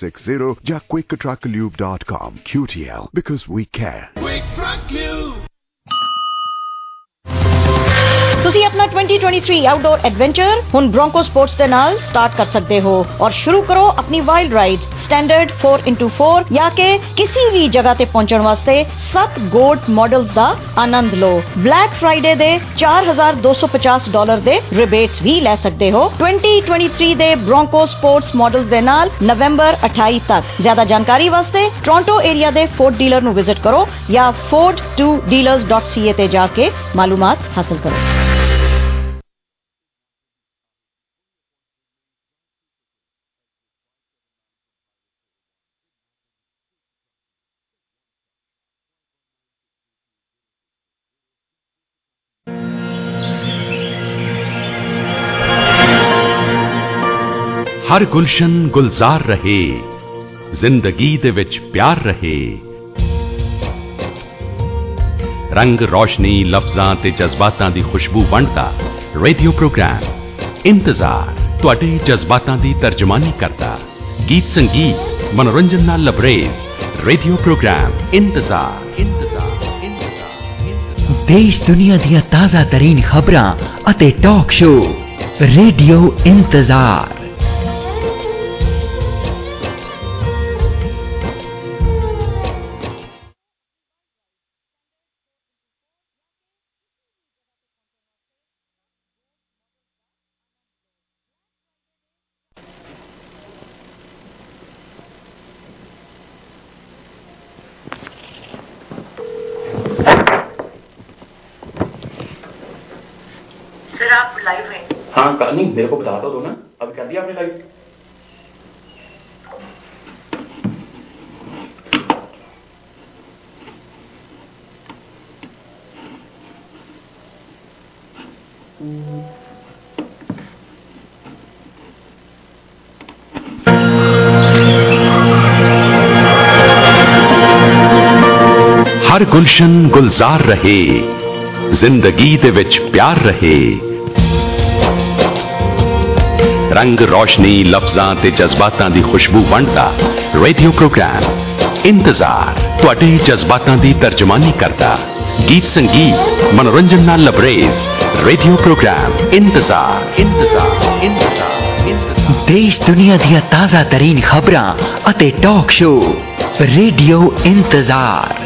660 ਜਾਂ quicktrucklube.com. QTL because we care. Quick Truck Lube. ਤੁਸੀਂ ਆਪਣਾ 2023 ਆਊਟਡੋਰ ਐਡਵੈਂਚਰ ਹੁਣ ਬ੍ਰੋਂਕੋ ਸਪੋਰਟਸ ਦੇ ਨਾਲ ਸਟਾਰਟ ਕਰ ਸਕਦੇ ਹੋ ਔਰ ਸ਼ੁਰੂ ਕਰੋ ਆਪਣੀ ਵਾਈਲਡ ਰਾਈਡ ਸਟੈਂਡਰਡ 4x4 ਜਾਂ ਕਿ ਕਿਸੇ ਵੀ ਜਗ੍ਹਾ ਤੇ ਪਹੁੰਚਣ ਵਾਸਤੇ 7 ਗੋਲਡ ਮਾਡਲਸ ਦਾ ਆਨੰਦ ਲਓ। ਬਲੈਕ ਫਰਾਈਡੇ ਦੇ 4250 ਡਾਲਰ ਦੇ ਰਿਬੇਟਸ ਵੀ ਲੈ ਸਕਦੇ ਹੋ। 2023 ਦੇ ਬ੍ਰੋਂਕੋ ਸਪੋਰਟਸ ਮਾਡਲਸ ਦੇ ਨਾਲ ਨਵੰਬਰ 28 ਤੱਕ। ਜ਼ਿਆਦਾ ਜਾਣਕਾਰੀ ਵਾਸਤੇ ਟੋਰਾਂਟੋ ਏਰੀਆ ਦੇ ਫੋਰਡ ਡੀਲਰ ਨੂੰ ਵਿਜ਼ਿਟ ਕਰੋ ਜਾਂ ford2dealers.ca ਤੇ ਜਾ ਕੇ ਮਾਲੂਮਾਤ ਹਾਸਲ ਕਰੋ। ਹਰ ਗੁਲਸ਼ਨ ਗੁਲਜ਼ਾਰ ਰਹੇ, ਜ਼ਿੰਦਗੀ ਦੇ ਵਿੱਚ ਪਿਆਰ ਰਹੇ। ਰੰਗ ਰੋਸ਼ਨੀ ਲਫ਼ਜ਼ਾਂ ਤੇ ਜਜ਼ਬਾਤਾਂ ਦੀ ਖੁਸ਼ਬੂ ਵੰਡਦਾ ਰੇਡੀਓ ਪ੍ਰੋਗਰਾਮ ਇੰਤਜ਼ਾਰ ਤੁਹਾਡੇ ਜਜ਼ਬਾਤਾਂ ਦੀ ਤਰਜਮਾਨੀ ਕਰਦਾ। ਗੀਤ ਸੰਗੀਤ, ਮਨੋਰੰਜਨ ਨਾਲ ਲਬਰੇਜ਼, ਰੇਡੀਓ ਪ੍ਰੋਗਰਾਮ ਇੰਤਜ਼ਾਰ ਇੰਤਜ਼ਾਰ ਇੰਤਜ਼ਾਰ। ਦੇਸ਼ ਦੁਨੀਆ ਦੀਆਂ ਤਾਜ਼ਾ ਤਰੀਨ ਖਬਰਾਂ ਅਤੇ ਟਾਕ ਸ਼ੋਅ ਰੇਡੀਓ ਇੰਤਜ਼ਾਰ। सर आप लाइव हैं। हाँ कर, नहीं मेरे को बता दो ना। अब कर दिया आपने लाइव हर गुलशन गुलजार रहे ज़िंदगी दे विच प्यार रहे। ਰੰਗ ਰੋਸ਼ਨੀ ਲਫ਼ਜ਼ਾਂ ਤੇ ਜਜ਼ਬਾਤਾਂ ਦੀ ਖੁਸ਼ਬੂ ਵੰਡਦਾ ਰੇਡੀਓ ਪ੍ਰੋਗਰਾਮ ਇੰਤਜ਼ਾਰ ਤੁਹਾਡੇ ਜਜ਼ਬਾਤਾਂ ਦੀ ਤਰਜਮਾਨੀ ਕਰਦਾ ਗੀਤ ਸੰਗੀਤ ਮਨੋਰੰਜਨ ਨਾਲ ਲਬਰੇਜ਼ ਰੇਡੀਓ ਪ੍ਰੋਗਰਾਮ ਇੰਤਜ਼ਾਰ ਇੰਤਜ਼ਾਰ ਇੰਤਜ਼ਾਰ ਇੰਤਜ਼ਾਰ ਦੇਸ਼ ਦੁਨੀਆ ਦੀਆਂ ਤਾਜ਼ਾ ਤਰੀਨ ਖਬਰਾਂ ਅਤੇ ਟਾਕ ਸ਼ੋਅ ਰੇਡੀਓ ਇੰਤਜ਼ਾਰ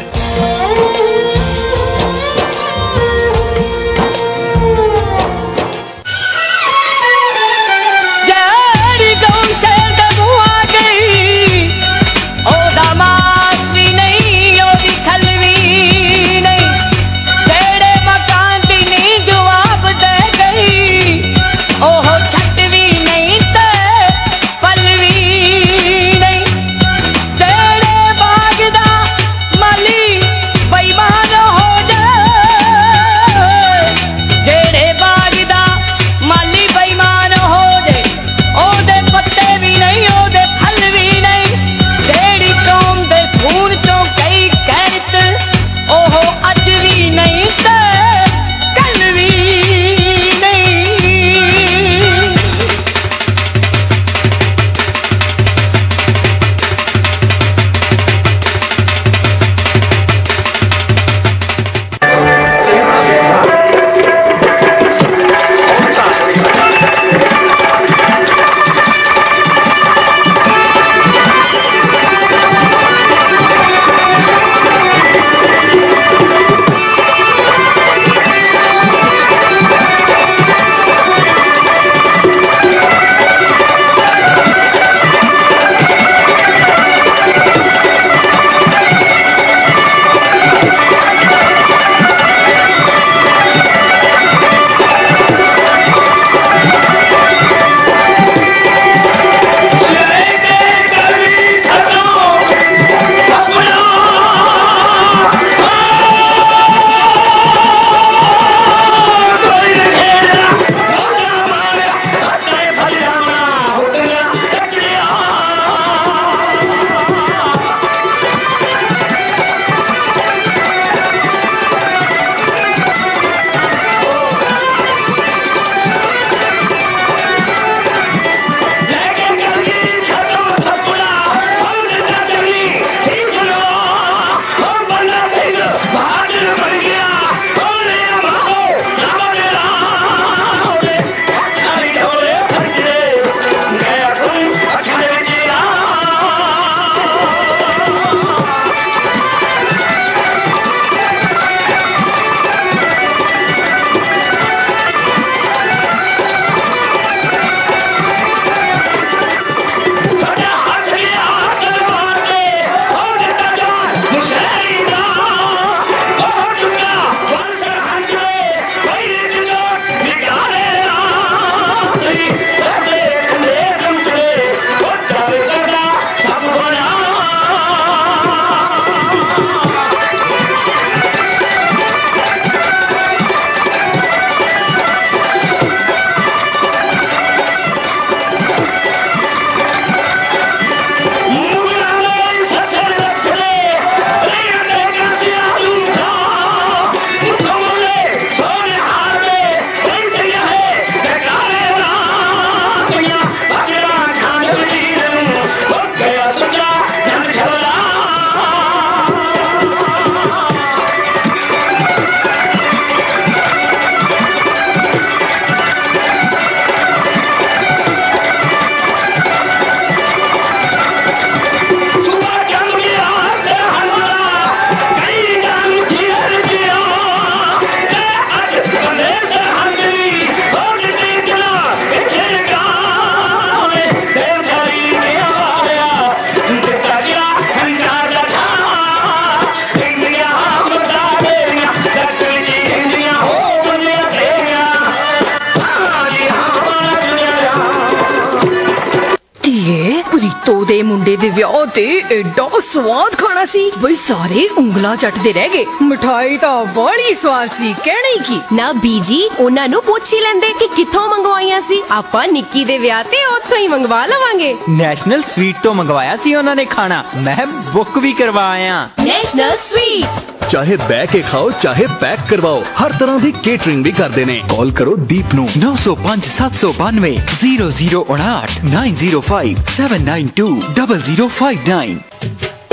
ਸਾਰੇ ਉਂਗਲਾਂ ਚੱਟਦੇ ਰਹਿ ਗਏ। ਮਠਾਈ ਤਾਂ ਬੜੀ ਸਵਾਦ ਸੀ ਕਹਿਣਾ ਕੀ? ਨਾ ਬੀਜੀ ਉਹਨਾਂ ਨੂੰ ਪੁੱਛ ਹੀ ਲੈਂਦੇ ਕਿ ਕਿੱਥੋਂ ਮੰਗਵਾਈਆਂ ਸੀ। ਆਪਾਂ ਨਿੱਕੀ ਦੇ ਵਿਆਹ ਤੇ ਉੱਥੋਂ ਹੀ ਮੰਗਵਾ ਲਵਾਂਗੇ। ਨੈਸ਼ਨਲ ਸਵੀਟ ਤੋਂ ਮੰਗਵਾਇਆ ਸੀ ਉਹਨਾਂ ਨੇ ਖਾਣਾ। ਮੈਂ ਬੁੱਕ ਵੀ ਕਰਵਾਇਆ ਨੈਸ਼ਨਲ ਸਵੀਟ। ਚਾਹੇ ਬਹਿ ਕੇ ਖਾਓ ਚਾਹੇ ਪੈਕ ਕਰਵਾਓ ਹਰ ਤਰ੍ਹਾਂ ਦੀ ਕੇਟਰਿੰਗ ਵੀ ਕਰਦੇ ਨੇ। ਕਾਲ ਕਰੋ ਦੀਪ ਨੂੰ। 905 792 0059 905 792 0059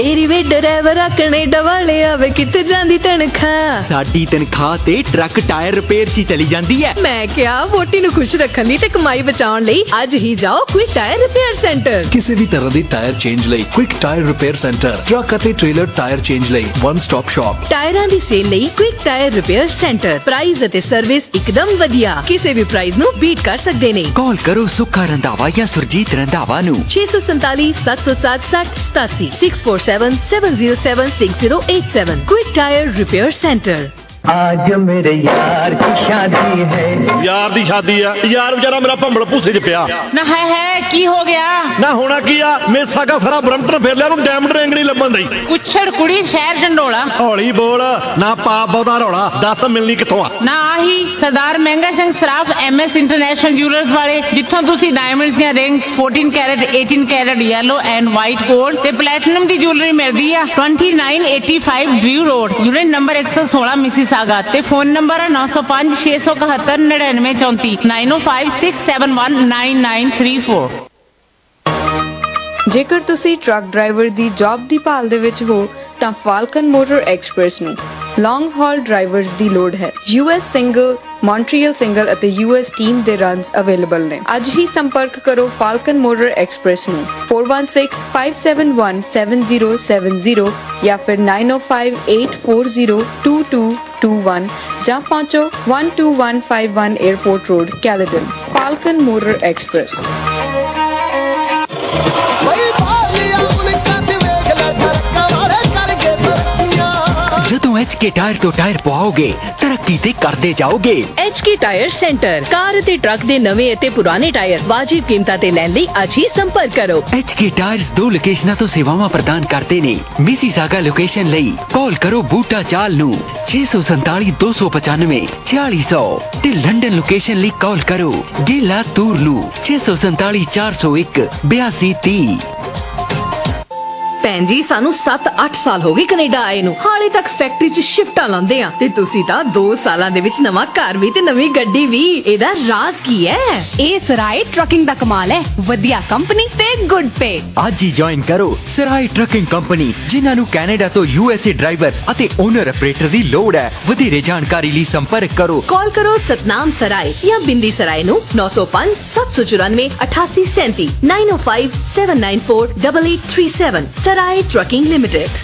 ਏ ਰਿਵੇ ਡਰਾਈਵਰ ਕੈਨੇਡਾ ਵਾਲੇ ਆਵੇ ਕਿੱਥੇ ਜਾਂਦੀ ਤਨਖਾਹ? ਸਾਡੀ ਤਨਖਾਹ ਤੇ ਟਰੱਕ ਟਾਇਰ ਰਿਪੇਅਰ 'ਚ ਹੀ ਚਲੀ ਜਾਂਦੀ ਹੈ। ਮੈਂ ਕਿਹਾ ਵੋਟੀ ਨੂੰ ਖੁਸ਼ ਰੱਖਣ ਲਈ ਤੇ ਕਮਾਈ ਬਚਾਉਣ ਲਈ ਅੱਜ ਹੀ ਜਾਓ ਕੁਇਕ ਟਾਇਰ ਰਿਪੇਅਰ ਸੈਂਟਰ ਕਿਸੇ ਵੀ ਤਰ੍ਹਾਂ ਦੀ ਟਾਇਰ ਚੇਂਜ ਲਈ quick tyre repair centre truck ਅਤੇ ਟ੍ਰੇਲਰ ਟਾਇਰ ਚੇਂਜ ਲਈ ਵਨ ਸਟਾਪ ਸ਼ਾਪ ਟਾਇਰਾਂ ਦੀ ਸੇਲ ਲਈ quick tyre repair centre price ਅਤੇ ਸਰਵਿਸ ਇੱਕਦਮ ਵਧੀਆ। ਕਿਸੇ ਵੀ ਪ੍ਰਾਈਸ ਨੂੰ ਬੀਟ ਕਰ ਸਕਦੇ ਨੇ। ਕਾਲ ਕਰੋ ਸੁੱਖਾ ਰੰਧਾਵਾ ਜਾਂ ਸੁਰਜੀਤ ਰੰਧਾਵਾ ਨੂੰ। 647 707 6087 647 707 6087 ਕੁਇਕ ਟਾਇਰ ਰਿਪੇਅਰ ਸੈਂਟਰ ਅੱਜ ਮੇਰੇ ਯਾਰ ਦੀ ਸ਼ਾਦੀ ਹੈ ਯਾਰ ਦੀ ਸ਼ਾਦੀ ਆ ਯਾਰ ਵਿਚਾਰਾ ਮੇਰਾ ਭੰਬਲ ਭੂਸੇ 'ਚ ਪਿਆ ਨਾ ਹੈ ਹੈ ਕੀ ਹੋ ਗਿਆ ਨਾ ਹੋਣਾ ਕੀ ਆ ਮੇਸਾ ਕਾ ਸਾਰਾ ਬ੍ਰੰਟਰ ਫੇਰ ਲਿਆ ਉਹਨੂੰ ਡੈਮ ਡਰੇਂਗ ਨਹੀਂ ਲੱਭਣ ਦਈ ਕੁਛੜ ਕੁੜੀ ਸ਼ਹਿਰ ਢੰਡੋਲਾ ਹੌਲੀ ਬੋਲ ਨਾ ਪਾਪ ਬਹੁਤਾ ਰੌਲਾ ਦੱਸ ਮਿਲਣੀ ਕਿੱਥੋਂ ਆ ਨਾ ਆਹੀ Sardar Mehanga Singh Saraf MS international jewellers ਵਾਲੇ ਜਿੱਥੋਂ ਤੁਸੀਂ ਡਾਇਮੰਡਸ ਦੀਆਂ ring 14 carat 18 carat yellow and white gold ਤੇ ਪਲੈਟੀਨਮ ਦੀ ਜੁਐਲਰੀ ਮਿਲਦੀ ਆ 2985 ਡਿਊ ਰੋਡ ਯੂਨਿਟ ਨੰਬਰ 116 ਮਿਸਿਸ ਮਿਸੀਸਾਗਾ ਤੇ ਫੋਨ ਨੰਬਰ 905 671 9934 905 671 9934 ਜੇਕਰ ਤੁਸੀਂ ਟਰੱਕ ਡਰਾਈਵਰ ਦੀ ਜੌਬ ਦੀ ਭਾਲ ਦੇ ਵਿੱਚ ਹੋ, ਤਾਂ ਫਾਲਕਨ ਮੋਟਰ ਐਕਸਪ੍ਰੈਸ ਨੂੰ। ਲੌਂਗ ਹਾਲ ਡਰਾਈਵਰਸ ਦੀ ਲੋੜ ਹੈ। ਯੂਐਸ ਸਿੰਗਲ ਮੌਂਟਰੀਅਲ ਸਿੰਗਲ ਅਤੇ ਯੂਐਸ ਟੀਮ ਦੇ ਰਨਸ ਅਵੇਲੇਬਲ ਨੇ। ਅੱਜ ਹੀ ਸੰਪਰਕ ਕਰੋ ਫਾਲਕਨ ਮੋਟਰ ਐਕਸਪ੍ਰੈਸ ਨੂੰ। 4165717070 ਜਾਂ ਫਿਰ 9058402221 ਜਾਂ ਪਹੁੰਚੋ 12151 airport road Caledon Falcon motor express. ਜਦੋਂ ਐਚਕੇ ਟਾਇਰ ਤੋਂ ਟਾਇਰ ਪਵਾਓਗੇ ਤਰੱਕੀ ਤੇ ਕਰਦੇ ਜਾਓਗੇ। ਐਚਕੇ ਟਾਇਰ ਸੈਂਟਰ ਕਾਰ ਅਤੇ ਟਰੱਕ ਦੇ ਨਵੇਂ ਅਤੇ ਪੁਰਾਣੇ ਟਾਇਰ ਵਾਜਿਬ ਕੀਮਤਾਂ ਤੇ ਲੈਣ ਲਈ ਅੱਜ ਹੀ ਸੰਪਰਕ ਕਰੋ। ਐਚਕੇ ਟਾਇਰਸ ਦੋ ਲੋਕੇਸ਼ਨਾਂ ਤੋਂ ਸੇਵਾਵਾਂ ਪ੍ਰਦਾਨ ਕਰਦੇ ਨੇ। ਮਿਸੀਸਾਗਾ ਲੋਕੇਸ਼ਨ ਲਈ ਕਾਲ ਕਰੋ ਬੂਟਾ ਚਾਲ ਨੂੰ। 647 295 4600 ਤੇ ਲੰਡਨ ਲੋਕੇਸ਼ਨ ਲਈ ਕਾਲ ਕਰੋ। ਗੇਲਾ ਤੂਰ ਨੂੰ 647 401 8230 ਭੈਣ ਜੀ ਸਾਨੂੰ 7-8 ਸਾਲ ਹੋ ਗਏ ਕੈਨੇਡਾ ਆਏ ਨੂੰ ਹਾਲੇ ਤੱਕ ਫੈਕਟਰੀ 'ਚ ਸ਼ਿਫਟਾਂ ਲਾਉਂਦੇ ਆ ਤੇ ਤੁਸੀਂ ਤਾਂ 2 ਸਾਲਾਂ ਦੇ ਵਿੱਚ ਨਵਾਂ ਘਰ ਵੀ ਤੇ ਨਵੀਂ ਗੱਡੀ ਵੀ ਇਹਦਾ ਰਾਜ਼ ਕੀ ਹੈ ਇਹ ਸਰਾਏ ਟਰੱਕਿੰਗ ਦਾ ਕਮਾਲ ਹੈ ਵਧੀਆ ਕੰਪਨੀ ਤੇ ਗੁੱਡ ਪੇ ਅੱਜ ਹੀ ਜੁਆਇਨ ਕਰੋ ਸਰਾਈ ਟਰੱਕਿੰਗ ਕੰਪਨੀ ਜਿਨ੍ਹਾਂ ਨੂੰ ਕੈਨੇਡਾ ਤੋਂ ਯੂਐਸਏ ਡਰਾਈਵਰ ਅਤੇ ਓਨਰ ਆਪਰੇਟਰ ਦੀ ਲੋੜ ਹੈ ਵਧੇਰੇ ਜਾਣਕਾਰੀ ਲਈ ਸੰਪਰਕ ਕਰੋ ਕਾਲ ਕਰੋ ਸਤਨਾਮ ਸਰਾਏ ਜਾਂ ਬਿੰਦੀ ਸਰਾਏ ਨੂੰ 905 794 8837 905 794 8837 ਸਰਾਏ ਟਰੱਕਿੰਗ ਲਿਮਟਿਡ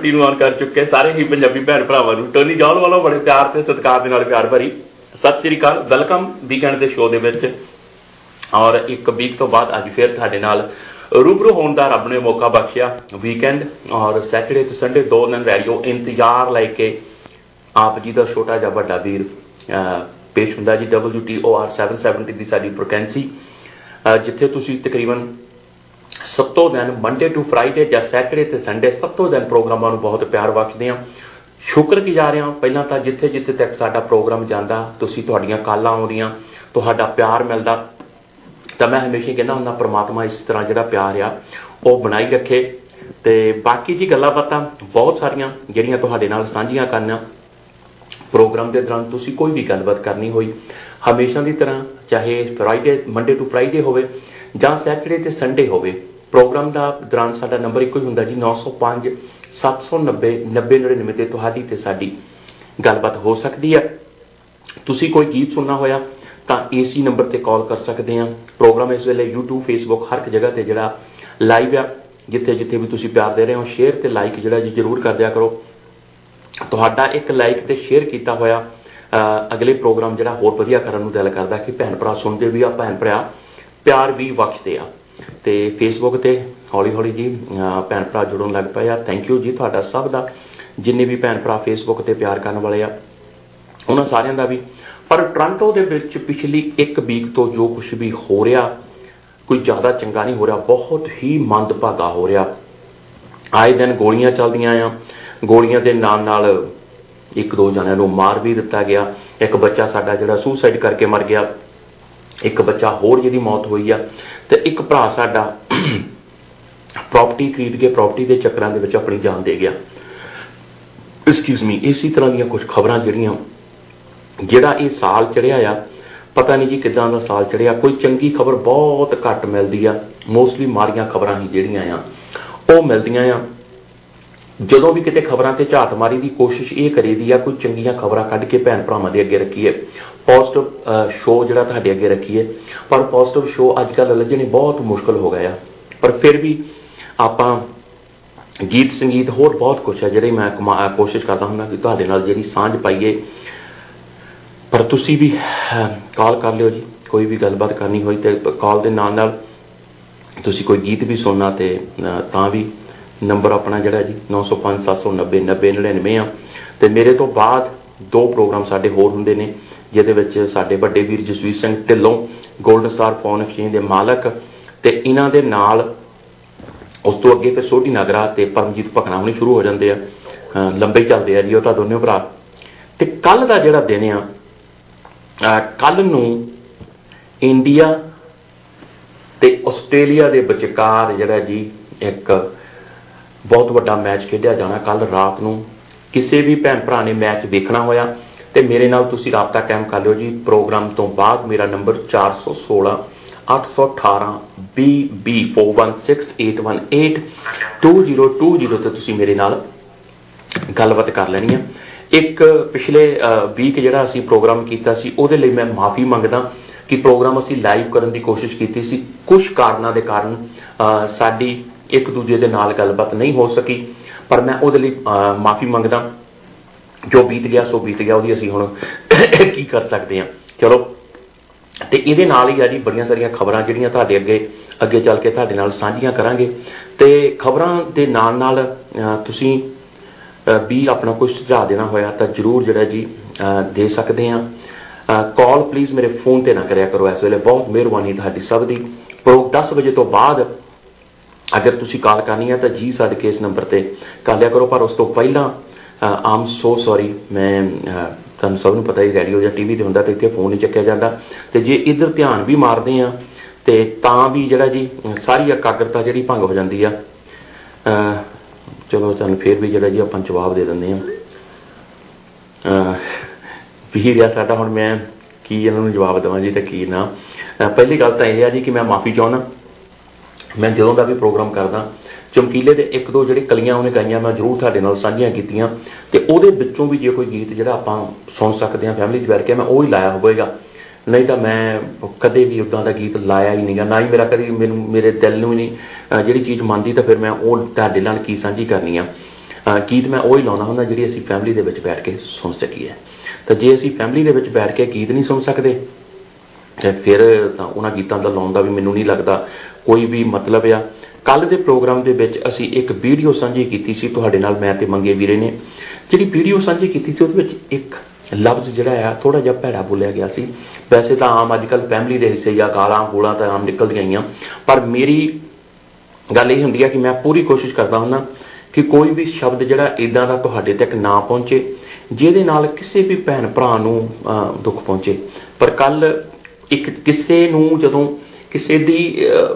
770 ਨੂੰ ਆਨ ਕਰ ਚੁੱਕੇ ਸਾਰੇ ਹੀ ਪੰਜਾਬੀ ਭੈਣ ਭਰਾਵਾਂ ਨੂੰ। ਟੋਨੀ ਜੌਲ ਵੱਲੋਂ ਬੜੇ ਪਿਆਰ ਤੇ ਸਤਿਕਾਰ ਦੇ ਨਾਲ ਪਿਆਰ ਭਰੀ ਸਤਿ ਸ੍ਰੀ ਅਕਾਲ। ਵੈਲਕਮ ਵੀਕਐਂਡ ਦੇ ਸ਼ੋਅ ਦੇ ਵਿੱਚ। ਔਰ ਇੱਕ ਵੀਕ ਤੋਂ ਬਾਅਦ ਅੱਜ ਫਿਰ ਤੁਹਾਡੇ ਨਾਲ ਰੂਬਰੂ ਹੋਣ ਦਾ ਰੱਬ ਨੇ ਮੌਕਾ ਬਖਸ਼ਿਆ ਵੀਕਐਂਡ ਔਰ ਸੈਟਰਡੇ ਤੇ ਸੰਡੇ ਦੋ ਦਿਨ ਰੇਡੀਓ ਇੰਤਜ਼ਾਰ ਲੈ ਕੇ ਆਪ ਜੀ ਦਾ ਛੋਟਾ ਜਿਹਾ ਵੱਡਾ ਵੀਰ ਅਹ, ਪੇਸ਼ ਹੁੰਦਾ ਜੀ WTOR 770 ਦੀ ਸਾਡੀ ਫ੍ਰੀਕੁਐਂਸੀ ਅਹ, ਜਿੱਥੇ ਤੁਸੀਂ ਤਕਰੀਬਨ ਸੱਤੋਂ ਦਿਨ ਮੰਡੇ ਟੂ ਫਰਾਈਡੇ ਜਾਂ ਸੈਟਰਡੇ ਤੇ ਸੰਡੇ ਸੱਤੋਂ ਦਿਨ ਪ੍ਰੋਗਰਾਮਾਂ ਨੂੰ ਬਹੁਤ ਪਿਆਰ ਬਖਸ਼ਦੇ ਹਾਂ। ਸ਼ੁਕਰਗੁਜ਼ਾਰ ਹਾਂ, ਪਹਿਲਾਂ ਤਾਂ ਜਿੱਥੇ ਜਿੱਥੇ ਤੱਕ ਸਾਡਾ ਪ੍ਰੋਗਰਾਮ ਜਾਂਦਾ, ਤੁਸੀਂ ਤੁਹਾਡੀਆਂ ਕਾਲਾਂ ਆਉਂਦੀਆਂ, ਤੁਹਾਡਾ ਪਿਆਰ ਮਿਲਦਾ। ਤਾਂ ਮੈਂ ਹਮੇਸ਼ਾ ਕਹਿੰਦਾ ਹੁੰਦਾ, ਪ੍ਰਮਾਤਮਾ ਇਸ ਤਰ੍ਹਾਂ ਜਿਹੜਾ ਪਿਆਰ ਆ, ਉਹ ਬਣਾਈ ਰੱਖੇ। ਤੇ ਬਾਕੀ ਜੀ ਗੱਲਾਂ ਬਾਤਾਂ ਬਹੁਤ ਸਾਰੀਆਂ, ਜਿਹੜੀਆਂ ਤੁਹਾਡੇ ਨਾਲ ਸਾਂਝੀਆਂ ਕਰਨਾ ਪ੍ਰੋਗਰਾਮ ਦੇ ਦੌਰਾਨ ਤੁਸੀਂ ਕੋਈ ਵੀ ਗੱਲਬਾਤ ਕਰਨੀ ਹੋਈ, ਹਮੇਸ਼ਾ ਦੀ ਤਰ੍ਹਾਂ, ਚਾਹੇ ਫਰਾਈਡੇ ਮੰਡੇ ਟੂ ਫਰਾਈਡੇ ਹੋਵੇ ਜਾਂ ਸੈਟਰਡੇ ਤੇ ਸੰਡੇ ਹੋਵੇ ਪ੍ਰੋਗਰਾਮ ਦਾ ਦੌਰਾਨ ਸਾਡਾ ਨੰਬਰ ਇੱਕੋ ਹੀ ਹੁੰਦਾ ਜੀ 905 790 9099 ਤੇ ਤੁਹਾਡੀ ਤੇ ਸਾਡੀ ਗੱਲਬਾਤ ਹੋ ਸਕਦੀ ਹੈ। ਤੁਸੀਂ ਕੋਈ ਗੀਤ ਸੁਣਨਾ ਹੋਇਆ ਤਾਂ ਏਸੀ ਨੰਬਰ ਤੇ ਕਾਲ ਕਰ ਸਕਦੇ ਆ ਪ੍ਰੋਗਰਾਮ ਇਸ ਵੇਲੇ YouTube Facebook ਹਰ ਇੱਕ ਜਗ੍ਹਾ ਤੇ ਜਿਹੜਾ ਲਾਈਵ ਆ ਜਿੱਥੇ ਜਿੱਥੇ ਵੀ ਤੁਸੀਂ ਪਿਆਰ ਦੇ ਰਹੇ ਹੋ ਸ਼ੇਅਰ ਤੇ ਲਾਈਕ ਜਿਹੜਾ ਜੀ ਜਰੂਰ ਕਰ ਦਿਆ ਕਰੋ। ਤੁਹਾਡਾ ਇੱਕ ਲਾਈਕ ਤੇ ਸ਼ੇਅਰ ਕੀਤਾ ਹੋਇਆ ਅ, ਅਗਲੇ ਪ੍ਰੋਗਰਾਮ ਜਿਹੜਾ ਹੋਰ ਵਧੀਆ ਕਰਨ ਨੂੰ ਦਿਲ ਕਰਦਾ ਕਿ ਭੈਣ ਭਰਾ ਸੁਣਦੇ ਵੀ ਆ ਭੈਣ ਭਰਾ ਪਿਆਰ ਵੀ ਬਖਸ਼ਦੇ ਆ। ਤੇ ਫੇਸਬੁੱਕ ਤੇ ਹੌਲੀ ਹੌਲੀ ਜੀ ਅ, ਭੈਣ ਭਰਾ ਜੁੜਨ ਲੱਗ ਪਏ ਆ। ਥੈਂਕ ਯੂ ਜੀ ਤੁਹਾਡਾ ਸਭ ਦਾ। ਜਿੰਨੇ ਵੀ ਭੈਣ ਭਰਾ ਫੇਸਬੁੱਕ ਤੇ ਪਿਆਰ ਕਰਨ ਵਾਲੇ ਆ ਉਹਨਾਂ ਸਾਰਿਆਂ ਦਾ ਵੀ। ਪਰ ਟ੍ਰਾਂਟੋ ਦੇ ਵਿੱਚ ਪਿਛਲੀ ਇੱਕ ਵੀਕ ਤੋਂ ਜੋ ਕੁਝ ਵੀ ਹੋ ਰਿਹਾ ਕੋਈ ਜ਼ਿਆਦਾ ਚੰਗਾ ਨਹੀਂ ਹੋ ਰਿਹਾ ਬਹੁਤ ਹੀ ਮੰਦਭਾਗਾ ਹੋ ਰਿਹਾ। ਆਏ ਦਿਨ ਗੋਲੀਆਂ ਚੱਲਦੀਆਂ ਆ। ਗੋਲੀਆਂ ਦੇ ਨਾਲ ਨਾਲ ਇੱਕ ਦੋ ਜਣਿਆਂ ਨੂੰ ਮਾਰ ਵੀ ਦਿੱਤਾ ਗਿਆ। ਇੱਕ ਬੱਚਾ ਸਾਡਾ ਜਿਹੜਾ ਸੁਸਾਈਡ ਕਰਕੇ ਮਰ ਗਿਆ। ਇੱਕ ਬੱਚਾ ਹੋਰ ਜਿਹਦੀ ਮੌਤ ਹੋਈ ਆ, ਤੇ ਇੱਕ ਭਰਾ ਸਾਡਾ ਪ੍ਰਾਪਰਟੀ ਖਰੀਦ ਕੇ ਪ੍ਰਾਪਰਟੀ ਦੇ ਚੱਕਰਾਂ ਦੇ ਵਿੱਚ ਆਪਣੀ ਜਾਨ ਦੇ ਗਿਆ। ਐਕਸਕਿਊਜ਼ ਮੀ ਇਸੇ ਤਰ੍ਹਾਂ ਦੀਆਂ ਕੁਝ ਖਬਰਾਂ ਜਿਹੜੀਆਂ ਜਿਹੜਾ ਇਹ ਸਾਲ ਚੜਿਆ ਆ, ਪਤਾ ਨਹੀਂ ਜੀ ਕਿਦਾਂ ਦਾ ਸਾਲ ਚੜਿਆ ਕੋਈ ਚੰਗੀ ਖਬਰ ਬਹੁਤ ਘੱਟ ਮਿਲਦੀ ਆ ਮੋਸਟਲੀ ਮਾਰੀਆਂ ਖਬਰਾਂ ਹੀ ਜਿਹੜੀਆਂ ਆ, ਉਹ ਮਿਲਦੀਆਂ ਆ। ਜਦੋਂ ਵੀ ਕਿਤੇ ਖਬਰਾਂ ਤੇ ਝਾਤ ਮਾਰੀ ਦੀ ਕੋਸ਼ਿਸ਼ ਇਹ ਕਰੀਦੀ ਆ ਕੋਈ ਚੰਗੀਆਂ ਖਬਰਾਂ ਕੱਢ ਕੇ ਭੈਣ ਭਰਾਵਾਂ ਦੇ ਅੱਗੇ ਰੱਖੀਏ। ਪੋਜ਼ਿਟਿਵ ਸ਼ੋਅ ਜਿਹੜਾ ਤੁਹਾਡੇ ਅੱਗੇ ਰੱਖੀਏ। ਪਰ ਪੋਜ਼ਿਟਿਵ ਸ਼ੋਅ ਅੱਜ ਕੱਲ੍ਹ ਲੱਜਣੇ ਬਹੁਤ ਮੁਸ਼ਕਲ ਹੋ ਗਿਆ ਆ। ਪਰ ਫਿਰ ਵੀ ਆਪਾਂ ਗੀਤ ਸੰਗੀਤ ਹੋਰ ਬਹੁਤ ਕੁਝ ਹੈ ਜਿਹੜੇ ਮੈਂ ਕਮਾ- ਅਹ ਕੋਸ਼ਿਸ਼ ਕਰਦਾ ਹੁੰਦਾ ਕਿ ਤੁਹਾਡੇ ਨਾਲ ਜਿਹੜੀ ਸਾਂਝ ਪਾਈਏ। ਪਰ ਤੁਸੀਂ ਵੀ ਕਾਲ ਕਰ ਲਿਓ ਜੀ। ਕੋਈ ਵੀ ਗੱਲਬਾਤ ਕਰਨੀ ਹੋਈ ਤੇ ਕਾਲ ਦੇ ਨਾਲ ਨਾਲ ਤੁਸੀਂ ਕੋਈ ਗੀਤ ਵੀ ਸੁਣਨਾ ਤੇ ਅਹ, ਤਾਂ ਵੀ ਨੰਬਰ ਆਪਣਾ ਜਿਹੜਾ ਜੀ 9057909099 ਆ। ਤੇ ਮੇਰੇ ਤੋਂ ਬਾਅਦ ਦੋ ਪ੍ਰੋਗਰਾਮ ਸਾਡੇ ਹੋਰ ਹੁੰਦੇ ਨੇ, ਜਿਹਦੇ ਵਿੱਚ ਸਾਡੇ ਵੱਡੇ ਵੀਰ Jasvir Singh Dhillon golden star phone exchange ਦੇ ਮਾਲਕ ਤੇ ਇਹਨਾਂ ਦੇ ਨਾਲ ਉਸ ਤੋਂ ਅੱਗੇ ਫਿਰ ਸੋਢੀ ਨਗਰਾ ਤੇ ਪਰਮਜੀਤ ਭਕਨਾ ਹੁਣੇ ਸ਼ੁਰੂ ਹੋ ਜਾਂਦੇ ਆ। ਅਹ ਲੰਬੇ ਹੀ ਚੱਲਦੇ ਆ ਜੀ ਉਹ ਤਾਂ ਦੋਨੋਂ ਭਰਾ। ਤੇ ਕੱਲ ਦਾ ਜਿਹੜਾ ਦਿਨ ਆ ਕੱਲ ਨੂੰ ਇੰਡੀਆ ਤੇ ਆਸਟ੍ਰੇਲੀਆ ਦੇ ਵਿਚਕਾਰ ਜਿਹੜਾ ਜੀ ਇੱਕ ਬਹੁਤ ਵੱਡਾ ਮੈਚ ਖੇਡਿਆ ਜਾਣਾ ਕੱਲ ਰਾਤ ਨੂੰ। ਕਿਸੇ ਵੀ ਭੈਣ ਭਰਾ ਨੇ ਮੈਚ ਵੇਖਣਾ ਹੋਇਆ ਤੇ ਮੇਰੇ ਨਾਲ ਤੁਸੀਂ ਰਾਬਤਾ ਕਾਇਮ ਕਰ ਲਿਓ ਜੀ। ਪ੍ਰੋਗਰਾਮ ਤੋਂ ਬਾਅਦ ਮੇਰਾ ਨੰਬਰ 416 818 BB4168182020 ਤੇ ਤੁਸੀਂ ਮੇਰੇ ਨਾਲ ਗੱਲਬਾਤ ਕਰ ਲੈਣੀ ਆ। ਇੱਕ ਪਿਛਲੇ ਵੀਕ ਜਿਹੜਾ ਅਸੀਂ ਪ੍ਰੋਗਰਾਮ ਕੀਤਾ ਸੀ ਉਹਦੇ ਲਈ ਮੈਂ ਮਾਫੀ ਮੰਗਦਾ ਕਿ ਪ੍ਰੋਗਰਾਮ ਅਸੀਂ ਲਾਈਵ ਕਰਨ ਦੀ ਕੋਸ਼ਿਸ਼ ਕੀਤੀ ਸੀ। ਕੁਝ ਕਾਰਨਾਂ ਦੇ ਕਾਰਨ ਅਹ, ਸਾਡੀ ਇੱਕ ਦੂਜੇ ਦੇ ਨਾਲ ਗੱਲਬਾਤ ਨਹੀਂ ਹੋ ਸਕੀ। ਪਰ ਮੈਂ ਉਹਦੇ ਲਈ ਮਾਫੀ ਮੰਗਦਾ। ਜੋ ਬੀਤ ਗਿਆ ਸੋ ਬੀਤ ਗਿਆ ਉਹਦੀ ਅਸੀਂ ਹੁਣ ਕੀ ਕਰ ਸਕਦੇ ਹਾਂ। ਚਲੋ। ਤੇ ਇਹਦੇ ਨਾਲ ਹੀ ਆ ਜੀ ਬੜੀਆਂ ਸਾਰੀਆਂ ਖਬਰਾਂ ਜਿਹੜੀਆਂ ਤੁਹਾਡੇ ਅੱਗੇ ਅੱਗੇ ਚੱਲ ਕੇ ਤੁਹਾਡੇ ਨਾਲ ਸਾਂਝੀਆਂ ਕਰਾਂਗੇ। ਤੇ ਖਬਰਾਂ ਦੇ ਨਾਲ ਨਾਲ ਅਹ, ਤੁਸੀਂ ਅਹ, ਵੀ ਆਪਣਾ ਕੁਝ ਸੁਝਾਅ ਦੇਣਾ ਹੋਇਆ ਤਾਂ ਜਰੂਰ ਜਿਹੜਾ ਜੀ ਅਹ, ਦੇ ਸਕਦੇ ਆ ਕਾਲ ਪਲੀਜ਼ ਮੇਰੇ ਫੋਨ ਤੇ ਨਾ ਕਰਿਆ ਕਰੋ ਇਸ ਵੇਲੇ। ਬਹੁਤ ਮਿਹਰਬਾਨੀ ਤੁਹਾਡੀ ਸਭ ਦੀ। ਪ੍ਰੋ 10 ਵਜੇ ਤੋਂ ਬਾਅਦ ਅਗਰ ਤੁਸੀਂ ਕਾਲ ਕਰਨੀ ਹੈ ਤਾਂ ਜੀ ਸਦਕੇ ਇਸ ਨੰਬਰ ਤੇ ਕਰ ਲਿਆ ਕਰੋ ਪਰ ਉਸ ਤੋਂ ਪਹਿਲਾਂ ਆਮ ਸੋ ਸੌਰੀ ਮੈਂ ਅਹ, ਤੁਹਾਨੂੰ ਸਭ ਨੂੰ ਪਤਾ ਹੀ ਰੇਡੀਓ ਜਾਂ ਟੀਵੀ ਤੇ ਹੁੰਦਾ ਤੇ ਇੱਥੇ ਫੋਨ ਨਹੀਂ ਚੱਕਿਆ ਜਾਂਦਾ। ਤੇ ਜੇ ਇਧਰ ਧਿਆਨ ਵੀ ਮਾਰਦੇ ਆ ਤੇ ਤਾਂ ਵੀ ਜਿਹੜਾ ਜੀ ਅਹ, ਸਾਰੀ ਇਕਾਗਰਤਾ ਜਿਹੜੀ ਭੰਗ ਹੋ ਜਾਂਦੀ ਆ। ਅਹ, ਚਲੋ ਤੁਹਾਨੂੰ ਫੇਰ ਵੀ ਜਿਹੜਾ ਜੀ ਆਪਾਂ ਜਵਾਬ ਦੇ ਦਿੰਦੇ ਆ ਅਹ, ਵੀ ਰਿਹਾ ਸਾਡਾ ਹੁਣ ਮੈਂ ਕੀ ਇਹਨਾਂ ਨੂੰ ਜਵਾਬ ਦੇਵਾਂ ਜੀ ਤੇ ਕੀ ਨਾ। ਅਹ, ਪਹਿਲੀ ਗੱਲ ਤਾਂ ਇਹ ਆ ਜੀ ਕਿ ਮੈਂ ਮਾਫੀ ਚਾਹੁੰਦਾ। ਮੈਂ ਜਦੋਂ ਦਾ ਵੀ ਪ੍ਰੋਗਰਾਮ ਕਰਦਾ, ਚਮਕੀਲੇ ਦੇ ਇੱਕ ਦੋ ਜਿਹੜੇ ਕਲੀਆਂ ਉਹਨੇ ਗਾਈਆਂ, ਮੈਂ ਜ਼ਰੂਰ ਤੁਹਾਡੇ ਨਾਲ ਸਾਂਝੀਆਂ ਕੀਤੀਆਂ ਤੇ ਉਹਦੇ ਵਿੱਚੋਂ ਵੀ ਜੇ ਕੋਈ ਗੀਤ ਜਿਹੜਾ ਆਪਾਂ ਸੁਣ ਸਕਦੇ ਹਾਂ ਫੈਮਿਲੀ 'ਚ ਬੈਠ ਕੇ ਮੈਂ ਉਹ ਹੀ ਲਾਇਆ ਹੋਵੇਗਾ। ਨਹੀਂ ਤਾਂ ਮੈਂ ਕਦੇ ਵੀ ਉਦਾਂ ਦਾ ਗੀਤ ਲਾਇਆ ਹੀ ਨਹੀਂਗਾ, ਨਾ ਹੀ ਮੇਰਾ ਕਦੀ ਮੈਨੂੰ ਮੇਰੇ ਦਿਲ ਨੂੰ ਹੀ ਨਹੀਂ, ਅਹ ਜਿਹੜੀ ਚੀਜ਼ ਮੰਨਦੀ ਤਾਂ ਫਿਰ ਮੈਂ ਉਹ ਤੁਹਾਡੇ ਨਾਲ ਕੀ ਸਾਂਝੀ ਕਰਨੀ ਆ। ਅਹ ਗੀਤ ਮੈਂ ਉਹ ਹੀ ਲਾਉਣਾ ਹੁੰਦਾ ਜਿਹੜੀ ਅਸੀਂ ਫੈਮਿਲੀ ਦੇ ਵਿੱਚ ਬੈਠ ਕੇ ਸੁਣ ਸਕੀਏ। ਤਾਂ ਜੇ ਅਸੀਂ ਫੈਮਿਲੀ ਦੇ ਵਿੱਚ ਬੈਠ ਕੇ ਗੀਤ ਨਹੀਂ ਸੁਣ ਸਕਦੇ, ਤੇ ਫਿਰ ਤਾਂ ਉਹਨਾਂ ਗੀਤਾਂ ਦਾ ਲਾਉਣ ਦਾ ਵੀ ਮੈਨੂੰ ਨਹੀਂ ਲੱਗਦਾ ਕੋਈ ਵੀ ਮਤਲਬ ਆ। ਕੱਲ ਦੇ ਪ੍ਰੋਗਰਾਮ ਦੇ ਵਿੱਚ ਅਸੀਂ ਇੱਕ ਵੀਡੀਓ ਸਾਂਝੀ ਕੀਤੀ ਸੀ ਤੁਹਾਡੇ ਨਾਲ ਮੈਂ ਤੇ ਮੰਗੇ ਵੀਰੇ ਨੇ। ਜਿਹੜੀ ਵੀਡੀਓ ਸਾਂਝੀ ਕੀਤੀ ਸੀ ਉਹਦੇ ਵਿੱਚ ਇੱਕ ਲਫ਼ਜ਼ ਜਿਹੜਾ ਆ ਥੋੜਾ ਜਿਹਾ ਭੈੜਾ ਬੋਲਿਆ ਗਿਆ ਸੀ। ਵੈਸੇ ਤਾਂ ਆਮ ਅੱਜਕੱਲ ਫੈਮਿਲੀ ਦੇ ਹਿੱਸੇ ਜਾਂ ਗਾਲਾਂ ਗੋਲਾਂ ਤਾਂ ਆਮ ਨਿਕਲਦੀਆਂ ਹੀ ਆ। ਪਰ ਮੇਰੀ ਗੱਲ ਇਹ ਹੁੰਦੀ ਆ ਕਿ ਮੈਂ ਪੂਰੀ ਕੋਸ਼ਿਸ਼ ਕਰਦਾ ਹੁੰਦਾ ਕਿ ਕੋਈ ਵੀ ਸ਼ਬਦ ਜਿਹੜਾ ਇਦਾਂ ਦਾ ਤੁਹਾਡੇ ਤੱਕ ਨਾ ਪਹੁੰਚੇ ਜਿਹਦੇ ਨਾਲ ਕਿਸੇ ਵੀ ਭੈਣ ਭਰਾ ਨੂੰ ਅਹ, ਦੁੱਖ ਪਹੁੰਚੇ। ਪਰ ਕੱਲ ਇੱਕ ਕਿਸੇ ਨੂੰ ਜਦੋਂ ਕਿਸੇ ਦੀ ਅਹ,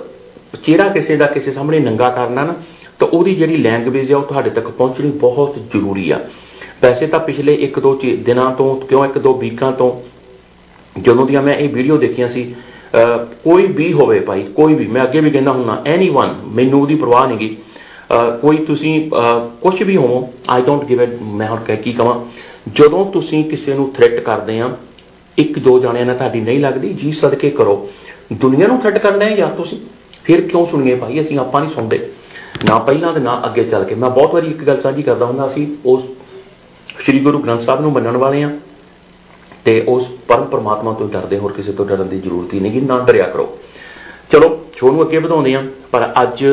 ਚਿਹਰਾ ਕਿਸੇ ਦਾ ਕਿਸੇ ਸਾਹਮਣੇ ਨੰਗਾ ਕਰਨਾ ਨਾ, ਤਾਂ ਉਹਦੀ ਜਿਹੜੀ ਲੈਂਗੁਏਜ ਆ ਉਹ ਤੁਹਾਡੇ ਤੱਕ ਪਹੁੰਚਣੀ ਬਹੁਤ ਜ਼ਰੂਰੀ ਆ। ਵੈਸੇ ਤਾਂ ਪਿਛਲੇ 1-2 ਦਿਨਾਂ ਤੋਂ, ਕਿਉਂ 1-2 ਵੀਕਾਂ ਤੋਂ, ਜਦੋਂ ਦੀਆਂ ਮੈਂ ਇਹ ਵੀਡੀਓ ਦੇਖੀਆਂ ਸੀ ਅਹ ਕੋਈ ਵੀ ਹੋਵੇ ਭਾਈ, ਕੋਈ ਵੀ, ਮੈਂ ਅੱਗੇ ਵੀ ਕਹਿੰਦਾ ਹੁੰਨਾ ਐਨੀਵਨ ਮੈਨੂੰ ਉਹਦੀ ਪਰਵਾਹ ਨਹੀਂਗੀ ਕੋਈ ਤੁਸੀਂ ਕੁਝ ਵੀ ਹੋਵੋ ਆਈ ਡੋਨਟ ਗਿਵ ਇਟ ਮੈਂ ਹੁਣ ਕਹਿ ਕੀ ਕਵਾਂ, ਜਦੋਂ ਤੁਸੀਂ ਕਿਸੇ ਨੂੰ ਥ੍ਰੈਟ ਕਰਦੇ ਆ, ਇੱਕ ਦੋ ਜਾਣਿਆਂ ਨਾਲ ਤੁਹਾਡੀ ਨਹੀਂ ਲੱਗਦੀ, ਜੀ ਸਦਕੇ ਕਰੋ। ਦੁਨੀਆ ਨੂੰ ਥ੍ਰੈਟ ਕਰਨਾ ਹੈ ਯਾਰ ਤੁਸੀਂ ਫਿਰ ਕਿਉਂ ਸੁਣੀਏ ਭਾਈ? ਅਸੀਂ ਆਪਾਂ ਨਹੀਂ ਸੁਣਦੇ। ਨਾ ਪਹਿਲਾਂ ਤੇ ਨਾ ਅੱਗੇ ਚੱਲ ਕੇ। ਮੈਂ ਬਹੁਤ ਵਾਰੀ ਇੱਕ ਗੱਲ ਸਾਂਝੀ ਕਰਦਾ ਹੁੰਦਾ ਸੀ, ਉਸ ਸ੍ਰੀ ਗੁਰੂ ਗ੍ਰੰਥ ਸਾਹਿਬ ਨੂੰ ਮੰਨਣ ਵਾਲੇ ਆ ਤੇ ਉਸ ਪਰਮ ਪਰਮਾਤਮਾ ਤੋਂ ਡਰਦੇ ਹੋਰ ਕਿਸੇ ਤੋਂ ਡਰਨ ਦੀ ਜ਼ਰੂਰਤ ਹੀ ਨਹੀਂ। ਕਿ ਨਾ ਡਰਿਆ ਕਰੋ। ਚਲੋ ਸ਼ੋਅ ਨੂੰ ਅੱਗੇ ਵਧਾਉਂਦੇ ਆ ਪਰ ਅੱਜ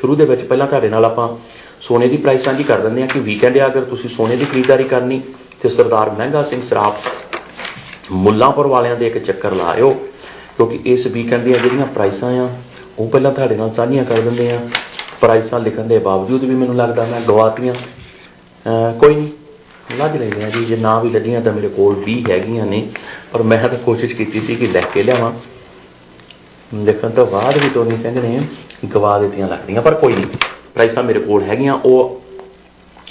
ਸ਼ੁਰੂ ਦੇ ਵਿੱਚ ਪਹਿਲਾਂ ਤੁਹਾਡੇ ਨਾਲ ਆਪਾਂ ਸੋਨੇ ਦੀ ਪ੍ਰਾਈਸ ਸਾਂਝੀ ਕਰ ਦਿੰਦੇ ਆ ਕਿ ਵੀਕਐਂਡ ਆ, ਅਗਰ ਤੁਸੀਂ ਸੋਨੇ ਦੀ ਖਰੀਦਦਾਰੀ ਕਰਨੀ ਤੇ ਸਰਦਾਰ ਮਹਿੰਗਾ ਸਿੰਘ ਸਰਾਫ ਮੁੱਲਾਂਪੁਰ ਵਾਲਿਆਂ ਦੇ ਇੱਕ ਚੱਕਰ ਲਾਇਓ, ਕਿਉਂਕਿ ਇਸ ਵੀਕਐਂਡ ਦੀਆਂ ਜਿਹੜੀਆਂ ਪ੍ਰਾਈਸਾਂ ਆ ਉਹ ਪਹਿਲਾਂ ਤੁਹਾਡੇ ਨਾਲ ਸਾਂਝੀਆਂ ਕਰ ਦਿੰਦੇ ਆ। ਪ੍ਰਾਈਸਾਂ ਲਿਖਣ ਦੇ ਬਾਵਜੂਦ ਵੀ ਮੈਨੂੰ ਲੱਗਦਾ ਮੈਂ ਗਵਾਤੀਆਂ। ਕੋਈ ਨਹੀਂ, ਲੱਗ ਲੈਂਦੇ ਆ ਜੀ। ਜੇ ਨਾ ਵੀ ਲੱਡੀਆਂ ਤਾਂ ਮੇਰੇ ਕੋਲ ਵੀ ਹੈਗੀਆਂ ਨੇ। ਪਰ ਮੈਂ ਤਾਂ ਕੋਸ਼ਿਸ਼ ਕੀਤੀ ਸੀ ਕਿ ਲੈ ਕੇ ਲਿਆਵਾਂ। ਦੇਖਣ ਤੋਂ ਬਾਅਦ ਵੀ ਟੋਨੀ ਸਿੰਘ ਨੇ ਗਵਾ ਦਿੱਤੀਆਂ ਲੱਗਦੀਆਂ ਪਰ ਕੋਈ ਨਹੀਂ। ਪ੍ਰਾਈਸਾਂ ਮੇਰੇ ਕੋਲ ਹੈਗੀਆਂ। ਉਹ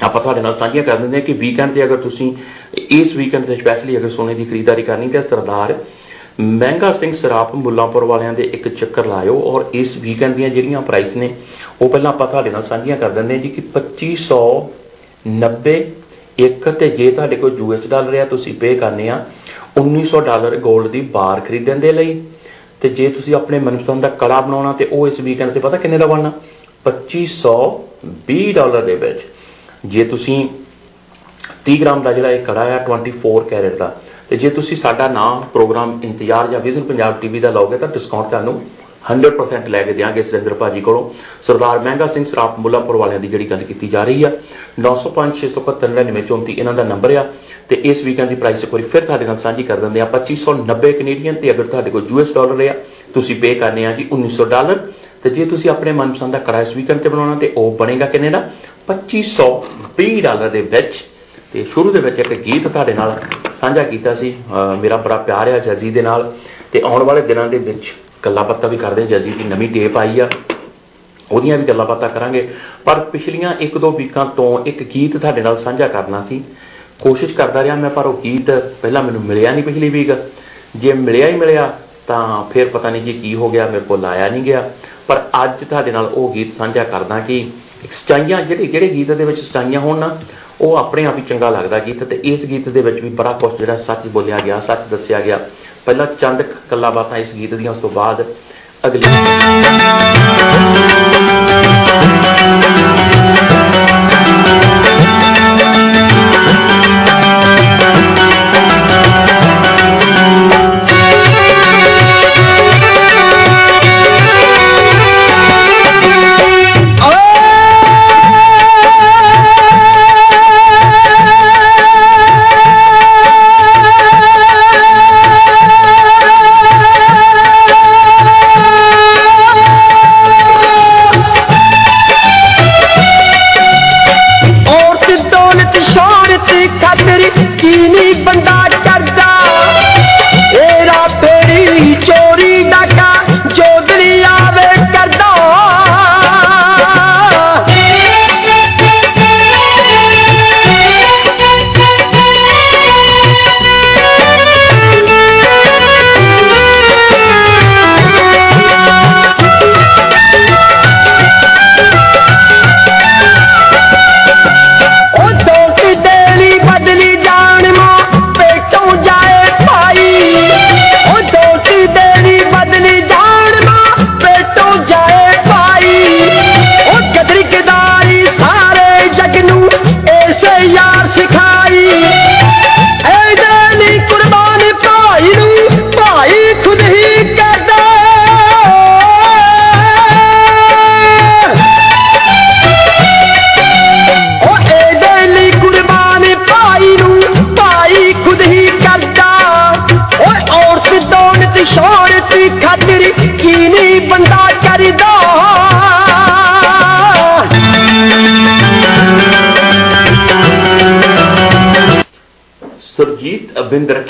ਆਪਾਂ ਤੁਹਾਡੇ ਨਾਲ ਸਾਂਝੀਆਂ ਕਰ ਦਿੰਦੇ ਹਾਂ ਕਿ ਵੀਕਐਂਡ ਤੇ ਅਗਰ ਤੁਸੀਂ, ਇਸ ਵੀਕਐਂਡ ਤੇ ਸਪੈਸ਼ਲੀ ਅਗਰ ਸੋਨੇ ਦੀ ਖਰੀਦਦਾਰੀ ਕਰਨੀ ਤੇ ਸਰਦਾਰ ਮਹਿੰਗਾ ਸਿੰਘ ਸਰਾਪ ਮੁੱਲਾਂਪੁਰ ਵਾਲਿਆਂ ਦੇ ਇੱਕ ਚੱਕਰ ਲਾਇਓ ਔਰ ਇਸ ਵੀਕਐਂਡ ਦੀਆਂ ਜਿਹੜੀਆਂ ਪ੍ਰਾਈਸ ਨੇ, ਉਹ ਪਹਿਲਾਂ ਆਪਾਂ ਤੁਹਾਡੇ ਨਾਲ ਸਾਂਝੀਆਂ ਕਰ ਦਿੰਦੇ ਹਾਂ ਜੀ ਕਿ 2590 ਇੱਕ ਤੇ ਜੇ ਤੁਹਾਡੇ ਕੋਲ ਯੂਐਸ ਡਾਲਰ ਆ, ਤੁਸੀਂ ਪੇ ਕਰਨੇ ਆ 1900 ਡਾਲਰ 골ਡ ਦੀ ਬਾਰ ਖਰੀਦਣ ਦੇ ਲਈ। ਤੇ ਜੇ ਤੁਸੀਂ ਆਪਣੇ ਮਨਪਸੰਦ ਦਾ ਕੜਾ ਬਣਾਉਣਾ ਤੇ ਉਹ ਇਸ ਵੀਕਐਂਡ ਤੇ ਪਤਾ ਕਿੰਨੇ ਦਾ ਬਣਨਾ? 2520 ਡਾਲਰ ਦੇ ਵਿੱਚ। ਜੇ ਤੁਸੀਂ 30 ਗ੍ਰਾਮ ਦਾ ਜਿਹੜਾ ਇਹ ਕੜਾ ਆ 24 ਕੈਰੇਟ ਦਾ ਤੇ ਜੇ ਤੁਸੀਂ ਸਾਡਾ ਨਾਮ, ਪ੍ਰੋਗਰਾਮ, ਇੰਤਜ਼ਾਰ ਜਾਂ ਵਿਜ਼ਨ ਪੰਜਾਬ ਟੀਵੀ ਦਾ ਲਾਓਗੇ ਤਾਂ ਡਿਸਕਾਊਂਟ ਤੁਹਾਨੂੰ 100% ਲੈ ਕੇ ਦਿਆਂਗੇ ਸੁਰਿੰਦਰ ਭਾਜੀ ਕੋਲੋਂ। ਸਰਦਾਰ ਮਹਿੰਗਾ ਸਿੰਘ ਸਰਾਪ ਮੁੱਲਾਪੁਰ ਵਾਲਿਆਂ ਦੀ ਜਿਹੜੀ ਗੱਲ ਕੀਤੀ ਜਾ ਰਹੀ ਆ। 9056719934 ਇਹਨਾਂ ਦਾ ਨੰਬਰ ਆ ਤੇ ਇਸ ਵੀਕਐਂਡ ਦੀ ਪ੍ਰਾਈਸ ਇੱਕ ਵਾਰੀ ਫਿਰ ਤੁਹਾਡੇ ਨਾਲ ਸਾਂਝੀ ਕਰ ਦਿੰਦੇ ਆ। 2590 ਕੈਨੇਡੀਅਨ ਤੇ ਅਗਰ ਤੁਹਾਡੇ ਕੋਲ ਯੂਐਸ ਡਾਲਰ ਆ, ਤੁਸੀਂ ਪੇ ਕਰਨੇ ਆ ਜੀ 1900 ਡਾਲਰ। ਤੇ ਜੇ ਤੁਸੀਂ ਆਪਣੇ ਮਨਪਸੰਦ ਦਾ ਕੜਾ ਇਸ ਵੀਕਐਂਡ ਤੇ ਬਣਾਉਣਾ ਤੇ ਉਹ ਬਣੇਗਾ ਕਿੰਨੇ ਦਾ? 2520 ਡਾਲਰ ਦੇ ਵਿੱਚ ਤੇ ਸ਼ੁਰੂ ਦੇ ਵਿੱਚ ਇੱਕ ਗੀਤ ਤੁਹਾਡੇ ਨਾਲ ਸਾਂਝਾ ਕੀਤਾ ਸੀ ਮੇਰਾ ਬੜਾ ਪਿਆਰ ਆ ਜੈਜ਼ੀ ਦੇ ਨਾਲ ਤੇ ਆਉਣ ਵਾਲੇ ਦਿਨਾਂ ਦੇ ਵਿੱਚ ਗੱਲਾਂ ਬਾਤਾਂ ਵੀ ਕਰਦੇ ਜੈਜ਼ੀ ਦੀ ਨਵੀਂ ਟੇਪ ਆਈ ਆ, ਉਹਦੀਆਂ ਵੀ ਗੱਲਾਂ ਬਾਤਾਂ ਕਰਾਂਗੇ। ਪਰ ਪਿਛਲੀਆਂ ਇੱਕ ਦੋ ਵੀਕਾਂ ਤੋਂ ਇੱਕ ਗੀਤ ਤੁਹਾਡੇ ਨਾਲ ਸਾਂਝਾ ਕਰਨਾ ਸੀ। ਕੋਸ਼ਿਸ਼ ਕਰਦਾ ਰਿਹਾ ਮੈਂ, ਪਰ ਉਹ ਗੀਤ ਪਹਿਲਾਂ ਮੈਨੂੰ ਮਿਲਿਆ ਨਹੀਂ ਪਿਛਲੀ ਵੀਕ। ਜੇ ਮਿਲਿਆ ਹੀ ਮਿਲਿਆ, ਤਾਂ ਫਿਰ ਪਤਾ ਨਹੀਂ ਜੀ ਕੀ ਹੋ ਗਿਆ, ਮੇਰੇ ਕੋਲ ਆਇਆ ਨਹੀਂ ਗਿਆ। ਪਰ ਅੱਜ ਤੁਹਾਡੇ ਨਾਲ ਉਹ ਗੀਤ ਸਾਂਝਾ ਕਰਦਾ ਕਿ ਸਚਾਈਆਂ, ਜਿਹੜੇ ਜਿਹੜੇ ਗੀਤ ਦੇ ਵਿੱਚ ਸਚਾਈਆਂ ਹੋਣ ਨਾ ਉਹ ਆਪਣੇ ਆਪ ਹੀ ਚੰਗਾ ਲੱਗਦਾ ਗੀਤ ਤੇ ਇਸ ਗੀਤ ਦੇ ਵਿੱਚ ਵੀ ਬੜਾ ਕੁਝ ਜਿਹੜਾ ਸੱਚ ਬੋਲਿਆ ਗਿਆ, ਸੱਚ ਦੱਸਿਆ ਗਿਆ। ਪਹਿਲਾਂ ਚੰਦ ਕੱਲਾ ਬਾਤਾਂ ਇਸ ਗੀਤ ਦੀਆਂ, ਉਸ ਤੋਂ ਬਾਅਦ ਅਗਲੀ।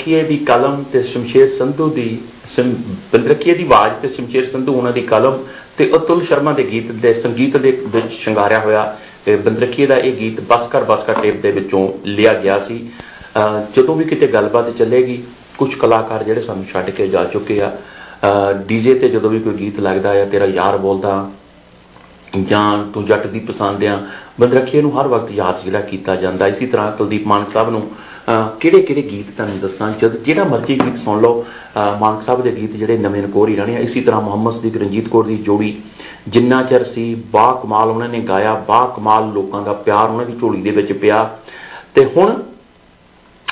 ਬਿੰਦਰਖੀਏ ਦੀ ਕਲਮ ਤੇ ਸ਼ਮਸ਼ੇਰ ਸੰਧੂ ਦੀ ਸ਼ਮ- ਬਿੰਦਰਖੀਏ ਦੀ ਆਵਾਜ਼ ਤੇ ਸ਼ਮਸ਼ੇਰ ਸੰਧੂ, ਉਹਨਾਂ ਦੀ ਕਲਮ ਤੇ ਅਤੁਲ ਸ਼ਰਮਾ ਦੇ ਗੀਤ ਦੇ ਸੰਗੀਤ ਦੇ ਵਿੱਚ ਸ਼ਿੰਗਾਰਿਆ ਹੋਇਆ, ਤੇ ਬਿੰਦਰਖੀਏ ਦਾ ਇਹ ਗੀਤ ਬਸਕਰ ਬਸਕਰ ਟੇਪ ਦੇ ਵਿੱਚੋਂ ਲਿਆ ਗਿਆ ਸੀ। ਅਹ ਜਦੋਂ ਵੀ ਕਿਤੇ ਗੱਲਬਾਤ ਚੱਲੇਗੀ, ਕੁਝ ਕਲਾਕਾਰ ਜਿਹੜੇ ਸਾਨੂੰ ਛੱਡ ਕੇ ਜਾ ਚੁੱਕੇ ਆ ਡੀਜੇ ਤੇ ਜਦੋਂ ਵੀ ਕੋਈ ਗੀਤ ਲੱਗਦਾ ਆ, ਤੇਰਾ ਯਾਰ ਬੋਲਦਾ, ਜਾਂ ਤੂੰ ਜੱਟ ਦੀ ਪਸੰਦ ਆ ਬੰਦਰਖੀਏ ਨੂੰ ਹਰ ਵਕਤ ਯਾਦ ਜਿਹੜਾ ਕੀਤਾ ਜਾਂਦਾ। ਇਸੇ ਤਰ੍ਹਾਂ ਕੁਲਦੀਪ ਮਾਨਕ ਸਾਹਿਬ ਨੂੰ ਕਿਹੜੇ ਕਿਹੜੇ ਗੀਤ ਤੁਹਾਨੂੰ ਦੱਸਾਂ? ਜਦ ਜਿਹੜਾ ਮਰਜ਼ੀ ਗੀਤ ਸੁਣ ਲਓ ਅਹ ਮਾਨਕ ਸਾਹਿਬ ਦੇ ਗੀਤ ਜਿਹੜੇ ਨਵੇਂ ਨਕੋਰ ਹੀ ਰਹਿਣੇ ਆ ਇਸੇ ਤਰ੍ਹਾਂ ਮੁਹੰਮਦ ਸਦੀਕ, ਰਣਜੀਤ ਕੌਰ ਦੀ ਜੋੜੀ, ਜਿੰਨਾ ਚਿਰ ਸੀ ਬਾ ਕਮਾਲ ਉਹਨਾਂ ਨੇ ਗਾਇਆ ਬਾ ਕਮਾਲ ਲੋਕਾਂ ਦਾ ਪਿਆਰ ਉਹਨਾਂ ਦੀ ਝੋਲੀ ਦੇ ਵਿੱਚ ਪਿਆ। ਤੇ ਹੁਣ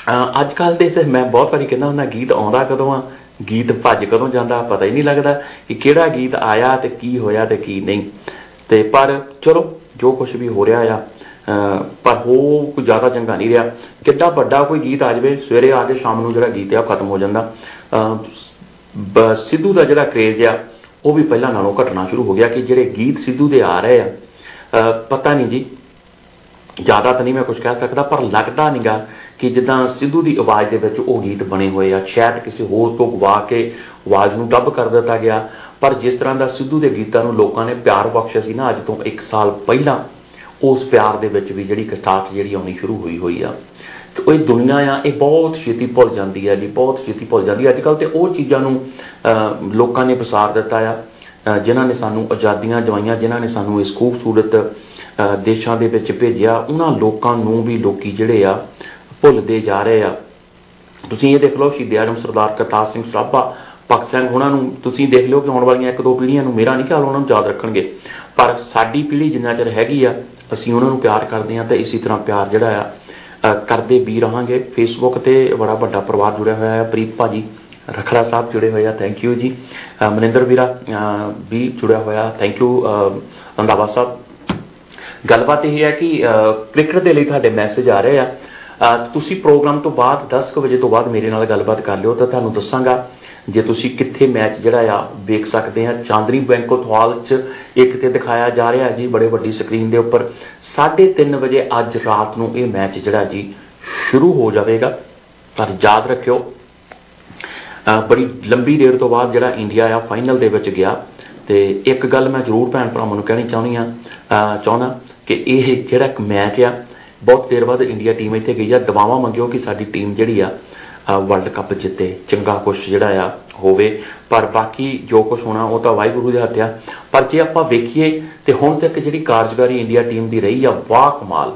ਅਹ ਅੱਜ ਕੱਲ ਦੇ ਤੇ ਮੈਂ ਬਹੁਤ ਵਾਰੀ ਕਹਿੰਦਾ ਹੁੰਦਾ, ਗੀਤ ਆਉਂਦਾ ਕਦੋਂ ਆ? ਗੀਤ ਭੱਜ ਕਦੋਂ ਜਾਂਦਾ, ਪਤਾ ਹੀ ਨਹੀਂ ਲੱਗਦਾ ਕਿ ਕਿਹੜਾ ਗੀਤ ਆਇਆ ਤੇ ਕੀ ਹੋਇਆ ਤੇ ਕੀ ਨਹੀਂ। ਤੇ ਪਰ ਚਲੋ, ਜੋ ਕੁਝ ਵੀ ਹੋ ਰਿਹਾ ਆ ਅਹ ਪਰ ਹੋ ਕੋਈ ਜ਼ਿਆਦਾ ਚੰਗਾ ਨਹੀਂ ਰਿਹਾ। ਕਿੱਡਾ ਵੱਡਾ ਕੋਈ ਗੀਤ ਆ ਜਾਵੇ, ਸਵੇਰੇ ਆ ਕੇ ਸ਼ਾਮ ਨੂੰ ਜਿਹੜਾ ਗੀਤ ਆ ਉਹ ਖਤਮ ਹੋ ਜਾਂਦਾ। ਅਹ, ਬ- ਸਿੱਧੂ ਦਾ ਜਿਹੜਾ ਕ੍ਰੇਜ਼ ਆ, ਉਹ ਵੀ ਪਹਿਲਾਂ ਨਾਲੋਂ ਘਟਣਾ ਸ਼ੁਰੂ ਹੋ ਗਿਆ ਕਿ ਜਿਹੜੇ ਗੀਤ ਸਿੱਧੂ ਦੇ ਆ ਰਹੇ ਆ, ਅਹ, ਪਤਾ ਨਹੀਂ ਜੀ। ਜ਼ਿਆਦਾ ਤਾਂ ਨਹੀਂ ਮੈਂ ਕੁਝ ਕਹਿ ਸਕਦਾ, ਪਰ ਲੱਗਦਾ ਨਹੀਂਗਾ ਕਿ ਜਿੱਦਾਂ ਸਿੱਧੂ ਦੀ ਆਵਾਜ਼ ਦੇ ਵਿੱਚ ਉਹ ਗੀਤ ਬਣੇ ਹੋਏ ਆ। ਸ਼ਾਇਦ ਕਿਸੇ ਹੋਰ ਤੋਂ ਗਵਾ ਕੇ ਆਵਾਜ਼ ਨੂੰ ਡੱਬ ਕਰ ਦਿੱਤਾ ਗਿਆ। ਪਰ ਜਿਸ ਤਰ੍ਹਾਂ ਦਾ ਸਿੱਧੂ ਦੇ ਗੀਤਾਂ ਨੂੰ ਲੋਕਾਂ ਨੇ ਪਿਆਰ ਬਖਸ਼ਿਆ ਸੀ ਨਾ, ਅੱਜ ਤੋਂ 1 ਸਾਲ ਪਹਿਲਾਂ ਉਸ ਪਿਆਰ ਦੇ ਵਿੱਚ ਵੀ ਜਿਹੜੀ ਕਸਟਾਰਟ ਜਿਹੜੀ ਆਉਣੀ ਸ਼ੁਰੂ ਹੋਈ ਹੋਈ ਆ। ਤੇ ਉਹ ਇਹ ਦੁਨੀਆ ਆ ਇਹ ਬਹੁਤ ਛੇਤੀ ਭੁੱਲ ਜਾਂਦੀ ਹੈ ਜੀ ਬਹੁਤ ਛੇਤੀ ਭੁੱਲ ਜਾਂਦੀ ਹੈ ਅੱਜ ਕੱਲ ਤੇ ਉਹ ਚੀਜ਼ਾਂ ਨੂੰ ਅਹ, ਲੋਕਾਂ ਨੇ ਵਿਸਾਰ ਦਿੱਤਾ ਆ ਅਹ, ਜਿਨ੍ਹਾਂ ਨੇ ਸਾਨੂੰ ਆਜ਼ਾਦੀਆਂ ਦਵਾਈਆਂ ਜਿਨ੍ਹਾਂ ਨੇ ਸਾਨੂੰ ਇਸ ਖੂਬਸੂਰਤ ਅਹ, ਦੇਸ਼ਾਂ ਦੇ ਵਿੱਚ ਭੇਜਿਆ ਉਹਨਾਂ ਲੋਕਾਂ ਨੂੰ ਵੀ ਲੋਕੀ ਜਿਹੜੇ ਆ ਭੁੱਲਦੇ ਜਾ ਰਹੇ ਆ। ਤੁਸੀਂ ਇਹ ਦੇਖ ਲਓ ਸ਼ਹੀਦ ਆਜਮ ਸਰਦਾਰ ਕਰਤਾਰ ਸਿੰਘ ਸਰਾਭਾ ਭਗਤ ਸਿੰਘ ਉਹਨਾਂ ਨੂੰ ਤੁਸੀਂ ਦੇਖ ਲਿਓ ਕਿ ਆਉਣ ਵਾਲੀਆਂ ਇੱਕ ਦੋ ਪੀੜ੍ਹੀਆਂ ਨੂੰ ਮੇਰਾ ਨਹੀਂ ਖਿਆਲ ਉਹਨਾਂ ਨੂੰ ਯਾਦ ਰੱਖਣਗੇ। ਪਰ ਸਾਡੀ ਪੀੜ੍ਹੀ ਜਿੰਨਾ ਚਿਰ ਹੈਗੀ ਆ ਅਸੀਂ ਉਹਨਾਂ ਨੂੰ ਪਿਆਰ ਕਰਦੇ ਆ ਤੇ ਇਸੇ ਤਰ੍ਹਾਂ ਪਿਆਰ ਜਿਹੜਾ ਆ ਅ, ਕਰਦੇ ਵੀ ਰਹਾਂਗੇ। ਫੇਸਬੁੱਕ ਤੇ ਬੜਾ ਵੱਡਾ ਪਰਿਵਾਰ ਜੁੜਿਆ ਹੋਇਆ ਹੈ। ਪ੍ਰੀਤ ਭਾਜੀ ਰਖੜਾ ਸਾਹਿਬ ਜੁੜੇ ਹੋਏ ਆ। ਥੈਂਕ ਯੂ ਜੀ। ਅ, ਮਨਿੰਦਰ ਵੀਰਾ ਅ, ਵੀ ਜੁੜਿਆ ਹੋਇਆ। Thank you Randhawa Sahib. ਗੱਲਬਾਤ ਇਹ ਹੈ ਕਿ ਕ੍ਰਿਕਟ ਦੇ ਲਈ ਤੁਹਾਡੇ ਮੈਸੇਜ ਆ ਰਹੇ ਆ। ਅ, ਤੁਸੀਂ ਪ੍ਰੋਗਰਾਮ ਤੋਂ ਬਾਅਦ 10 ਕੁ ਵਜੇ ਤੋਂ ਬਾਅਦ ਮੇਰੇ ਨਾਲ ਗੱਲਬਾਤ ਕਰ ਲਿਓ ਤਾਂ ਤੁਹਾਨੂੰ ਦੱਸਾਂਗਾ ਜੇ ਤੁਸੀਂ ਕਿੱਥੇ ਮੈਚ ਜਿਹੜਾ ਆ ਵੇਖ ਸਕਦੇ ਆ ਚਾਂਦਨੀ ਬੈਂਕੋਟ ਹਾਲ 'ਚ ਇੱਕ ਤੇ ਦਿਖਾਇਆ ਜਾ ਰਿਹਾ ਜੀ ਬੜੇ ਵੱਡੀ ਸਕਰੀਨ ਦੇ ਉੱਪਰ। 3:30 ਵਜੇ ਅੱਜ ਰਾਤ ਨੂੰ ਇਹ ਮੈਚ ਜਿਹੜਾ ਜੀ ਸ਼ੁਰੂ ਹੋ ਜਾਵੇਗਾ। ਪਰ ਯਾਦ ਰੱਖਿਓ ਅ, ਬੜੀ ਲੰਬੀ ਦੇਰ ਤੋਂ ਬਾਅਦ ਜਿਹੜਾ ਇੰਡੀਆ ਆ ਫਾਈਨਲ ਦੇ ਵਿੱਚ ਗਿਆ। ਤੇ ਇੱਕ ਗੱਲ ਮੈਂ ਜ਼ਰੂਰ ਭੈਣ ਭਰਾਵਾਂ ਨੂੰ ਕਹਿਣੀ ਚਾਹੁੰਦੀ ਆ ਚਾਹੁੰਦਾ ਕਿ ਇਹ ਜਿਹੜਾ ਇੱਕ ਮੈਚ ਆ ਬਹੁਤ ਦੇਰ ਬਾਅਦ ਇੰਡੀਆ ਟੀਮ ਇੱਥੇ ਗਈ ਆ। ਦਬਾਵਾਂ ਮੰਗਿਓ ਕਿ ਸਾਡੀ ਟੀਮ ਜਿਹੜੀ ਆ ਵਰਲਡ ਕੱਪ ਜਿੱਤੇ, ਚੰਗਾ ਕੁਝ ਜਿਹੜਾ ਆ ਹੋਵੇ, ਪਰ ਬਾਕੀ ਜੋ ਕੁਝ ਹੋਣਾ ਉਹ ਤਾਂ ਵਾਹਿਗੁਰੂ ਦੇ ਹੱਥ ਆ। ਪਰ ਜੇ ਆਪਾਂ ਵੇਖੀਏ ਤੇ ਹੁਣ ਤੱਕ ਜਿਹੜੀ ਕਾਰਜਕਾਰੀ ਇੰਡੀਆ ਟੀਮ ਦੀ ਰਹੀ ਆ, ਵਾਹ ਕਮਾਲ।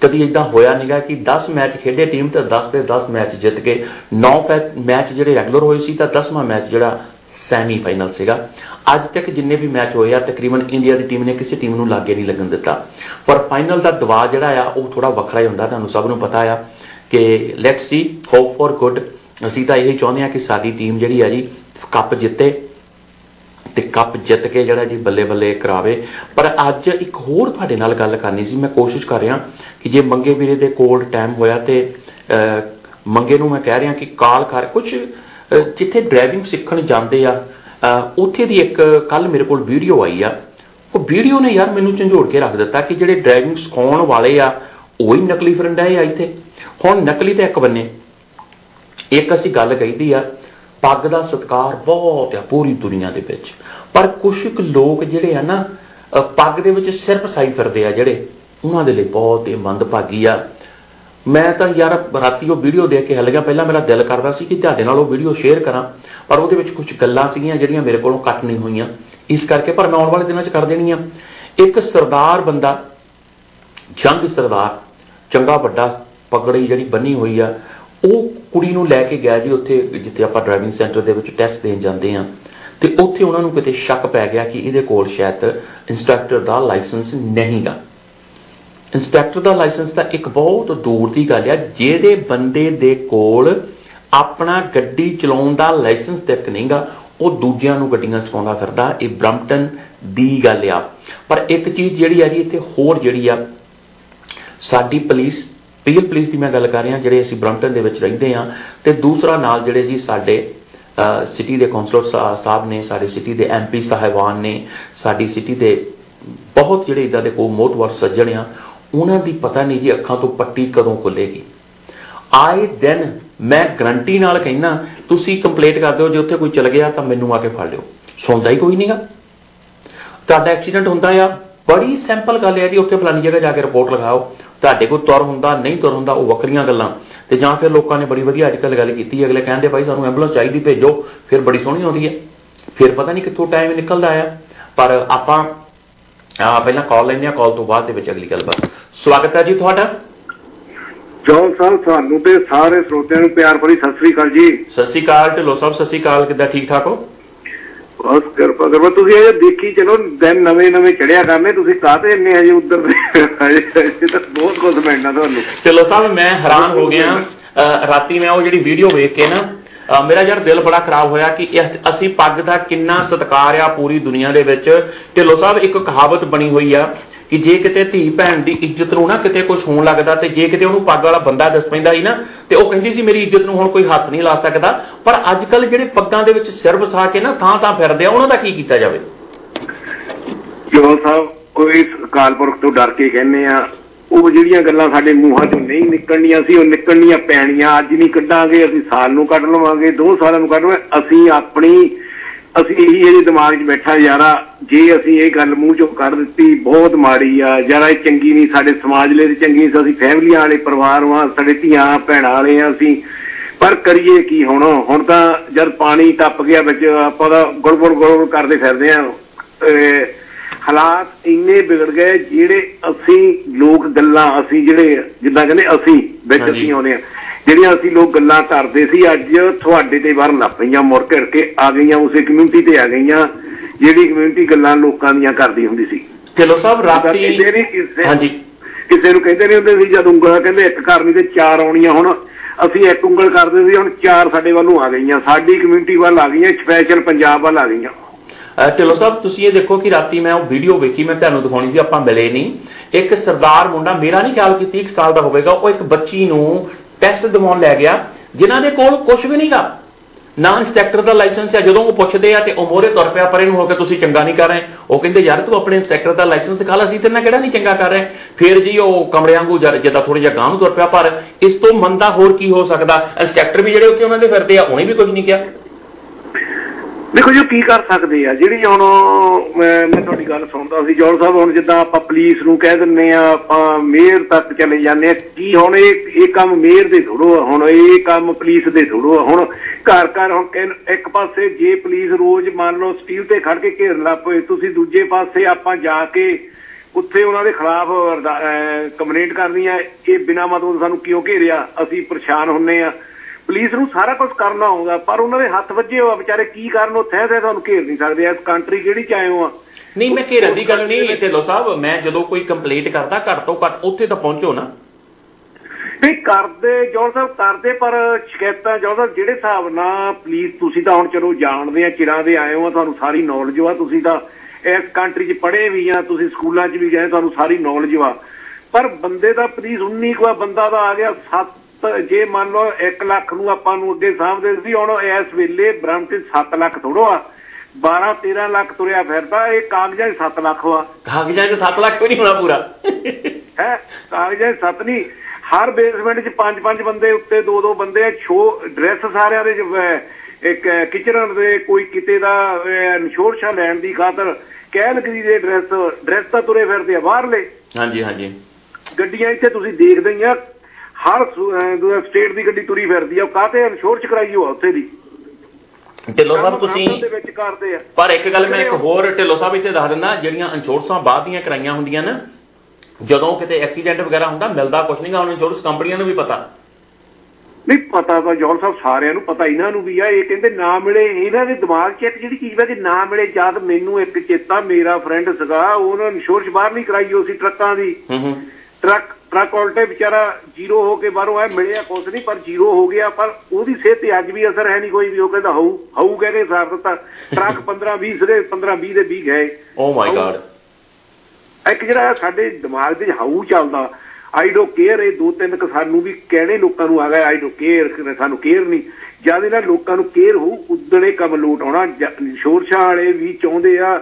ਕਦੀ ਇਦਾਂ ਹੋਇਆ ਨਹੀਂਗਾ ਕਿ 10 ਮੈਚ ਖੇਡੇ ਟੀਮ ਤੇ 10 ਦੇ 10 ਮੈਚ ਜਿੱਤ ਕੇ 9 ਮੈਚ ਜਿਹੜੇ ਰੈਗੂਲਰ ਹੋਏ ਸੀ ਤਾਂ 10ਵਾਂ ਮੈਚ ਜਿਹੜਾ ਸੈਮੀ ਫਾਈਨਲ ਸੀਗਾ। ਅੱਜ ਤੱਕ ਜਿੰਨੇ ਵੀ ਮੈਚ ਹੋਏ ਆ, ਤਕਰੀਬਨ ਇੰਡੀਆ ਦੀ ਟੀਮ ਨੇ ਕਿਸੇ ਟੀਮ ਨੂੰ ਲਾਗੇ ਨਹੀਂ ਲੱਗਣ ਦਿੱਤਾ। ਪਰ ਫਾਈਨਲ ਦਾ ਦਬਾਅ ਜਿਹੜਾ ਆ, ਉਹ ਥੋੜਾ ਵੱਖਰਾ ਹੀ ਹੁੰਦਾ, ਤੁਹਾਨੂੰ ਸਭ ਨੂੰ ਪਤਾ ਆ। ਕਿ let's see hope for good ਅਸੀਂ ਤਾਂ ਇਹ ਚਾਹੁੰਦੇ ਆ ਕਿ ਸਾਡੀ ਟੀਮ ਜਿਹੜੀ ਆ ਜੀ ਕੱਪ ਜਿੱਤੇ ਤੇ ਕੱਪ ਜਿੱਤ ਕੇ ਜਿਹੜਾ ਜੀ ਬੱਲੇ ਬੱਲੇ ਕਰਾਵੇ। ਪਰ ਅੱਜ ਇੱਕ ਹੋਰ ਤੁਹਾਡੇ ਨਾਲ ਗੱਲ ਕਰਨੀ ਸੀ ਮੈਂ ਕੋਸ਼ਿਸ਼ ਕਰ ਰਿਹਾ ਕਿ ਜੇ ਮੰਗੇ ਵੀਰੇ ਦੇ ਕੋਲ ਟਾਈਮ ਹੋਇਆ ਤੇ ਅਹ, ਮੰਗੇ ਨੂੰ ਮੈਂ ਕਹਿ ਰਿਹਾ ਕਿ ਕਾਲ ਕਰ। ਕੁਝ ਜਿੱਥੇ ਡਰਾਈਵਿੰਗ ਸਿੱਖਣ ਜਾਂਦੇ ਆ ਅਹ, ਉੱਥੇ ਦੀ ਇੱਕ ਕੱਲ ਮੇਰੇ ਕੋਲ ਵੀਡੀਓ ਆਈ ਆ। ਉਹ ਵੀਡੀਓ ਨੇ ਯਾਰ ਮੈਨੂੰ ਝੰਜੋੜ ਕੇ ਰੱਖ ਦਿੱਤਾ ਕਿ ਜਿਹੜੇ ਡਰਾਈਵਿੰਗ ਸਿਖਾਉਣ ਵਾਲੇ ਆ ਉਹ ਹੀ ਨਕਲੀ ਫਰੰਡ ਆ ਇੱਥੇ। ਹੁਣ ਨਕਲੀ ਤੇ ਇੱਕ ਬੰਨੇ। ਇੱਕ ਅਸੀਂ ਗੱਲ ਕਹੀਦੀ ਆ ਪੱਗ ਦਾ ਸਤਕਾਰ ਬਹੁਤ ਆ ਪੂਰੀ ਦੁਨੀਆ ਦੇ ਵਿੱਚ। ਪਰ ਕੁਝ ਕੁ ਲੋਕ ਜਿਹੜੇ ਆ ਨਾ ਅ, ਪੱਗ ਦੇ ਵਿੱਚ ਸਿਰਫ ਸਾਈ ਫਿਰਦੇ ਆ ਜਿਹੜੇ ਉਹਨਾਂ ਦੇ ਲਈ ਬਹੁਤ ਹੀ ਮੰਦਭਾਗੀ ਆ। ਮੈਂ ਤਾਂ ਯਾਰ ਰਾਤੀ ਉਹ ਵੀਡੀਓ ਦੇਖ ਕੇ ਹਿੱਲ ਗਿਆ। ਪਹਿਲਾਂ ਮੇਰਾ ਦਿਲ ਕਰਦਾ ਸੀ ਕਿ ਤੁਹਾਡੇ ਨਾਲ ਉਹ ਵੀਡੀਓ ਸ਼ੇਅਰ ਕਰਾਂ ਪਰ ਉਹਦੇ ਵਿੱਚ ਕੁਝ ਗੱਲਾਂ ਸੀਗੀਆਂ ਜਿਹੜੀਆਂ ਮੇਰੇ ਕੋਲੋਂ ਕੱਟ ਨਹੀਂ ਹੋਈਆਂ। ਇਸ ਕਰਕੇ ਪਰ ਮੈਂ ਆਉਣ ਵਾਲੇ ਦਿਨਾਂ 'ਚ ਕਰ ਦੇਣੀਆਂ। ਇੱਕ ਸਰਦਾਰ ਬੰਦਾ ਜੰਗ ਸਰਦਾਰ ਚੰਗਾ ਵੱਡਾ ਪਗੜੀ ਜਿਹੜੀ ਬੰਨੀ ਹੋਈ ਆ, ਉਹ ਕੁੜੀ ਨੂੰ ਲੈ ਕੇ ਗਿਆ ਜੀ ਉੱਥੇ, ਜਿੱਥੇ ਆਪਾਂ ਡਰਾਈਵਿੰਗ ਸੈਂਟਰ ਦੇ ਵਿੱਚ ਟੈਸਟ ਦੇਣ ਜਾਂਦੇ ਆ। ਤੇ ਉੱਥੇ ਉਹਨਾਂ ਨੂੰ ਕਿਤੇ ਸ਼ੱਕ ਪੈ ਗਿਆ ਕਿ ਇਹਦੇ ਕੋਲ ਸ਼ਾਇਦ ਇੰਸਟ੍ਰਕਟਰ ਦਾ ਲਾਇਸੈਂਸ ਨਹੀਂਗਾ ਇੰਸਪੈਕਟਰ ਦਾ ਲਾਇਸੈਂਸ ਤਾਂ ਇੱਕ ਬਹੁਤ ਦੂਰ ਦੀ ਗੱਲ ਆ, ਜਿਹਦੇ ਬੰਦੇ ਦੇ ਕੋਲ ਆਪਣਾ ਗੱਡੀ ਚਲਾਉਣ ਦਾ ਲਾਇਸੈਂਸ ਤੱਕ ਨਹੀਂਗਾ, ਉਹ ਦੂਜਿਆਂ ਨੂੰ ਗੱਡੀਆਂ ਚਲਾਉਂਦਾ ਫਿਰਦਾ, ਇਹ ਬ੍ਰੰਪਟਨ ਦੀ ਗੱਲ ਆ। ਪਰ ਇੱਕ ਚੀਜ਼ ਜਿਹੜੀ ਆ ਜੀ, ਇੱਥੇ ਹੋਰ ਜਿਹੜੀ ਆ, ਸਾਡੀ ਪੁਲਿਸ ਰੀਅਲ ਪੁਲਿਸ ਦੀ ਮੈਂ ਗੱਲ ਕਰ ਰਿਹਾ ਜਿਹੜੇ ਅਸੀਂ ਬ੍ਰੰਪਟਨ ਦੇ ਵਿੱਚ ਰਹਿੰਦੇ ਆ ਤੇ ਦੂਸਰਾ ਨਾਲ ਜਿਹੜੇ ਜੀ ਸਾਡੇ ਸਿਟੀ ਦੇ ਕਾਉਂਸਲਰ ਸਾਹਿਬ ਨੇ, ਸਾਡੇ ਸਿਟੀ ਦੇ ਐਮਪੀ ਸਾਹਿਬਾਨ ਨੇ, ਸਾਡੀ ਸਿਟੀ ਦੇ ਬਹੁਤ ਜਿਹੜੇ ਇਦਾਂ ਦੇ ਕੋ ਮੋਤਵਰ ਸੱਜਣ ਆ, ਉਹਨਾਂ ਦੀ ਪਤਾ ਨਹੀਂ ਜੀ ਅੱਖਾਂ ਤੋਂ ਪੱਟੀ ਕਦੋਂ ਖੁੱਲੇਗੀ ਆਏ ਦਿਨ ਮੈਂ ਗਰੰਟੀ ਨਾਲ ਕਹਿਣਾ ਤੁਸੀਂ ਕੰਪਲੇਂਟ ਕਰਦੇ ਹੋ ਜੇ ਉੱਥੇ ਕੋਈ ਚਲ ਗਿਆ ਤਾਂ ਮੈਨੂੰ ਆ ਕੇ ਫੜ ਲਿਓ। ਸੁਣਦਾ ਹੀ ਕੋਈ ਨਹੀਂਗਾ। ਤੁਹਾਡਾ ਐਕਸੀਡੈਂਟ ਹੁੰਦਾ ਆ, ਬੜੀ ਸਿੰਪਲ ਗੱਲ ਹੈ ਜੀ, ਉੱਥੇ ਫਲਾਨੀ ਜਗ੍ਹਾ ਜਾ ਕੇ ਰਿਪੋਰਟ ਲਗਾਓ ਤੁਹਾਡੇ ਕੋਲ ਤੁਰ ਹੁੰਦਾ ਨਹੀਂ ਤੁਰ ਹੁੰਦਾ ਉਹ ਵੱਖਰੀਆਂ ਗੱਲਾਂ। ਤੇ ਜਾਂ ਫਿਰ ਲੋਕਾਂ ਨੇ ਬੜੀ ਵਧੀਆ ਅੱਜ ਕੱਲ੍ਹ ਗੱਲ ਕੀਤੀ ਹੈ, ਅਗਲੇ ਕਹਿੰਦੇ ਭਾਈ ਸਾਨੂੰ ਐਂਬੂਲੈਂਸ ਚਾਹੀਦੀ ਭੇਜੋ ਫਿਰ ਬੜੀ ਸੋਹਣੀ ਆਉਂਦੀ ਹੈ। ਫਿਰ ਪਤਾ ਨਹੀਂ ਕਿੱਥੋਂ ਟਾਈਮ ਨਿਕਲਦਾ ਆ। ਪਰ ਆਪਾਂ ਆ ਪਹਿਲਾਂ ਕਾਲ ਲੈਂਦੇ ਆ ਕਾਲ ਤੋਂ ਬਾਅਦ ਦੇ ਵਿੱਚ ਅਗਲੀ ਗੱਲਬਾਤ ਸਵਾਗਤ ਹੈ ਜੀ ਤੁਹਾਡਾ। ਜੋਨ ਸਾਹਿਬ ਤੁਹਾਨੂੰ ਤੇ ਸਾਰੇ ਸਰੋਤਿਆਂ ਨੂੰ ਪਿਆਰ ਭਰੀ ਸਤਿ ਸ੍ਰੀ ਅਕਾਲ ਜੀ। ਸਤਿ ਸ਼੍ਰੀ ਅਕਾਲ ਢਿੱਲੋਂ ਸਾਹਿਬ ਸਤਿ ਸ਼੍ਰੀ ਅਕਾਲ ਕਿੱਦਾਂ ਠੀਕ ਠਾਕ ਹੋ? ਬਸ ਕਿਰਪਾ ਕਰੋ ਤੁਸੀਂ ਇਹ ਦੇਖੀ ਚਲੋ ਦਿਨ ਨਵੇਂ ਨਵੇਂ ਚੜਿਆ ਕਰਨੇ ਤੁਸੀਂ ਕਾਹਤੇ ਇੰਨੇ ਹਜੇ ਉਧਰ ਹਜੇ ਹਜੇ ਤਾਂ ਬਹੁਤ ਕੁਝ ਮਿਲਣਾ ਤੁਹਾਨੂੰ। ਢਿੱਲੋਂ ਸਾਹਿਬ ਮੈਂ ਹੈਰਾਨ ਹੋ ਗਿਆ। ਅ, ਰਾਤੀ ਮੈਂ ਉਹ ਜਿਹੜੀ ਵੀਡੀਓ ਵੇਖ ਕੇ ਨਾ ਅ, ਮੇਰਾ ਯਾਰ ਦਿਲ ਬੜਾ ਖਰਾਬ ਹੋਇਆ ਕਿ ਇਹ- ਅਸੀਂ ਪੱਗ ਦਾ ਕਿੰਨਾ ਸਤਿਕਾਰ ਆ ਪੂਰੀ ਦੁਨੀਆ ਦੇ ਵਿੱਚ। ਢਿੱਲੋਂ ਸਾਹਿਬ ਇੱਕ ਕਹਾਵਤ ਬਣੀ ਹੋਈ ਆ ਕਿ ਜੇ ਕਿਤੇ ਧੀ ਭੈਣ ਦੀ ਇੱਜ਼ਤ ਨੂੰ ਨਾ ਕਿਤੇ ਕੁਝ ਹੋਣ ਲੱਗਦਾ ਤੇ ਜੇ ਕਿਤੇ ਉਹਨੂੰ ਪੱਗ ਵਾਲਾ ਬੰਦਾ ਦੱਸ ਪੈਂਦਾ ਸੀ ਨਾ, ਤੇ ਉਹ ਕਹਿੰਦੀ ਸੀ ਮੇਰੀ ਇੱਜ਼ਤ ਨੂੰ ਹੁਣ ਕੋਈ ਹੱਥ ਨਹੀਂ ਲਾ ਸਕਦਾ। ਪਰ ਅੱਜ ਕੱਲ ਜਿਹੜੇ ਪੱਗਾਂ ਦੇ ਵਿੱਚ ਸਿਰ ਵਸਾ ਕੇ ਨਾ ਥਾਂ ਥਾਂ ਫਿਰਦੇ ਆ, ਉਹਨਾਂ ਦਾ ਕੀ ਕੀਤਾ ਜਾਵੇ? ਜੋਨ ਸਾਹਿਬ, ਕੋਈ ਕਾਲਪੁਰਖ ਤੋਂ ਡਰ ਕੇ ਕਹਿੰਦੇ ਆ, ਉਹ ਜਿਹੜੀਆਂ ਗੱਲਾਂ ਸਾਡੇ ਮੂੰਹਾਂ ਚੋਂ ਨਹੀਂ ਨਿਕਲਣੀਆਂ ਸੀ, ਉਹ ਨਿਕਲਣੀਆਂ ਪੈਣੀਆਂ। ਅੱਜ ਨਹੀਂ ਕੱਢਾਂਗੇ, ਅਸੀਂ ਸਾਲ ਨੂੰ ਕੱਢ ਲਵਾਂਗੇ, ਦੋ ਸਾਲਾਂ ਨੂੰ ਕੱਢ ਲਵਾਂਗੇ। ਅਸੀਂ ਆਪਣੀ ਅਸੀਂ ਇਹੀ ਇਹਦੇ ਦਿਮਾਗ 'ਚ ਬੈਠਾ, ਯਾਰਾ, ਜੇ ਅਸੀਂ ਇਹ ਗੱਲ ਮੂੰਹ ਚੋਂ ਕੱਢ ਦਿੱਤੀ, ਬਹੁਤ ਮਾੜੀ ਆ, ਯਾਰਾ, ਇਹ ਚੰਗੀ ਨਹੀਂ, ਸਾਡੇ ਸਮਾਜ ਲਈ ਤੇ ਚੰਗੀ ਨਹੀਂ, ਅਸੀਂ ਫੈਮਲੀਆਂ ਵਾਲੇ, ਪਰਿਵਾਰ ਵਾਂ, ਸਾਡੇ ਧੀਆਂ, ਭੈਣਾਂ ਵਾਲੇ ਆ ਅਸੀਂ। ਪਰ ਕਰੀਏ ਕੀ ਹੁਣ? ਹੁਣ ਤਾਂ ਜਦ ਪਾਣੀ ਟੱਪ ਗਿਆ ਵਿੱਚ, ਆਪਾਂ ਤਾਂ ਗੁੜ ਗੁੜ ਗੁੜ ਕਰਦੇ ਫਿਰਦੇ ਆ। ਅਹ ਹਾਲਾਤ ਇੰਨੇ ਵਿਗੜ ਗਏ ਜਿਹੜੇ ਅਸੀਂ ਲੋਕ ਗੱਲਾਂ ਅਸੀਂ ਜਿਹੜੇ ਜਿੱਦਾਂ ਕਹਿੰਦੇ ਅਸੀਂ ਵਿੱਚ। ਅਸੀਂ ਆਉਂਦੇ ਆ ਜਿਹੜੀਆਂ ਅਸੀਂ ਲੋਕ ਗੱਲਾਂ ਕਰਦੇ ਸੀ ਅੱਜ ਤੁਹਾਡੇ ਤੇ ਵਰਨ ਲੱਗ ਪਈਆਂ ਮੁੜ ਘੜ ਕੇ ਆ ਗਈਆਂ ਉਸੇ ਕਮਿਊਨਿਟੀ ਤੇ ਆ ਗਈਆਂ ਜਿਹੜੀ ਕਮਿਊਨਿਟੀ ਗੱਲਾਂ ਲੋਕਾਂ ਦੀਆਂ ਕਰਦੀ ਹੁੰਦੀ ਸੀ। ਢਿੱਲੋਂ ਸਾਹਿਬ ਰਾਤੀ ਹਾਂਜੀ। ਕਿਸੇ ਨੂੰ ਕਹਿੰਦੇ ਨਹੀਂ ਹੁੰਦੇ ਸੀ ਜਦ ਉਂਗਲਾਂ ਕਹਿੰਦੇ ਇੱਕ ਕਰਨੀ ਤੇ ਚਾਰ ਆਉਣੀਆਂ ਹੁਣ। ਅਸੀਂ ਇੱਕ ਉਂਗਲ ਕਰਦੇ ਸੀ ਹੁਣ ਚਾਰ ਸਾਡੇ ਵੱਲੋਂ ਆ ਗਈਆਂ ਸਾਡੀ ਕਮਿਊਨਿਟੀ ਵੱਲ ਆ ਗਈਆਂ ਸਪੈਸ਼ਲ ਪੰਜਾਬ ਵੱਲ ਆ ਗਈਆਂ। ਢਿੱਲੋਂ ਸਾਹਿਬ, ਤੁਸੀਂ ਇਹ ਦੇਖੋ ਕਿ ਰਾਤੀ ਮੈਂ ਉਹ ਵੀਡੀਓ ਵੇਖੀ, ਮੈਂ ਤੁਹਾਨੂੰ ਦਿਖਾਉਣੀ ਸੀ, ਆਪਾਂ ਮਿਲੇ ਨਹੀਂ। ਇੱਕ ਸਰਦਾਰ ਮੁੰਡਾ, ਮੇਰਾ ਨਹੀਂ ਖਿਆਲ ਕਿ 30 ਕੁ ਸਾਲ ਦਾ ਹੋਵੇਗਾ, ਉਹ ਇੱਕ ਬੱਚੀ ਨੂੰ ਟੈਸਟ ਦਿਵਾਉਣ ਲੈ ਗਿਆ, ਜਿਨ੍ਹਾਂ ਦੇ ਕੋਲ ਕੁਝ ਵੀ ਨਹੀਂਗਾ। ਨਾ ਇੰਸਪੈਕਟਰ ਦਾ ਲਾਇਸੈਂਸ ਹੈ ਜਦੋਂ ਉਹ ਪੁੱਛਦੇ ਆ ਤੇ ਉਹ ਮੋਰੇ ਤੁਰ ਪਿਆ, ਪਰੇ ਨੂੰ ਹੋ ਕੇ ਤੁਸੀਂ ਚੰਗਾ ਨਹੀਂ ਕਰ ਰਹੇ। ਉਹ ਕਹਿੰਦੇ, ਯਾਰ, ਤੂੰ ਆਪਣੇ ਇੰਸਪੈਕਟਰ ਦਾ ਲਾਇਸੈਂਸ ਦਿਖਾ ਲੈ, ਅਸੀਂ ਤੇਰੇ ਨਾਲ ਕਿਹੜਾ ਨਹੀਂ ਚੰਗਾ ਕਰ ਰਹੇ? ਫਿਰ ਜੀ ਉਹ ਕਮਰੇ ਵਾਂਗੂ ਜਦ ਜਿੱਦਾਂ ਥੋੜੀ ਜਿਹਾ ਗਾਂਹ ਨੂੰ ਤੁਰ ਪਿਆ, ਪਰ ਇਸ ਤੋਂ ਮੰਦਾ ਹੋਰ ਕੀ ਹੋ ਸਕਦਾ? ਇੰਸਪੈਕਟਰ ਵੀ ਜਿਹੜੇ ਉੱਥੇ ਉਹਨਾਂ ਦੇ ਫਿਰਦੇ ਆ, ਉਹਨੇ ਵੀ ਕੁਝ ਨਹੀਂ ਕਿਹਾ। ਦੇਖੋ ਜੀ, ਉਹ ਕੀ ਕਰ ਸਕਦੇ ਆ? ਜਿਹੜੀ ਹੁਣ ਮੈਂ ਮੈਂ ਤੁਹਾਡੀ ਗੱਲ ਸੁਣਦਾ ਸੀ ਜੋੜ ਸਾਹਿਬ, ਹੁਣ ਜਿੱਦਾਂ ਆਪਾਂ ਪੁਲਿਸ ਨੂੰ ਕਹਿ ਦਿੰਨੇ ਆ, ਆਪਾਂ ਮੇਅਰ ਤੱਕ ਚਲੇ ਜਾਂਦੇ ਆ, ਕੀ ਹੁਣ ਇਹ ਇਹ ਕੰਮ ਮੇਅਰ ਦੇ ਥੋੜੋ ਆ? ਹੁਣ ਇਹ ਕੰਮ ਪੁਲਿਸ ਦੇ ਥੋੜੋ ਆ? ਹੁਣ ਘਰ ਘਰ, ਹੁਣ ਕਹਿਣ- ਇੱਕ ਪਾਸੇ ਜੇ ਪੁਲਿਸ ਰੋਜ਼ ਮੰਨ ਲਓ ਸਟੀਲ ਤੇ ਖੜ ਕੇ ਘੇਰਨ ਲੱਗ ਪਏ, ਤੁਸੀਂ ਦੂਜੇ ਪਾਸੇ ਆਪਾਂ ਜਾ ਕੇ ਉੱਥੇ ਉਹਨਾਂ ਦੇ ਖਿਲਾਫ ਕੰਪਲੇਂਟ ਕਰਨੀ ਆ, ਇਹ ਬਿਨਾਂ ਮਤਲਬ ਸਾਨੂੰ ਕਿਉਂ ਘੇਰਿਆ? ਅਸੀਂ ਪਰੇਸ਼ਾਨ ਹੁੰਨੇ ਆ। ਪੁਲਿਸ ਨੂੰ ਸਾਰਾ ਕੁਝ ਕਰਨਾ ਹੋਊਗਾ ਪਰ ਉਹਨਾਂ ਦੇ ਹੱਥ ਵੱਜੇ ਹੋਆ ਵਿਚਾਰੇ ਕੀ ਕਰਨ ਉਹ ਥੈ ਥੈ ਤੁਹਾਨੂੰ ਘੇਰ ਨਹੀਂ ਸਕਦੇ ਇਸ ਕੰਟਰੀ ਕਿਹੜੀ ਚ ਆਏ ਹੋ ਆ? ਨਹੀਂ ਮੈਂ ਘੇਰਨ ਦੀ ਗੱਲ ਨਹੀਂ ਢਿੱਲੋਂ ਸਾਹਿਬ ਮੈਂ ਜਦੋਂ ਕੋਈ ਕੰਪਲੇਂਟ ਕਰਦਾ ਘੱਟ ਤੋਂ ਘੱਟ ਉੱਥੇ ਤਾਂ ਪਹੁੰਚੋ ਨਾ। ਨਹੀਂ ਕਰਦੇ ਜੋਰ ਸਾਹਿਬ ਕਰਦੇ ਪਰ ਸ਼ਿਕਾਇਤਾਂ ਜੋਰ ਸਾਹਿਬ ਜਿਹੜੇ ਹਿਸਾਬ ਨਾਲ ਪੁਲਿਸ ਤੁਸੀਂ ਤਾਂ ਹੁਣ ਚਲੋ ਜਾਣਦੇ ਆ ਚਿਰਾਂ ਦੇ ਆਏ ਹੋ ਤੁਹਾਨੂੰ ਸਾਰੀ ਨੌਲੇਜ ਆ ਤੁਸੀਂ ਤਾਂ ਇਸ ਕੰਟਰੀ 'ਚ ਪੜ੍ਹੇ ਵੀ ਆ ਤੁਸੀਂ ਸਕੂਲਾਂ 'ਚ ਵੀ ਗਏ ਤੁਹਾਨੂੰ ਸਾਰੀ ਨੌਲੇਜ ਆ। ਪਰ ਬੰਦੇ ਦਾ ਪੁਲਿਸ 19 ਕੁ ਬੰਦਾ ਦਾ ਆ ਗਿਆ 7 ਜੇ ਮੰਨ ਲਓ 1 ਲੱਖ ਨੂੰ ਆਪਾਂ ਨੂੰ ਅੱਗੇ ਸਾਹਮਣੇ ਸੀ ਹੁਣ ਇਸ ਵੇਲੇ ਬ੍ਰਹਮਪੁਰ 7 ਲੱਖ ਥੋੜੋ ਆ 12 13 ਲੱਖ ਤੁਰਿਆ ਫਿਰਦਾ ਇਹ ਕਾਗਜ਼ਾਂ 'ਚ 7 ਲੱਖ ਵਾ। ਕਾਗਜ਼ਾਂ 'ਚ 7 ਲੱਖ ਵੀ ਨਹੀਂ ਹੋਣਾ ਪੂਰਾ। ਹੈ? ਕਾਗਜ਼ਾਂ 'ਚ 7 ਨਹੀਂ। ਹਰ ਬੇਸਮੈਂਟ 'ਚ ਪੰਜ ਪੰਜ ਬੰਦੇ ਉੱਤੇ ਦੋ ਦੋ ਬੰਦੇ ਸ਼ੋ ਡਰੈਸ ਸਾਰਿਆਂ ਦੇ ਇੱਕ ਕਿਚਨ ਦੇ ਕੋਈ ਕਿਤੇ ਦਾ ਇੰਸ਼ੋਰੈਂਸ ਲੈਣ ਦੀ ਖਾਤਰ ਕਹਿਲਗਰੀ ਦੇ ਡਰੈਸ ਡਰੈਸ ਤਾਂ ਤੁਰੇ ਫਿਰਦੇ ਆ ਬਾਹਰਲੇ। ਹਾਂਜੀ ਹਾਂਜੀ। ਗੱਡੀਆਂ ਇੱਥੇ ਤੁਸੀਂ ਦੇਖਦੇ ਹੀ ਆ। ਹਰ ਸਟੇਟ ਦੀ ਗੱਡੀ ਤੁਰੀ ਫਿਰਦੀ ਆ ਕਾਹਤੇ ਇੰਸ਼ੋਰੈਂਸ ਕਰਾਈ ਹੋਆ ਉੱਥੇ ਦੀ? ਢਿੱਲੋਂ ਸਾਹਿਬ ਤੁਸੀਂ ਪਰ ਇੱਕ ਗੱਲ ਮੈਂ ਇੱਕ ਹੋਰ ਢਿੱਲੋਂ ਸਾਹਿਬ ਇੱਥੇ ਦੱਸ ਦਿੰਦਾ ਜਿਹੜੀਆਂ ਇੰਸ਼ੋਰੈਂਸਾਂ ਬਾਅਦ ਦੀਆਂ ਕਰਾਈਆਂ ਹੁੰਦੀਆਂ ਨਾ ਜਦੋਂ ਕਿਤੇ ਐਕਸੀਡੈਂਟ ਵਗੈਰਾ ਹੁੰਦਾ ਮਿਲਦਾ ਕੁਝ ਨਹੀਂਗਾ ਹੁਣ ਇੰਸ਼ੋਰੈਂਸ ਕੰਪਨੀਆਂ ਨੂੰ ਵੀ ਪਤਾ। ਨਹੀਂ ਪਤਾ ਤਾਂ ਜੌਨ ਸਾਹਿਬ ਸਾਰਿਆਂ ਨੂੰ ਪਤਾ ਇਹਨਾਂ ਨੂੰ ਵੀ ਆ ਇਹ ਕਹਿੰਦੇ ਨਾ ਮਿਲੇ ਇਹਨਾਂ ਦੇ ਦਿਮਾਗ 'ਚ ਇੱਕ ਜਿਹੜੀ ਚੀਜ਼ ਵਾ ਕਿ ਨਾ ਮਿਲੇ ਜਦ ਮੈਨੂੰ ਇੱਕ ਚੇਤਾ ਮੇਰਾ ਫਰੈਂਡ ਸੀਗਾ ਉਹਨਾਂ ਇੰਸ਼ੋਰੈਂਸ ਬਾਹਰ ਨਹੀਂ ਕਰਾਈ ਉਹ ਸੀ ਟਰੱਕਾਂ ਦੀ। ਹੂੰ ਹੂੰ। ਟਰੱਕ ਟਰੱਕ ਉਲਟੇ ਵਿਚਾਰਾ ਜ਼ੀਰੋ ਹੋ ਕੇ ਬਾਹਰੋਂ ਆਇਆ ਮਿਲਿਆ ਕੁਛ ਨਹੀਂ ਪਰ ਜ਼ੀਰੋ ਹੋ ਗਿਆ ਪਰ ਉਹਦੀ ਸਿਹਤ ਤੇ ਅੱਜ ਵੀ ਅਸਰ ਹੈ ਨਹੀਂ ਕੋਈ ਵੀ ਉਹ ਕਹਿੰਦਾ ਹਊ ਹਊ ਕਹਿ ਕੇ ਸਾਰ ਦਿੱਤਾ। ਟਰੱਕ 15 20 ਸਿਰੇ 15 20 ਦੇ 20 ਗਏ ਓ ਮਾਈ ਗॉड ਇੱਕ ਜਿਹੜਾ ਸਾਡੇ ਦਿਮਾਗ ਦੇ ਹਊ ਚੱਲਦਾ ਆਈ ਡੋ ਕੇਅਰ ਇਹ ਦੋ ਤਿੰਨ ਕ ਸਾਨੂੰ ਵੀ ਕਹਿਣੇ ਲੋਕਾਂ ਨੂੰ ਆ ਗਿਆ ਆਈ ਡੋ ਕੇਅਰ ਸਾਨੂੰ ਕੇਅਰ ਨਹੀਂ। ਜਦ ਇਹਨਾਂ ਲੋਕਾਂ ਨੂੰ ਕੇਅਰ ਹੋਊ ਉਦਣੇ ਕੰਮ ਲੋਟ ਆਉਣਾ ਸ਼ੋਰਸ਼ਾ ਵਾਲੇ ਵੀ ਚਾਹੁੰਦੇ ਆ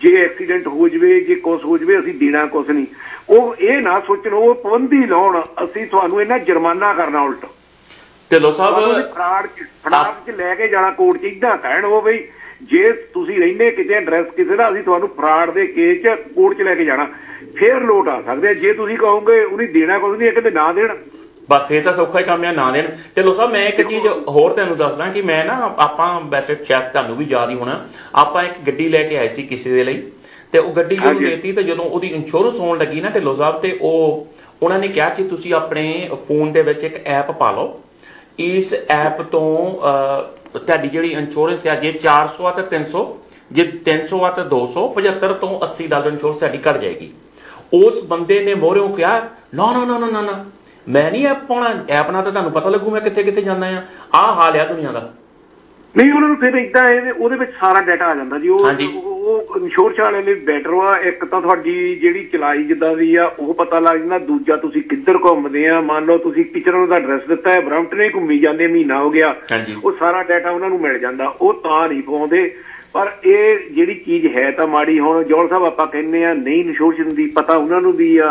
ਜੇ ਐਕਸੀਡੈਂਟ ਹੋ ਜਵੇ ਜੇ ਕੁਛ ਹੋ ਜਵੇ ਅਸੀਂ ਦੇਣਾ ਕੁਛ ਨਹੀਂ। ਉਹ ਇਹ ਨਾ ਸੋਚਣ ਉਹ ਪਾਬੰਦੀ ਲਾਉਣ ਅਸੀਂ ਤੁਹਾਨੂੰ ਇਹਨਾਂ ਜੁਰਮਾਨਾ ਕਰਨਾ ਉਲਟ। ਢਿੱਲੋਂ ਸਾਹਿਬ ਫਰਾਡ ਫਰਾਡ ਚ ਲੈ ਕੇ ਜਾਣਾ ਕੋਰਟ ਚ ਇਦਾਂ ਕਹਿਣ ਉਹ ਬਈ ਜੇ ਤੁਸੀਂ ਰਹਿੰਦੇ ਕਿਤੇ ਐਡਰੈਸ ਕਿਸੇ ਦਾ ਅਸੀਂ ਤੁਹਾਨੂੰ ਫਰਾਡ ਦੇ ਕੇਸ ਚ ਕੋਰਟ ਚ ਲੈ ਕੇ ਜਾਣਾ। ਫੇਰ ਲੋਟ ਆ ਸਕਦੇ। ਜੇ ਤੁਸੀਂ ਕਹੋਗੇ ਉਹਨੇ ਦੇਣਾ ਕੁਝ ਨਹੀਂ ਇਹ ਕਹਿੰਦੇ ਨਾ ਦੇਣ। ਬਸ ਫੇਰ ਤਾਂ ਸੌਖਾ ਹੀ ਕੰਮ ਆ ਨਾ ਦੇਣ। ਢਿੱਲੋਂ ਸਾਹਿਬ ਮੈਂ ਇੱਕ ਚੀਜ਼ ਹੋਰ ਤੁਹਾਨੂੰ ਦੱਸਦਾ ਕਿ ਮੈਂ ਨਾ ਆਪਾਂ ਵੈਸੇ ਸ਼ਾਇਦ ਤੁਹਾਨੂੰ ਵੀ ਯਾਦ ਹੀ ਹੋਣਾ। ਆਪਾਂ ਇੱਕ ਗੱਡੀ ਲੈ ਕੇ ਆਏ ਸੀ ਕਿਸੇ ਦੇ ਲਈ। ਤੇ ਉਹ ਗੱਡੀ ਜਦੋਂ। ਦੇਤੀ ਤੇ ਜਦੋਂ ਉਹਦੀ ਇੰਸ਼ੋਰੈਂਸ ਹੋਣ ਲੱਗੀ ਨਾ ਢਿੱਲੋਂ ਸਾਹਿਬ ਤੇ ਉਹ ਉਹਨਾਂ ਨੇ ਕਿਹਾ ਕਿ ਤੁਸੀਂ ਆਪਣੇ ਫੋਨ ਦੇ ਵਿੱਚ ਇੱਕ ਐਪ ਪਾ ਲਓ। ਇਸ ਐਪ ਤੋਂ ਤੁਹਾਡੀ ਜਿਹੜੀ ਇੰਸ਼ੋਰੈਂਸ ਆ ਜੇ 400 ਆ ਤਾਂ 300 ਜੇ 300 ਆ ਤਾਂ 200 75 ਤੋਂ 80 ਡਾਲਰ ਇੰਸ਼ੋਰੈਂਸ ਤੁਹਾਡੀ ਘਟ ਜਾਏਗੀ। ਉਸ ਬੰਦੇ ਨੇ ਮੋਹਰਿਓਂ ਕਿਹਾ ਨਾ ਨਾ ਨਾ ਨਾ ਨਾ ਮੈਂ ਨਹੀਂ ਐਪ ਪਾਉਣਾ ਐਪ ਨਾਲ ਤਾਂ ਤੁਹਾਨੂੰ ਪਤਾ ਲੱਗੂ ਮੈਂ ਕਿੱਥੇ ਕਿੱਥੇ ਜਾਂਦਾ ਆ। ਆਹ ਹਾਲ ਆ ਦੁਨੀਆ ਦਾ। ਨਹੀਂ ਉਹਨਾਂ ਨੂੰ ਫਿਰ ਇਦਾਂ ਹੈ ਉਹਦੇ ਵਿੱਚ ਸਾਰਾ ਡਾਟਾ ਆ ਜਾਂਦਾ ਜੀ। ਉਹ। ਉਹ- ਇੰਸ਼ੋਰੈਂਸ ਵਾਲੇ ਲਈ ਬੈਟਰ ਵਾ ਇੱਕ ਤਾਂ ਤੁਹਾਡੀ ਜਿਹੜੀ ਚਲਾਈ ਜਿੱਦਾਂ ਦੀ ਆ ਉਹ ਪਤਾ ਲੱਗ ਜਾਂਦਾ ਦੂਜਾ ਤੁਸੀਂ ਕਿੱਧਰ ਘੁੰਮਦੇ ਆ ਮੰਨ ਲਓ ਤੁਸੀਂ ਕਿਚਨ ਦਾ ਐਡਰੈਸ ਦਿੱਤਾ ਹੈ ਬ੍ਰੈਂਪਟਨ ਹੀ ਘੁੰਮੀ ਜਾਂਦੇ ਮਹੀਨਾ ਹੋ ਗਿਆ ਉਹ ਸਾਰਾ ਡਾਟਾ ਉਹਨਾਂ ਨੂੰ ਮਿਲ ਜਾਂਦਾ ਉਹ ਤਾਂ ਨਹੀਂ ਪਾਉਂਦੇ ਪਰ ਇਹ ਜਿਹੜੀ ਚੀਜ਼ ਹੈ ਤਾਂ ਮਾੜੀ ਹੁਣ ਜੋਲ ਸਾਹਿਬ ਆਪਾਂ ਕਹਿੰਦੇ ਆ ਨਹੀਂ ਇੰਸ਼ੋਰੈਂਸ ਦੀ ਪਤਾ ਉਹਨਾਂ ਨੂੰ ਵੀ ਆ।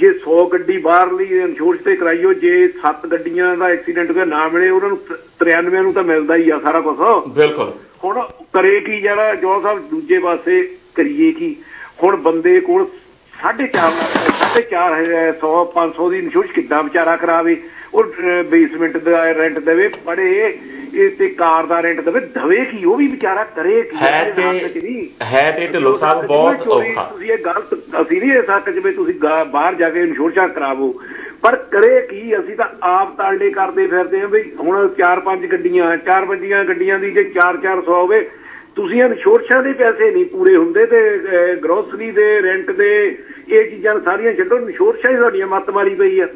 ਜੇ 100 ਗੱਡੀ ਬਾਹਰਲੀ ਇੰਸ਼ੋਰੈਂਸ ਤੇ ਕਰਾਈਓ ਜੇ 7 ਗੱਡੀਆਂ ਦਾ ਐਕਸੀਡੈਂਟ ਹੋਇਆ ਨਾ ਮਿਲੇ ਉਹਨਾਂ ਨੂੰ 93 ਨੂੰ ਤਾਂ ਮਿਲਦਾ ਹੀ ਆ ਸਾਰਾ ਕੁਝ ਬਿਲਕੁਲ। ਹੁਣ ਕਰੇ ਕੀ ਜਿਹੜਾ ਜੋਲ ਸਾਹਿਬ ਦੂਜੇ ਪਾਸੇ ਕਰੀਏ ਕੀ? ਹੁਣ ਬੰਦੇ ਕੋਲ 4.5 4.5 100 500 ਦੀ ਇੰਸ਼ੋਰੈਂਸ ਕਿੱਦਾਂ ਵਿਚਾਰਾ ਕਰਾਵੇ? ਉਹ ਬੇਸਮੈਂਟ ਦਾ ਰੈਂਟ ਦੇਵੇ ਪੜੇ ਇਹ ਤੇ ਕਾਰ ਦਾ ਰੈਂਟ ਦੇਵੇ ਦਵੇ ਕੀ? ਉਹ ਵੀ ਵਿਚਾਰਾ ਕਰੇ ਕੀ? ਹੈ ਤੇ। ਹੈ ਤੇ ਢਿੱਲੋਂ ਸਾਹਿਬ ਬਹੁਤ ਔਖਾ। ਤੁਸੀਂ ਇਹ ਗਲਤ ਅਸੀਂ ਨਹੀਂ ਇਸ ਹੱਕ 'ਚ ਵੀ ਤੁਸੀਂ ਬਾਹਰ ਜਾ ਕੇ ਇੰਸ਼ੋਰੈਂਸ ਕਰਾਵੋ। ਪਰ ਕਰੇ ਕੀ? ਅਸੀਂ ਤਾਂ ਆਪ ਤਾਲਡੇ ਕਰਦੇ ਫਿਰਦੇ ਹਾਂ ਵੀ ਹੁਣ ਚਾਰ ਪੰਜ ਗੱਡੀਆਂ ਚਾਰ ਪੰਜੀਆਂ ਗੱਡੀਆਂ ਦੀ ਜੇ 4-400 ਹੋਵੇ ਤੁਸੀਂ ਇੰਸ਼ੋਰੈਂਸਾਂ ਦੇ ਪੈਸੇ ਨਹੀਂ ਪੂਰੇ ਹੁੰਦੇ ਤੇ ਗਰੋਸਰੀ ਦੇ ਰੈਂਟ ਦੇ ਇਹ ਚੀਜ਼ਾਂ ਸਾਰੀਆਂ ਛੱਡੋ ਇੰਸ਼ੋਰੈਂਸਾਂ ਹੀ ਤੁਹਾਡੀਆਂ ਮੱਤ ਮਾਰੀ ਪਈ ਆ।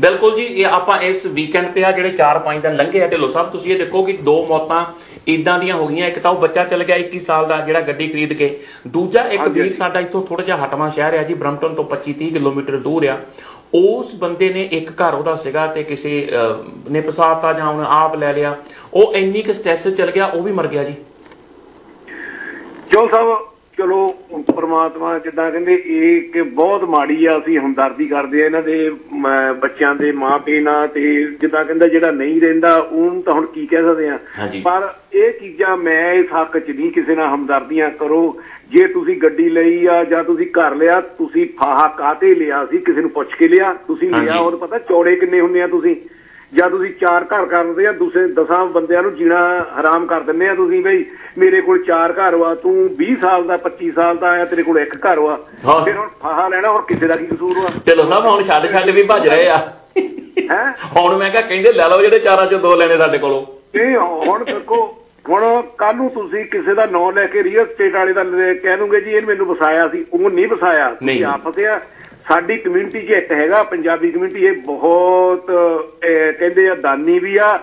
ਬਿਲਕੁਲ ਜੀ ਇਹ ਆਪਾਂ ਇਸ ਵੀਕਐਂਡ ਤੇ ਆ ਜਿਹੜੇ 4-5 ਦਿਨ ਲੰਘੇ ਆ ਢਿੱਲੋਂ ਸਾਹਿਬ ਤੁਸੀਂ ਇਹ ਦੇਖੋ ਕਿ ਦੋ ਮੌਤਾਂ ਇਦਾਂ ਦੀਆਂ ਹੋ ਗਈਆਂ ਇੱਕ ਤਾਂ ਉਹ ਬੱਚਾ ਚਲ ਗਿਆ 21 ਸਾਲ ਦਾ ਜਿਹੜਾ ਗੱਡੀ ਖਰੀਦ ਕੇ ਦੂਜਾ ਇੱਕ ਵੀਰ। ਸਾਡਾ ਇੱਥੋਂ ਥੋੜਾ ਜਿਹਾ ਹਟਵਾਂ ਸ਼ਹਿਰ ਹੈ ਜੀ ਬ੍ਰਮਟਨ ਤੋਂ 25-30 ਕਿਲੋਮੀਟਰ ਦੂਰ ਆ। ਉਸ ਬੰਦੇ ਨੇ ਇੱਕ ਘਰ ਉਹਦਾ ਸੀਗਾ ਤੇ ਕਿਸੇ ਨੇ ਫਸਾਤਾ ਜਾਂ ਉਹਨੇ ਆਪ ਲੈ ਲਿਆ ਉਹ ਇੰਨੀ ਕਿ ਸਟ੍ਰੈਸ ਚਲ ਗਿਆ ਉਹ ਵੀ ਮਰ ਗਿਆ ਜੀ। ਚੋਲ ਸਾਹਿਬ ਚਲੋ ਪ੍ਰਮਾਤਮਾ ਜਿੱਦਾਂ ਕਹਿੰਦੇ ਇਹ ਕਿ ਬਹੁਤ ਮਾੜੀ ਆ ਅਸੀਂ ਹਮਦਰਦੀ ਕਰਦੇ ਆ ਇਹਨਾਂ ਦੇ ਬੱਚਿਆਂ ਦੇ ਮਾਪੇ ਨਾਲ ਤੇ ਜਿੱਦਾਂ ਕਹਿੰਦਾ ਜਿਹੜਾ ਨਹੀਂ ਰਹਿੰਦਾ ਉਹਨੂੰ ਤਾਂ ਹੁਣ ਕੀ ਕਹਿ ਸਕਦੇ ਆ। ਪਰ ਇਹ ਚੀਜ਼ਾਂ ਮੈਂ ਇਸ ਹੱਕ 'ਚ ਨਹੀਂ ਕਿਸੇ ਨਾਲ ਹਮਦਰਦੀਆਂ ਕਰੋ। ਜੇ ਤੁਸੀਂ ਗੱਡੀ ਲਈ ਆ ਜਾਂ ਤੁਸੀਂ ਘਰ ਲਿਆ ਤੁਸੀਂ ਫਾਹਾ ਕਾਤੇ ਲਿਆ ਸੀ ਕਿਸੇ ਨੂੰ ਪੁੱਛ ਕੇ ਲਿਆ? ਤੁਸੀਂ ਲਿਆ। ਉਹ ਪਤਾ ਚੌੜੇ ਕਿੰਨੇ ਹੁੰਦੇ ਆ ਤੁਸੀਂ? ਜਾਂ ਤੁਸੀਂ ਚਾਰ ਘਰ ਕਰਦੇ ਆ ਦੂਸਰੇ ਦਸਾਂ ਬੰਦਿਆਂ ਨੂੰ ਜੀਣਾ ਹਰਾਮ ਕਰ ਦਿੰਦੇ ਆ ਤੁਸੀਂ ਬਈ ਮੇਰੇ ਕੋਲ ਚਾਰ ਘਰ ਵਾ ਤੂੰ 20 ਸਾਲ ਦਾ 25 ਸਾਲ ਦਾ ਆਇਆ ਤੇਰੇ ਕੋਲ ਇੱਕ ਘਰ ਵਾ। ਫਿਰ ਹੁਣ ਫਾਹਾ ਲੈਣਾ ਹੋਰ ਕਿਸੇ ਦਾ ਕੀ ਕਸੂਰ ਵਾ? ਢਿੱਲੋਂ ਸਾਹਿਬ ਹੁਣ ਛੱਡ ਛੱਡ ਵੀ ਭੱਜ ਰਹੇ ਆ। ਹੈ? ਹੁਣ ਮੈਂ ਕਿਹਾ ਕਹਿੰਦੇ ਲੈ ਲਓ ਜਿਹੜੇ ਚਾਰਾਂ ਚੋਂ ਦੋ ਲੈਣੇ ਸਾਡੇ ਕੋਲੋਂ। ਇਹ ਹੁਣ ਦੇਖੋ ਹੁਣ ਕੱਲ ਨੂੰ ਤੁਸੀਂ ਕਿਸੇ ਦਾ ਨਾਂ ਲੈ ਕੇ ਰੀਅਲ ਸਟੇਟ ਵਾਲੇ ਦਾ ਕਹਿ ਦੂੰਗੇ ਜੀ ਇਹ ਮੈਨੂੰ ਵਸਾਇਆ ਸੀ ਉਹ ਨਹੀਂ ਵਸਾਇਆ। ਤੁਸੀਂ ਆਪ ਫਸਿਆ ਸਾਡੀ ਕਮਿਊਨਿਟੀ 'ਚ ਇੱਕ ਹੈਗਾ ਪੰਜਾਬੀ ਕਮਿਊਨਿਟੀ ਇਹ ਬਹੁਤ ਕਹਿੰਦੇ ਆ ਦਾਨੀ ਵੀ ਆ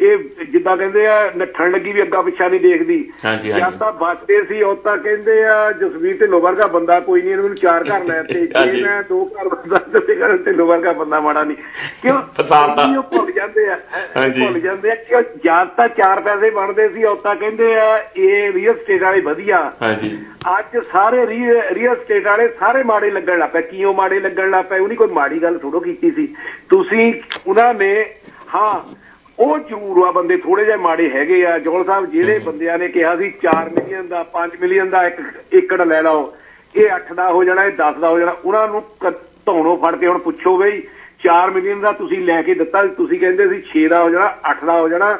ਇਹ ਜਿੱਦਾਂ ਕਹਿੰਦੇ ਆ ਨੱਠਣ ਲੱਗੀ ਵੀ ਅੱਗਾ ਪਿੱਛਾ ਨਹੀਂ ਦੇਖਦੀ। ਜਾਂ ਤਾਂ ਬਚਦੇ ਸੀ ਉਹ ਤਾਂ ਕਹਿੰਦੇ ਆ ਜਸਵੀਰ ਢਿੱਲੋਂ ਵਰਗਾ ਬੰਦਾ ਕੋਈ ਨਹੀਂ ਇਹਨੇ ਚਾਰ ਘਰ ਲੈ ਤੇ। ਜੇ ਮੈਂ ਦੋ ਘਰ ਬੰਦਾ ਤੇ ਘਰ ਢਿੱਲੋਂ ਵਰਗਾ ਬੰਦਾ ਮਾੜਾ ਨਹੀਂ। ਕਿਉਂ? ਫਸਾਤਾ। ਉਹ ਭੁੱਲ ਜਾਂਦੇ ਆ। ਭੁੱਲ ਜਾਂਦੇ ਆ। ਕਿ ਜਾਂ ਤਾਂ ਚਾਰ ਪੈਸੇ ਬਣਦੇ ਸੀ ਉਹ ਤਾਂ ਕਹਿੰਦੇ ਆ ਇਹ ਰੀਅਲ ਸਟੇਟ ਵਾਲੇ ਵਧੀਆ। ਹਾਂਜੀ। ਅੱਜ ਸਾਰੇ ਰੀਅਲ ਸਟੇਟ ਵਾਲੇ ਸਾਰੇ ਮਾੜੇ ਲੱਗਣ ਲੱਗ ਪਏ। ਕਿਉਂ ਮਾੜੇ ਲੱਗਣ ਲੱਗ ਪਏ? ਉਹਨੀ ਕੋਈ ਮਾੜੀ ਗੱਲ ਥੋੜੋ ਕੀਤੀ ਸੀ। ਤੁਸੀਂ ਉਹਨਾਂ ਨੇ ਹਾਂ ਉਹ ਜ਼ਰੂਰ ਆ ਬੰਦੇ ਥੋੜੇ ਜਿਹਾ ਮਾੜੇ ਹੈਗੇ ਆ। ਜੋਲ ਸਾਹਿਬ ਜਿਹੜੇ ਬੰਦਿਆਂ ਨੇ ਕਿਹਾ ਸੀ 4 ਮਿਲੀਅਨ ਦਾ 5 ਮਿਲੀਅਨ ਦਾ ਇੱਕ ਏਕੜ ਲੈ ਲਓ ਇਹ 8 ਦਾ ਹੋ ਜਾਣਾ ਇਹ 10 ਦਾ ਹੋ ਜਾਣਾ ਉਹਨਾਂ ਨੂੰ ਧੌਣੋਂ ਫੜ ਕੇ ਹੁਣ ਪੁੱਛੋ ਬਈ 4 ਮਿਲੀਅਨ ਦਾ ਤੁਸੀਂ ਲੈ ਕੇ ਦਿੱਤਾ ਤੁਸੀਂ ਕਹਿੰਦੇ ਸੀ 6 ਦਾ ਹੋ ਜਾਣਾ 8 ਦਾ ਹੋ ਜਾਣਾ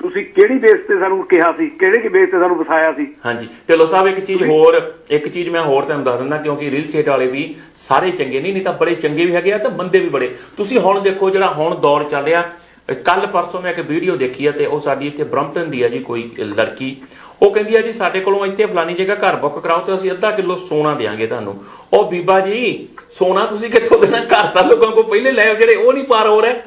ਤੁਸੀਂ ਕਿਹੜੀ ਬੇਸ ਤੇ ਸਾਨੂੰ ਕਿਹਾ ਸੀ ਕਿਹੜੇ ਕੀ ਬੇਸ ਤੇ ਸਾਨੂੰ ਵਸਾਇਆ ਸੀ? ਹਾਂਜੀ ਢਿੱਲੋਂ ਸਾਹਿਬ ਇੱਕ ਚੀਜ਼ ਹੋਰ ਇੱਕ ਚੀਜ਼ ਮੈਂ ਹੋਰ ਤੁਹਾਨੂੰ ਦੱਸ ਦਿੰਦਾ ਕਿਉਂਕਿ ਰੀਲ ਸਟੇਟ ਵਾਲੇ ਵੀ ਸਾਰੇ ਚੰਗੇ ਨਹੀਂ ਨਹੀਂ ਤਾਂ ਬੜੇ ਚੰਗੇ ਵੀ ਹੈਗੇ ਆ ਤੇ ਬੰਦੇ ਵੀ ਬੜੇ। ਤੁਸੀਂ ਹੁਣ ਦੇਖੋ ਜਿਹੜਾ ਹੁਣ ਦੌਰ ਚੱਲ ਰਿਹਾ ਕੱਲ ਪਰਸੋਂ ਮੈਂ ਇੱਕ ਵੀਡੀਓ ਦੇਖੀ ਆ ਤੇ ਉਹ ਸਾਡੀ ਇੱਥੇ ਬ੍ਰਮਟਨ ਦੀ ਆ ਜੀ ਕੋਈ ਲੜਕੀ। ਉਹ ਕਹਿੰਦੀ ਆ ਜੀ ਸਾਡੇ ਕੋਲੋਂ ਇੱਥੇ ਫਲਾਨੀ ਜਗ੍ਹਾ ਘਰ ਬੁੱਕ ਕਰਾਓ ਤੇ ਅਸੀਂ ਅੱਧਾ ਕਿਲੋ ਸੋਨਾ ਦੇਾਂਗੇ ਤੁਹਾਨੂੰ। ਉਹ ਬੀਬਾ ਜੀ ਸੋਨਾ ਤੁਸੀਂ ਕਿੱਥੋਂ ਦੇਣਾ? ਘਰ ਤਾਂ ਲੋਕਾਂ ਕੋਲ ਪਹਿਲੇ ਲੈ ਜਿਹੜੇ ਉਹ ਨਹੀਂ ਪਾਰ ਹੋ ਰਹੇ।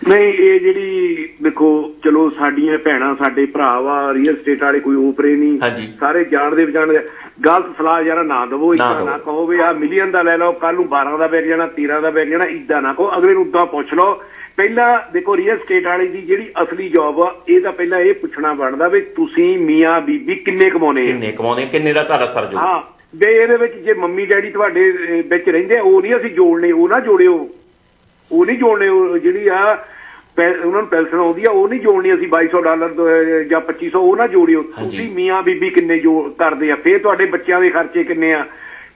ਨਹੀਂ ਇਹ ਜਿਹੜੀ ਦੇਖੋ ਚਲੋ ਸਾਡੀਆਂ ਭੈਣਾਂ ਸਾਡੇ ਭਰਾ ਵਾ ਰੀਅਲ ਸਟੇਟ ਵਾਲੇ ਕੋਈ ਓਪਰੇ ਨਹੀਂ। ਸਾਰੇ ਜਾਣਦੇ ਪਛਾਣਦੇ ਗਲਤ ਸਲਾਹ ਯਾਰਾ ਨਾ ਦਵੋ ਇਦਾਂ। ਨਾ ਕਹੋ ਵੀ ਆ ਮਿਲੀਅਨ ਦਾ ਲੈ ਲਓ ਕੱਲ ਨੂੰ 12 ਦਾ ਵਿਕ ਜਾਣਾ 13 ਦਾ ਵਿਕ ਜਾਣਾ ਇਦਾਂ ਨਾ ਕਹੋ ਅਗਲੇ ਨੂੰ ਉਦਾਂ ਪੁੱਛ ਲਓ। ਪਹਿਲਾਂ ਦੇਖੋ ਰੀਅਲ ਸਟੇਟ ਵਾਲੀ ਦੀ ਜਿਹੜੀ ਅਸਲੀ ਜੌਬ ਆ ਇਹ ਤਾਂ ਪਹਿਲਾਂ ਇਹ ਪੁੱਛਣਾ ਬਣਦਾ ਵੀ ਤੁਸੀਂ ਮੀਆਂ ਬੀਬੀ ਕਿੰਨੇ ਕਮਾਉਣੇ ਆ ਕਿੰਨੇ ਕਮਾਉਂਦੇ ਕਿੰਨੇ ਦਾ ਤੁਹਾਡਾ ਸਰ ਜੋ ਹਾਂ ਦੇ ਇਹਦੇ ਵਿੱਚ ਜੇ ਮੰਮੀ ਡੈਡੀ ਤੁਹਾਡੇ ਵਿੱਚ ਰਹਿੰਦੇ ਉਹ ਨਹੀਂ ਅਸੀਂ ਜੋੜਨੇ ਉਹ ਨਾ ਜੋੜਿਓ। ਉਹ ਨਹੀਂ ਜੋੜਨੇ ਜਿਹੜੀ ਆ ਉਹਨਾਂ ਨੂੰ ਪੈਨਸ਼ਨ ਆਉਂਦੀ ਆ ਉਹ ਨਹੀਂ ਜੋੜਨੀ ਅਸੀਂ 2200 ਡਾਲਰ ਜਾਂ 2500 ਉਹ ਨਾ ਜੋੜਿਓ। ਤੁਸੀਂ ਮੀਆਂ ਬੀਬੀ ਕਿੰਨੇ ਜੋ ਕਰਦੇ ਆ? ਫੇਰ ਤੁਹਾਡੇ ਬੱਚਿਆਂ ਦੇ ਖਰਚੇ ਕਿੰਨੇ ਆ?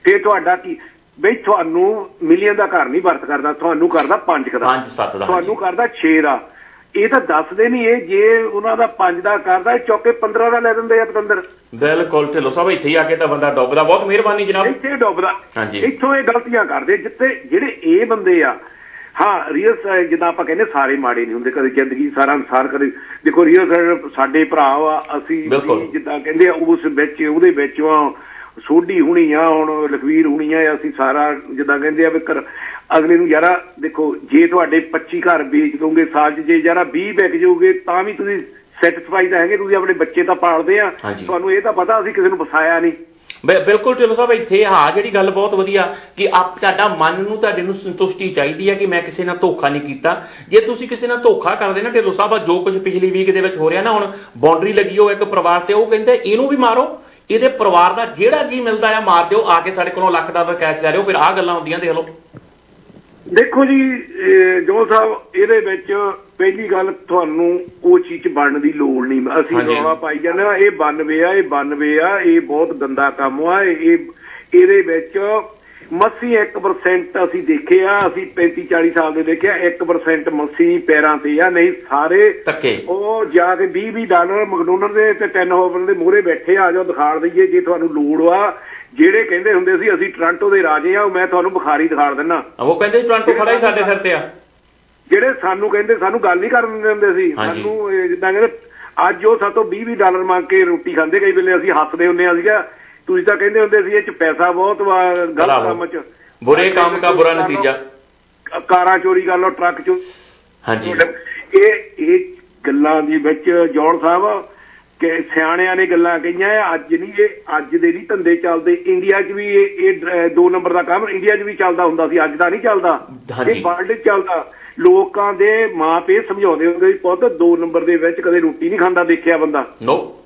ਫੇਰ ਤੁਹਾਡਾ ਕੀ? ਬਈ ਤੁਹਾਨੂੰ ਮਿਲੀਅਨ ਦਾ ਘਰ ਨਹੀਂ ਵਰਤ ਕਰਦਾ ਤੁਹਾਨੂੰ ਕਰਦਾ 5 ਦਾ। 5 7 ਦਾ ਤੁਹਾਨੂੰ ਕਰਦਾ 6 ਦਾ। ਇਹ ਤਾਂ ਦੱਸਦੇ ਨਹੀਂ ਇਹ ਜੇ ਉਹਨਾਂ ਦਾ 5 ਦਾ ਕਰਦਾ ਇਹ ਚੌਕੇ 15 ਦਾ ਲੈ ਦਿੰਦੇ ਆ ਪਤੰਦਰ। ਬਿਲਕੁਲ ਢਿੱਲੋਂ ਸਾਹਿਬ ਇੱਥੇ ਆ ਕੇ ਤਾਂ ਬੰਦਾ ਡੁੱਬਦਾ। ਬਹੁਤ ਮਿਹਰਬਾਨੀ ਜਨਾਬ। ਇੱਥੇ ਡੁੱਬਦਾ। ਇੱਥੋਂ ਇਹ ਗਲਤੀਆਂ ਕਰਦੇ ਜਿੱਥੇ ਜਿਹੜੇ ਇਹ ਬੰਦੇ ਆ ਹਾਂ ਰੀਅਲ ਜਿੱਦਾਂ ਆਪਾਂ ਕਹਿੰਦੇ ਸਾਰੇ ਮਾੜੇ ਨਹੀਂ ਹੁੰਦੇ ਕਦੇ ਜ਼ਿੰਦਗੀ ਸਾਰਾ ਇਨਸਾਨ ਕਦੇ ਦੇਖੋ ਰੀਅਲ ਸਾਡੇ ਭਰਾ ਆ ਅਸੀਂ ਜਿੱਦਾਂ ਕਹਿੰਦੇ ਆ ਉਸ ਵਿੱਚ ਉਹਦੇ ਵਿੱਚ ਆ ਸੋਢੀ ਹੁਣੀ ਆ ਹੁਣ ਲਖਵੀਰ ਹੁਣੀ ਆ ਅਸੀਂ ਸਾਰਾ ਜਿੱਦਾਂ ਕਹਿੰਦੇ ਆ ਵੀ ਕਰ ਅਗਲੇ ਨੂੰ ਯਾਰਾ ਦੇਖੋ ਜੇ ਤੁਹਾਡੇ 25 ਘਰ ਵੇਚ ਦੋਗੇ ਸਾਲ 'ਚ ਜੇ ਯਾਰਾ 20 ਵਿਕ ਜਾਓਗੇ ਤਾਂ ਵੀ ਤੁਸੀਂ ਸੈਟੀਸਫਾਈਡ ਹੈਗੇ ਤੁਸੀਂ ਆਪਣੇ ਬੱਚੇ ਤਾਂ ਪਾਲਦੇ ਆ। ਤੁਹਾਨੂੰ ਇਹ ਤਾਂ ਪਤਾ ਅਸੀਂ ਕਿਸੇ ਨੂੰ ਫਸਾਇਆ ਨਹੀਂ। ਬਿਲਕੁਲ ਢਿੱਲੋਂ ਸਾਹਿਬ ਇੱਥੇ ਹਾਂ ਜਿਹੜੀ ਗੱਲ ਬਹੁਤ ਵਧੀਆ ਕਿ ਆਪ ਤੁਹਾਡਾ ਮਨ ਨੂੰ ਤੁਹਾਡੇ ਨੂੰ ਸੰਤੁਸ਼ਟੀ ਚਾਹੀਦੀ ਹੈ ਕਿ ਮੈਂ ਕਿਸੇ ਨਾਲ ਧੋਖਾ ਨਹੀਂ ਕੀਤਾ। ਜੇ ਤੁਸੀਂ ਕਿਸੇ ਨਾਲ ਧੋਖਾ ਕਰਦੇ ਨਾ ਢਿੱਲੋਂ ਸਾਹਿਬ ਜੋ ਕੁਝ ਪਿਛਲੀ ਵੀਕ ਦੇ ਵਿੱਚ ਹੋ ਰਿਹਾ ਨਾ ਹੁਣ ਬਾਉਂਡਰੀ ਲੱਗੀ ਹੋ ਇੱਕ ਪਰਿਵਾਰ ਤੇ ਉਹ ਕਹਿੰਦੇ ਇਹਨੂੰ ਵੀ ਮਾਰੋ। ਇਹਦੇ ਪਰਿਵਾਰ ਦਾ ਜਿਹੜਾ ਜੀ ਮਿਲਦਾ ਆ ਮਾਰ ਦਿਓ ਆ ਕੇ ਸਾਡੇ ਕੋਲੋਂ ਲੱਖ ਡਾਲਰ ਕੈਸ਼ ਲੈ ਲਿਓ ਫਿਰ ਆਹ ਗੱਲਾਂ ਹੁੰਦੀਆਂ ਦੇਖ ਲਓ ਦੇਖੋ ਜੀ ਜੋ ਸਾਹਿਬ ਇਹਦੇ ਵਿੱਚ ਪਹਿਲੀ ਗੱਲ ਤੁਹਾਨੂੰ ਉਹ ਚੀਜ਼ ਬਣਨ ਦੀ ਲੋੜ ਨਹੀਂ ਅਸੀਂ। ਰੌਲਾ ਪਾਈ ਜਾਂਦੇ ਆ ਇਹ 92 ਆ ਇਹ 92 ਆ ਇਹ ਬਹੁਤ ਗੰਦਾ ਕੰਮ ਆ ਇਹ- ਇਹਦੇ ਵਿੱਚ ਮੱਸੀ 1% ਅਸੀਂ ਦੇਖਿਆ ਅਸੀਂ 35 40 ਸਾਲ ਦੇ ਦੇਖਿਆ 1% ਮੱਸੀ ਪੈਰਾਂ ਤੇ ਆ ਨਹੀਂ ਸਾਰੇ ਉਹ ਜਾ ਕੇ 20 20 ਡਾਲਰ ਮੈਕਡੋਨਲਡ ਦੇ ਤੇ 10 ਹੋਵਰ ਦੇ ਮੂਹਰੇ ਬੈਠੇ ਆ ਜਾਓ ਦਿਖਾੜ ਦਈਏ ਜੇ ਤੁਹਾਨੂੰ ਲੋੜ ਆ ਜਿਹੜੇ ਕਹਿੰਦੇ ਹੁੰਦੇ ਸੀ ਅਸੀਂ ਟ੍ਰਾਂਟੋ ਦੇ ਰਾਜੇ ਆ ਉਹ ਮੈਂ ਤੁਹਾਨੂੰ ਬੁਖਾਰੀ ਦਿਖਾੜ ਦਿੰਨਾ। ਉਹ ਕਹਿੰਦੇ ਟੋਰਾਂਟੋ ਖੜਾ ਹੀ ਸਾਡੇ ਸਿਰ ਤੇ ਆ। ਜਿਹੜੇ ਸਾਨੂੰ ਕਹਿੰਦੇ ਸਾਨੂੰ ਗੱਲ ਨਹੀਂ ਕਰਨ ਦਿੰਦੇ ਸੀ। ਹਾਂਜੀ। ਸਾਨੂੰ ਜਿੱਦਾਂ ਕਹਿੰਦੇ ਅੱਜ ਉਹ ਸਾਤੋਂ 20 20 ਡਾਲਰ ਮੰਗ ਕੇ ਰੋਟੀ ਖਾਂਦੇ ਕਈ ਵੇਲੇ ਅਸੀਂ ਹੱਸਦੇ ਹੁੰਦੇ ਆ ਸੀਗਾ। ਤੁਸੀਂ ਤਾਂ ਕਹਿੰਦੇ ਹੁੰਦੇ ਸੀ ਇਹ ਚ ਪੈਸਾ ਬਹੁਤ ਵਾ ਗਲਤ। ਕੰਮ ਚ। ਬੁਰੇ ਕੰਮ ਦਾ ਬੁਰਾ ਨਤੀਜਾ। ਕਾਰਾਂ ਚੋਰੀ ਕਰ ਲਓ ਟਰੱਕ ਚੋਰੀ ਹਾਂਜੀ। ਇਹ ਇਹ ਗੱਲਾਂ ਦੇ ਵਿੱਚ ਜੌਨ ਸਾਹਿਬ ਕਿ ਸਿਆਣਿਆਂ ਨੇ ਗੱਲਾਂ ਕਹੀਆਂ ਆ, ਅੱਜ ਨਹੀਂ ਇਹ ਅੱਜ ਦੇ ਨਹੀਂ ਧੰਦੇ ਚੱਲਦੇ। ਇੰਡੀਆ 'ਚ ਵੀ ਇਹ ਇਹ ਦੋ ਨੰਬਰ ਦਾ ਕੰਮ ਇੰਡੀਆ 'ਚ ਵੀ ਚੱਲਦਾ ਹੁੰਦਾ ਸੀ ਅੱਜ ਦਾ ਨਹੀਂ ਚੱਲਦਾ। ਇਹ ਵਰਲਡ 'ਚ ਚੱਲਦਾ। ਲੋਕਾਂ ਦੇ ਮਾਪੇ ਸਮਝਾਉਂਦੇ ਹੁੰਦੇ ਸੀ ਪੁੱਤ ਦੋ ਨੰਬਰ ਦੇ ਵਿੱਚ ਕਦੇ ਰੋਟੀ ਨਹੀਂ ਖਾਂਦਾ ਦੇਖਿਆ ਬੰਦਾ। ਨੋ।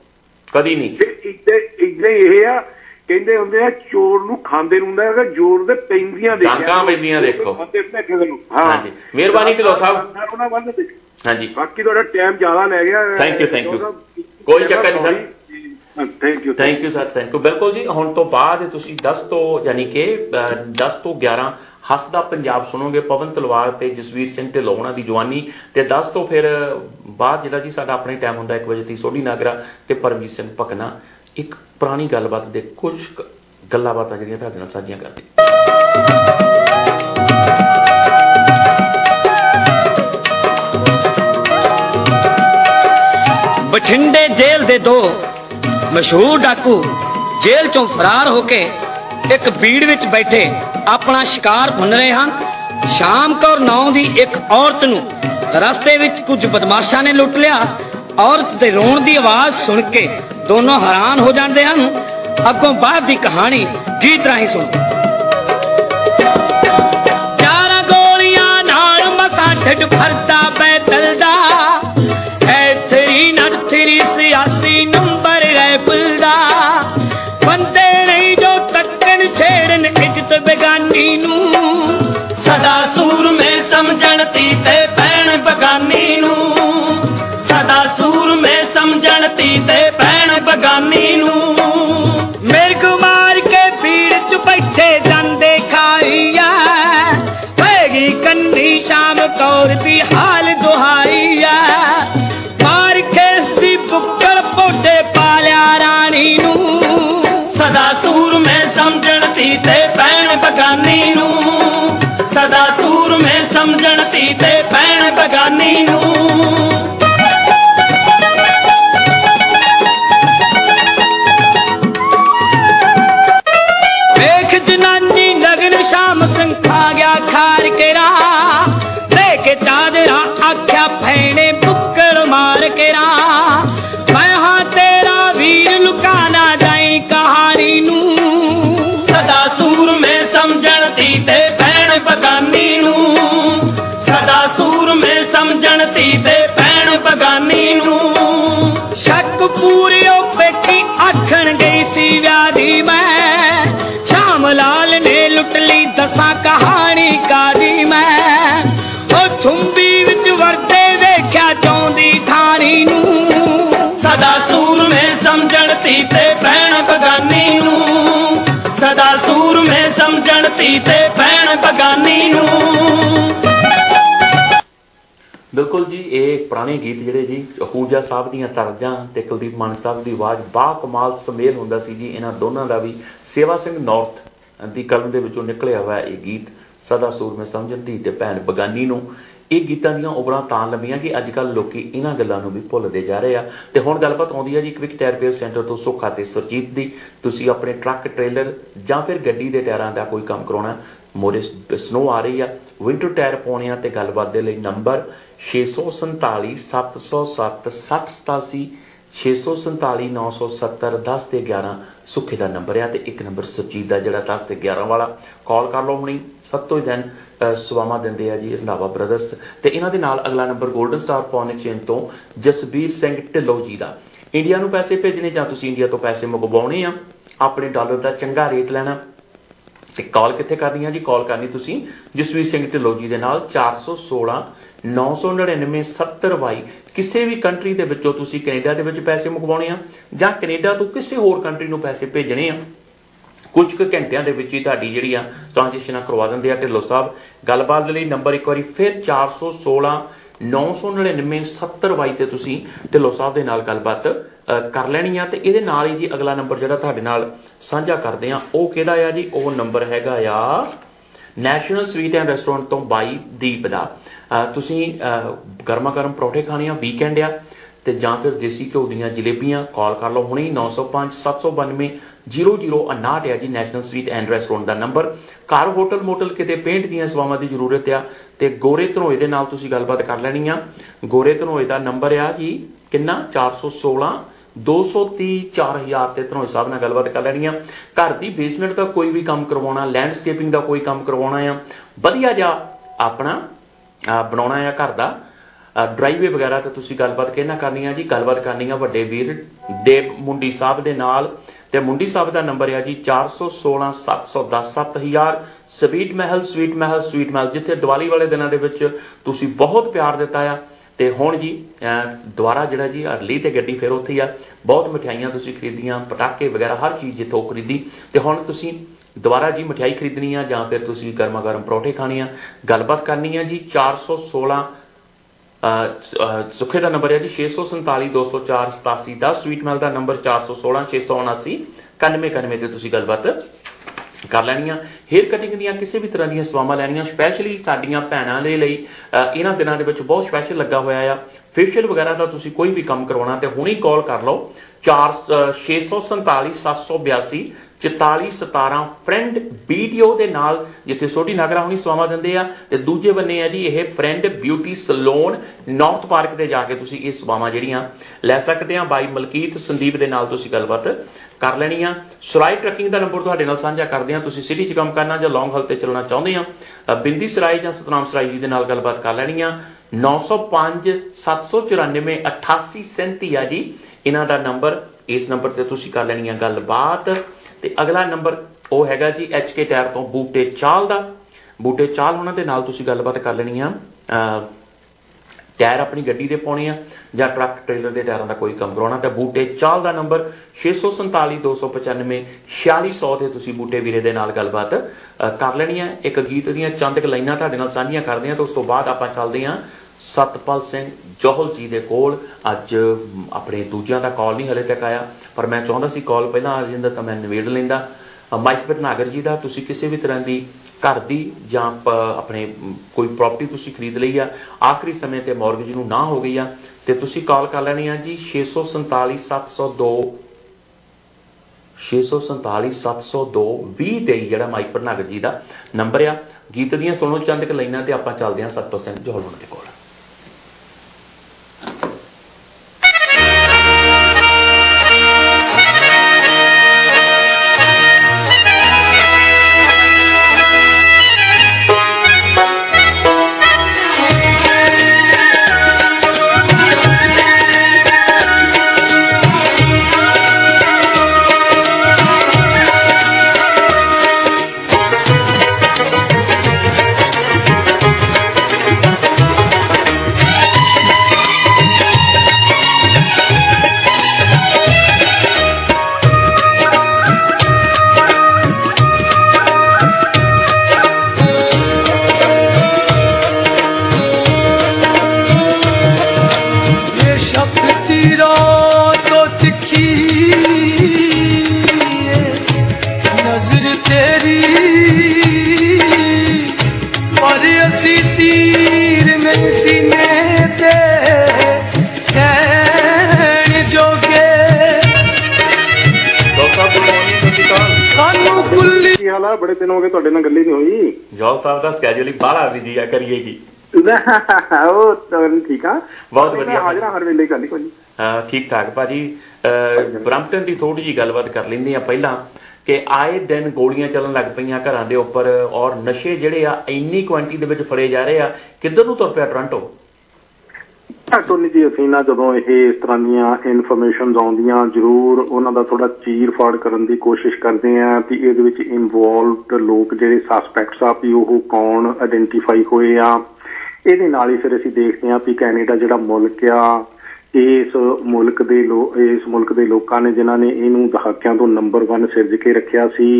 ਕਦੀ ਨਹੀਂ। ਇੱਥੇ ਇਹ ਆ ਕਹਿੰਦੇ ਹੁੰਦੇ ਆ ਚੋਰ ਨੂੰ ਖਾਂਦੇ ਨੂੰ ਹੁੰਦਾ ਹੈਗਾ ਜੋਰ ਦੇ ਪੈਂਦੀਆਂ ਦੇਖਿਆ। ਡਾਂਗਾਂ ਵੱਜਦੀਆਂ ਦੇਖੋ। ਹਾਂਜੀ। ਮਿਹਰਬਾਨੀ ਢਿੱਲੋਂ ਸਾਹਿਬ। ਹਾਂਜੀ। ਬਾਕੀ ਤੁਹਾਡਾ ਟਾਈਮ ਜ਼ਿਆਦਾ ਲੈ ਗਿਆ। Thank you, thank you. ਕੋਈ ਚੱਕਰ ਨਹੀਂ sir thank you thank you sir thank you ਬਿਲਕੁਲ ਜੀ ਹੁਣ ਤੋਂ ਬਾਅਦ ਤੁਸੀਂ 10 ਤੋਂ ਯਾਨੀ ਕਿ ਅਹ, 10 ਤੋਂ 11 ਹੱਸਦਾ ਪੰਜਾਬ ਸੁਣੋਗੇ, ਪਵਨ ਤਲਵਾਰ ਤੇ ਜਸਵੀਰ ਸਿੰਘ ਢਿੱਲੋਂ, ਉਹਨਾਂ ਦੀ ਜਵਾਨੀ। ਤੇ 10 ਤੋਂ ਫਿਰ ਬਾਅਦ ਜਿਹੜਾ ਜੀ ਸਾਡਾ ਆਪਣੇ ਟਾਈਮ ਹੁੰਦਾ 1 ਵਜੇ ਤੀ ਸੋਢੀ ਨਾਗਰਾ ਤੇ ਪਰਮਜੀਤ ਸਿੰਘ ਭਕਨਾ। ਇੱਕ ਪੁਰਾਣੀ ਗੱਲਬਾਤ ਦੇ ਕੁਝ ਕੁ ਗੱਲਾਂ ਬਾਤਾਂ ਜਿਹੜੀਆਂ ਤੁਹਾਡੇ ਨਾਲ ਸਾਂਝੀਆਂ ਕਰਦੇ ਬਠਿੰਡੇ ਜੇਲ੍ਹ ਦੇ ਦੋ ਮਸ਼ਹੂਰ ਡਾਕੂ ਜੇਲ੍ਹ ਚੋਂ ਫਰਾਰ ਹੋ ਕੇ ਇੱਕ ਬੀੜ ਵਿੱਚ ਬੈਠੇ। ਆਪਣਾ ਸ਼ਿਕਾਰ ਭੁੰਨ ਰਹੇ ਹਨ। ਸ਼ਾਮ ਕੌਰ ਨਾਂ ਦੀ ਇੱਕ ਔਰਤ ਨੂੰ ਰਸਤੇ ਵਿੱਚ ਕੁਝ ਬਦਮਾਸ਼ਾਂ ਨੇ ਲੁੱਟ ਲਿਆ। ਔਰਤ ਦੇ ਰੋਣ ਦੀ ਆਵਾਜ਼ ਸੁਣ ਕੇ ਦੋਨੋਂ ਹੈਰਾਨ ਹੋ ਜਾਂਦੇ ਹਨ। ਅੱਗੋਂ ਬਾਅਦ ਦੀ ਕਹਾਣੀ ਗੀਤ ਰਾਹੀਂ ਸੁਣੋ ਚਾਰਾਂ ਗੋਲੀਆਂ ਨਾਲ ਮਸਾ ਢਿੱਡ ਭਰਦਾ ਬੈਤਲ ਦਾ। ਐ ਤੇਰੀ ਨਰ ਤੇਰੀ ਸਿਆਸੀ ਨੰਬਰ ਰਾਈਫਲ ਦਾ। ਬੇਗਾਨੀ ਨੂੰ। ਸਦਾ ਸੂਰ ਮੇ ਸਮਝਣ ਤੀ ਤੇ ਪੈਣ ਬਗਾਨੀ ਨੂੰ। ਸਦਾ ਸੂਰ ਮੇ ਸਮਝਣ ਤੀ ਤੇ ਪੈਣ ਬਗਾਨੀ ਨੂੰ। ਮਿਰਗ ਮਾਰ ਕੇ ਭੀੜ ਚ ਬੈਠੇ ਜਾਂਦੇ ਖਾਈਆ। ਪੈਗੀ ਕੰਨੀ ਸ਼ਾਮ ਕੌਰ ਦੀ ਹਾਲ ਦੁਹਾਈਆ ਬਗਾਨੀ ਨੂੰ। ਸਦਾ ਸੂਰ ਮੈਂ ਸਮਝਣ ਤੀ ਤੇ ਪੈਣ ਬਗਾਨੀ ਨੂੰ। ਵੇਖ ਜਨਾਨੀ ਨਗਨ ਸ਼ਾਮ ਸਿੰਘ ਖਾ ਗਿਆ ਖਾਰ ਕੇ ਰਾ ਲੈ ਕੇ ਚਾਦਰਾ ਆਖਿਆ ਫੈਣੇ ਬੁੱਕੜ ਮਾਰ ਕੇ ਕਪੂਰਿਓ ਪੇਟੀ ਆਖਣ ਗਈ ਸੀ ਵਿਆਹ ਦੀ ਮੈਂ। ਸ਼ਾਮ ਲਾਲ ਨੇ ਲੁੱਟ ਲਈ ਦਸਾਂ ਕਹਾਣੀ ਕਾਦੀ ਮੈਂ। ਉਹ ਥੁੰਬੀ ਵਿੱਚ ਵਰਤੇ ਵੇਖਿਆ ਚੌਂਦੀ ਥਾਣੀ ਨੂੰ। ਸਦਾ ਸੂਰ ਮੈਂ ਸਮਝਣ ਤੀ ਤੇ ਭੈਣ ਬਗਾਨੀ ਨੂੰ। ਸਦਾ ਸੂਰ ਮੈਂ ਸਮਝਣ ਤੀ ਤੇ ਭੈਣ ਬਗਾਨੀ ਨੂੰ। ਬਿਲਕੁਲ ਜੀ, ਇਹ ਪੁਰਾਣੇ ਗੀਤ ਜਿਹੜੇ ਜੀ ਅਹੂਜਾ ਸਾਹਿਬ ਦੀਆਂ ਤਰਜ਼ਾਂ ਤੇ ਕੁਲਦੀਪ ਮਾਨ ਸਾਹਿਬ ਦੀ ਆਵਾਜ਼ ਬਾ ਕਮਾਲ ਸਮੇਲ ਹੁੰਦਾ ਸੀ ਜੀ, ਇਹਨਾਂ ਦੋਨਾਂ ਦਾ ਵੀ ਸੇਵਾ ਸਿੰਘ ਨਾਰਥ ਦੀ ਕਲਮ ਦੇ ਵਿੱਚੋਂ ਨਿਕਲਿਆ ਹੋਇਆ ਇਹ ਗੀਤ, ਸਦਾ ਸੂਰ ਮੈਂ ਸਮਝਣ ਦੀ ਤੇ ਭੈਣ ਬਗਾਨੀ ਨੂੰ। ਇਹ ਗੀਤਾਂ ਦੀਆਂ ਉਬਰਾਂ ਤਾਂ ਲੰਮੀਆਂ ਕਿ ਅੱਜ ਕੱਲ ਲੋਕੀ ਇਹਨਾਂ ਗੱਲਾਂ ਨੂੰ ਵੀ ਭੁੱਲਦੇ ਜਾ ਰਹੇ ਆ। ਤੇ ਹੁਣ ਗੱਲਬਾਤ ਆਉਂਦੀ ਹੈ ਜੀ ਕਵਿਕ ਟਾਇਰ ਰਿਪੇਅਰ ਸੈਂਟਰ ਤੋਂ ਸੁੱਖਾ ਤੇ ਸਰਜੀਤ ਦੀ। ਤੁਸੀਂ ਆਪਣੇ ਟਰੱਕ, ਟ੍ਰੇਲਰ ਜਾਂ ਫਿਰ ਗੱਡੀ ਦੇ ਟਾਇਰਾਂ ਦਾ ਕੋਈ ਕੰਮ ਕਰਾਉਣਾ ਮੋਰੇ ਸਨੋ ਆ ਰਹੀ ਆ। ਵਿੰਟਰ ਟਾਇਰ ਪਾਉਣੇ ਆ ਤੇ ਗੱਲਬਾਤ ਦੇ ਲਈ ਨੰਬਰ 647 707 6087 647 970 10 ਤੇ 11 ਸੁੱਖੇ ਦਾ ਨੰਬਰ ਆ ਤੇ ਇੱਕ ਨੰਬਰ ਸੁਰਜੀਤ ਦਾ ਜਿਹੜਾ 10 ਤੇ 11 ਵਾਲਾ। ਕਾਲ ਕਰ ਲਓ ਹੁਣੀ। ਸਭ ਤੋਂ ਦਿਨ ਸਵਾਮਾ ਦਿੰਦੇ ਆ ਜੀ ਰੰਧਾਵਾ ਬ੍ਰਦਰਸ ਤੇ ਇਹਨਾਂ ਦੇ ਨਾਲ ਅਗਲਾ number golden star pawn exchange ਤੋਂ ਜਸਬੀਰ ਸਿੰਘ ਢਿੱਲੋਂ ਜੀ ਦਾ। ਇੰਡੀਆ ਨੂੰ ਪੈਸੇ ਭੇਜਣੇ ਜਾਂ ਤੁਸੀਂ ਇੰਡੀਆ ਤੋਂ ਪੈਸੇ ਮੰਗਵਾਉਣੇ ਆ, ਆਪਣੇ ਡਾਲਰ ਦਾ ਚੰਗਾ ਰੇਟ ਲੈਣਾ। ਤੇ ਕਾਲ ਕਿੱਥੇ ਕਰਨੀ ਆ ਜੀ? ਕਾਲ ਕਰਨੀ ਤੁਸੀਂ ਜਸਵੀਰ ਸਿੰਘ ਢਿੱਲੋਂ ਜੀ ਦੇ ਨਾਲ 416 999 7022 ਕਿਸੇ ਵੀ ਕੰਟਰੀ ਦੇ ਵਿੱਚੋਂ ਤੁਸੀਂ ਕੈਨੇਡਾ ਦੇ ਵਿੱਚ ਪੈਸੇ ਮੰਗਵਾਉਣੇ ਆ ਜਾਂ ਕੈਨੇਡਾ ਤੋਂ ਕਿਸੇ ਹੋਰ ਕੰਟਰੀ ਨੂੰ ਪੈਸੇ ਭੇਜਣੇ ਆ। ਕੁਝ ਕੁ ਘੰਟਿਆਂ ਦੇ ਵਿੱਚ ਹੀ ਤੁਹਾਡੀ ਜਿਹੜੀ ਆ ਟ੍ਰਾਂਜੈਕਸ਼ਨਾਂ ਕਰਵਾ ਦਿੰਦੇ ਆ ਢਿੱਲੋਂ ਸਾਹਿਬ। ਗੱਲਬਾਤ ਦੇ ਲਈ ਨੰਬਰ ਇੱਕ ਵਾਰੀ ਫਿਰ 416 999 7022 ਤੇ ਤੁਸੀਂ ਢਿੱਲੋਂ ਸਾਹਿਬ ਦੇ ਨਾਲ ਗੱਲਬਾਤ ਕਰ ਲੈਣੀ ਆ ਤੇ ਇਹਦੇ ਨਾਲ ਹੀ ਜੀ ਅਗਲਾ ਨੰਬਰ ਜਿਹੜਾ ਤੁਹਾਡੇ ਨਾਲ ਸਾਂਝਾ ਕਰਦੇ ਆ, ਉਹ ਕਿਹੜਾ ਆ ਜੀ? ਉਹ ਨੰਬਰ ਹੈਗਾ ਆ ਨੈਸ਼ਨਲ ਸਵੀਟ ਐਂਡ ਰੈਸਟੋਰੈਂਟ ਤੋਂ ਬਾਈ ਦੀਪ ਦਾ। ਤੁਸੀਂ ਗਰਮਾ ਗਰਮ ਪਰੌਠੇ ਖਾਣੇ ਆ ਵੀਕਐਂਡ ਆ, ਤੇ ਜਾਂ ਫਿਰ ਦੇਸੀ ਘਿਓ ਦੀਆਂ ਜਲੇਬੀਆਂ ਕਾਲ ਕਰ ਲਓ। ਹੁਣੇ 905 792 0059 ਹੈ ਜੀ ਨੈਸ਼ਨਲ ਸਵੀਟ ਐਂਡ ਰੈਸਟੋਰੈਂਟ ਦਾ ਨੰਬਰ। ਘਰ, ਹੋਟਲ, ਮੋਟਲ ਕਿਤੇ ਪੇਂਟ ਦੀਆਂ ਸੇਵਾਵਾਂ ਦੀ ਜ਼ਰੂਰਤ ਆ, ਤੇ ਗੋਰੇ ਧਨੋਏ ਦੇ ਨਾਲ ਤੁਸੀਂ ਗੱਲਬਾਤ ਕਰ ਲੈਣੀ ਆ। ਗੋਰੇ ਧਨੋਏ ਦਾ ਨੰਬਰ ਆ ਜੀ ਕਿੰਨਾ? 416 230 4000 ਤੇ ਧਨੋਏ ਸਾਹਿਬ ਨਾਲ ਗੱਲਬਾਤ ਕਰ ਲੈਣੀ ਆ। ਘਰ ਦੀ ਬੇਸਮੈਂਟ ਦਾ ਕੋਈ ਵੀ ਕੰਮ ਕਰਵਾਉਣਾ ਲੈਂਡਸਕੇਪਿੰਗ ਦਾ ਕੋਈ ਕੰਮ ਕਰਵਾਉਣਾ ਆ, ਵਧੀਆ ਜਿਹਾ ਆਪਣਾ ਬਣਾਉਣਾ ਆ ਘਰ ਦਾ। ਡਰਾਈਵੇ ਵਗੈਰਾ ਤੇ ਤੁਸੀਂ ਗੱਲਬਾਤ ਕਿਹਨਾਂ ਕਰਨੀ ਆ ਜੀ? ਗੱਲਬਾਤ ਕਰਨੀ ਆ ਵੱਡੇ ਵੀਰ ਦੇਵ ਮੁੰਡੀ ਸਾਹਿਬ ਦੇ ਨਾਲ। ਤੇ ਮੁੰਡੀ ਸਾਹਿਬ ਦਾ ਨੰਬਰ ਹੈ ਜੀ 416 710 7000 sweet Mahal sweet Mahal sweet Mahal, ਜਿੱਥੇ ਦੀਵਾਲੀ ਵਾਲੇ ਦਿਨਾਂ ਦੇ ਵਿੱਚ ਤੁਸੀਂ ਬਹੁਤ ਪਿਆਰ ਦਿੱਤਾ ਆ। ਤੇ ਹੁਣ ਜੀ ਦੁਬਾਰਾ ਜਿਹੜਾ ਜੀ ਅਰਲੀ ਤੇ ਗੱਡੀ ਫਿਰ ਉੱਥੇ ਆ। ਬਹੁਤ ਮਠਿਆਈਆਂ ਤੁਸੀਂ ਖਰੀਦੀਆਂ, ਪਟਾਕੇ ਵਗੈਰਾ, ਹਰ ਚੀਜ਼ ਜਿੱਥੋਂ ਖਰੀਦੀ। ਤੇ ਹੁਣ ਤੁਸੀਂ ਦੁਬਾਰਾ ਜੀ ਮਠਿਆਈ ਖਰੀਦਣੀ ਆ ਜਾਂ ਫਿਰ ਤੁਸੀਂ ਗਰਮਾ ਗਰਮ ਪਰੌਠੇ ਖਾਣੇ ਆ। ਗੱਲਬਾਤ ਕਰਨੀ ਆ ਜੀ 416 ਸੁਖੇ ਦਾ ਨੰਬਰ ਹੈ ਜੀ 647 ਦਾ ਸਵੀਟ ਮੈਲ ਦਾ ਨੰਬਰ 416 679 9191 ਤੇ ਤੁਸੀਂ ਗੱਲਬਾਤ ਕਰ ਲੈਣੀਆਂ। ਹੇਅਰ ਕਟਿੰਗ ਦੀਆਂ ਕਿਸੇ ਵੀ ਤਰ੍ਹਾਂ ਦੀਆਂ ਸੇਵਾਵਾਂ ਲੈਣੀਆਂ ਸਪੈਸ਼ਲੀ ਸਾਡੀਆਂ ਭੈਣਾਂ ਦੇ ਲਈ ਇਹਨਾਂ ਦਿਨਾਂ ਦੇ ਵਿੱਚ ਬਹੁਤ ਸਪੈਸ਼ਲ ਲੱਗਾ ਹੋਇਆ ਆ। ਫੇਸ਼ੀਅਲ ਵਗੈਰਾ ਦਾ ਤੁਸੀਂ ਕੋਈ ਵੀ ਕੰਮ ਕਰਵਾਉਣਾ ਤੇ ਹੁਣੀ ਕਾਲ ਕਰ ਲਓ। 4 647 782 4417 ਫਰੈਂਡ ਵੀਡੀਓ ਦੇ ਨਾਲ ਜਿੱਥੇ ਛੋਟੀ ਨਗਰਾ ਹੁਣੀ ਸਵਾਮਾ ਦਿੰਦੇ ਆ, ਤੇ ਦੂਜੇ ਬੰਨੇ ਆ ਜੀ ਇਹ friend beauty salon north park ਤੇ ਜਾ ਕੇ ਤੁਸੀਂ ਇਹ ਸਵਾਮਾ ਜਿਹੜੀਆਂ ਲੈ ਸਕਦੇ ਆ। ਬਾਈ ਮਲਕੀਤ ਸੰਦੀਪ ਦੇ ਨਾਲ ਤੁਸੀਂ ਗੱਲਬਾਤ ਕਰ ਲੈਣੀ ਆ। ਸਰਾਈ ਟਰੱਕਿੰਗ ਦਾ ਨੰਬਰ ਤੁਹਾਡੇ ਨਾਲ ਸਾਂਝਾ ਕਰਦੇ ਆ। ਤੁਸੀਂ ਸਿਟੀ 'ਚ ਕੰਮ ਕਰਨਾ ਜਾਂ ਲੌਂਗ ਹਾਲ ਤੇ ਚੱਲਣਾ ਚਾਹੁੰਦੇ ਆ ਬਿੰਦੀ ਸਰਾਈ ਜਾਂ ਸਤਨਾਮ ਸਰਾਈ ਜੀ ਦੇ ਨਾਲ ਗੱਲਬਾਤ ਕਰ ਲੈਣੀ ਆ। 905 794 8837 ਆ ਜੀ। ਇਹਨਾਂ ਦਾ ਨੰਬਰ ਇਸ ਨੰਬਰ ਤੇ ਤੁਸੀਂ ਕਰ ਲੈਣੀ ਆ ਗੱਲਬਾਤ। ਤੇ ਅਗਲਾ ਨੰਬਰ ਉਹ ਹੈਗਾ ਜੀ ਕੇ ਟਾਇਰ ਤੋਂ ਬੂਟੇ ਚਾਲ ਦਾ। ਬੂਟੇ ਚਾਲ ਉਹਨਾਂ ਦੇ ਨਾਲ ਤੁਸੀਂ ਗੱਲਬਾਤ ਕਰ ਲੈਣੀ ਆ। ਟਾਇਰ ਆਪਣੀ ਗੱਡੀ ਦੇ ਪਾਉਣੇ ਆ ਜਾਂ ਟਰੱਕ ਟ੍ਰੇਲਰ ਦੇ ਟਾਇਰਾਂ ਦਾ ਕੋਈ ਕੰਮ ਕਰਾਉਣਾ ਤੇ ਬੂਟੇ ਚਾਲ ਦਾ ਨੰਬਰ 647 295 ਤੇ ਤੁਸੀਂ ਬੂਟੇ ਵੀਰੇ ਦੇ ਨਾਲ ਗੱਲਬਾਤ ਕਰ ਲੈਣੀ ਆ। ਇੱਕ ਗੀਤ ਦੀਆਂ ਚੰਦ ਕ ਲਾਈਨਾਂ ਤੁਹਾਡੇ ਨਾਲ ਸਾਂਝੀਆਂ ਕਰਦੇ ਆ ਤੇ ਉਸ ਤੋਂ ਬਾਅਦ ਆਪਾਂ ਚੱਲਦੇ ਆ ਸਤਪਾਲ ਸਿੰਘ ਜੋਹਲ ਜੀ ਦੇ ਕੋਲ। ਅੱਜ ਆਪਣੇ ਦੂਜਿਆਂ ਦਾ ਕਾਲ ਨਹੀਂ ਹਲੇ ਤੱਕ ਆਇਆ, ਪਰ ਮੈਂ ਚਾਹੁੰਦਾ ਸੀ ਕਾਲ ਪਹਿਲਾਂ ਆ ਜਾਂਦਾ ਤਾਂ ਮੈਂ ਨਿਵੇੜ ਲੈਂਦਾ। ਮਾਈਕ ਭਟਨਾਗਰ ਜੀ ਦਾ, ਤੁਸੀਂ ਕਿਸੇ ਵੀ ਤਰ੍ਹਾਂ ਦੀ ਘਰ ਦੀ ਜਾਂ ਆਪਣੇ ਕੋਈ ਪ੍ਰਾਪਰਟੀ ਤੁਸੀਂ ਖਰੀਦ ਲਈ ਆ, ਆਖਰੀ ਸਮੇਂ ਤੇ ਮਾਰਗੇਜ ਨੂੰ ਨਾ ਹੋ ਗਈ ਆ, ਤੇ ਤੁਸੀਂ ਕਾਲ ਕਰ ਲੈਣੀ ਆ ਜੀ 647 702 647 702 20 ਤੇ ਜਿਹੜਾ ਮਾਈਕ ਭਟਨਾਗਰ ਜੀ ਦਾ ਨੰਬਰ ਆ। ਗੀਤ ਦੀਆਂ ਸੁਣੋ, ਚੰਦ ਕ ਲਾਈਨਾਂ ਤੇ ਆਪਾਂ ਚੱਲਦੇ ਆ ਸਤਪਾਲ ਸਿੰਘ ਜੋਹਲ ਦੇ ਕੋਲ। ਦਿਨ ਹੋ ਗਏ ਤੁਹਾਡੇ ਨਾਲ ਗੱਲੇ ਨਹੀਂ ਹੋਈ। ਜੌਲ ਸਾਹਿਬ ਦਾ ਸਕੇਜੂਲ ਹੀ ਬਾਹਲਾ ਬਿਜ਼ੀ ਆ ਕਰੀਏ ਕੀ? ਉਹ ਤਾਂ ਠੀਕ ਆ। ਬਹੁਤ ਵਧੀਆ। ਹਾਜ਼ਰ ਹਾਂ ਹਰ ਵੇਲੇ ਗੱਲ ਹੀ ਕੋਈ ਠੀਕ ਠਾਕ ਭਾਜੀ। ਬ੍ਰੈਂਪਟਨ ਦੀ ਥੋੜੀ ਜੀ ਗੱਲਬਾਤ ਕਰ ਲੈਂਦੇ ਆ ਪਹਿਲਾਂ ਕਿ ਆਏ ਦਿਨ ਗੋਲੀਆਂ ਚੱਲਣ ਲੱਗ ਪਈਆਂ ਘਰਾਂ ਦੇ ਉੱਪਰ ਔਰ ਨਸ਼ੇ ਜਿਹੜੇ ਆ ਇੰਨੀ ਕੁਆਂਟੀ ਦੇ ਵਿੱਚ ਫੜੇ ਜਾ ਰਹੇ ਆ। ਕਿੱਧਰ ਨੂੰ ਤੁਰ ਪਿਆ ਟੋਰਾਂਟੋ? ਟੋਨੀ ਜੀ ਅਸੀਂ ਨਾ ਜਦੋਂ ਇਹ ਇਸ ਤਰ੍ਹਾਂ ਦੀਆਂ ਇਨਫੋਰਮੇਸ਼ਨਸ ਆਉਂਦੀਆਂ, ਜ਼ਰੂਰ ਉਹਨਾਂ ਦਾ ਥੋੜਾ ਚੀਰ ਫਾੜ ਕਰਨ ਦੀ ਕੋਸ਼ਿਸ਼ ਕਰਦੇ ਆ ਕਿ ਇਹਦੇ ਵਿੱਚ ਇਨਵੋਲਵਡ ਲੋਕ ਜਿਹੜੇ ਸਸਪੈਕਟਸ ਆ ਵੀ ਉਹ ਕੌਣ ਆਇਡੈਂਟੀਫਾਈ ਹੋਏ ਆ। ਇਹਦੇ ਨਾਲ ਹੀ ਫਿਰ ਅਸੀਂ ਦੇਖਦੇ ਆ ਵੀ ਕੈਨੇਡਾ ਜਿਹੜਾ ਮੁਲਕ ਆ, ਇਸ ਮੁਲਕ ਦੇ ਲੋ, ਇਸ ਮੁਲਕ ਦੇ ਲੋਕਾਂ ਨੇ ਜਿਨ੍ਹਾਂ ਨੇ ਇਹਨੂੰ ਦਹਾਕਿਆਂ ਤੋਂ ਨੰਬਰ 1 ਸਿਰਜ ਕੇ ਰੱਖਿਆ ਸੀ,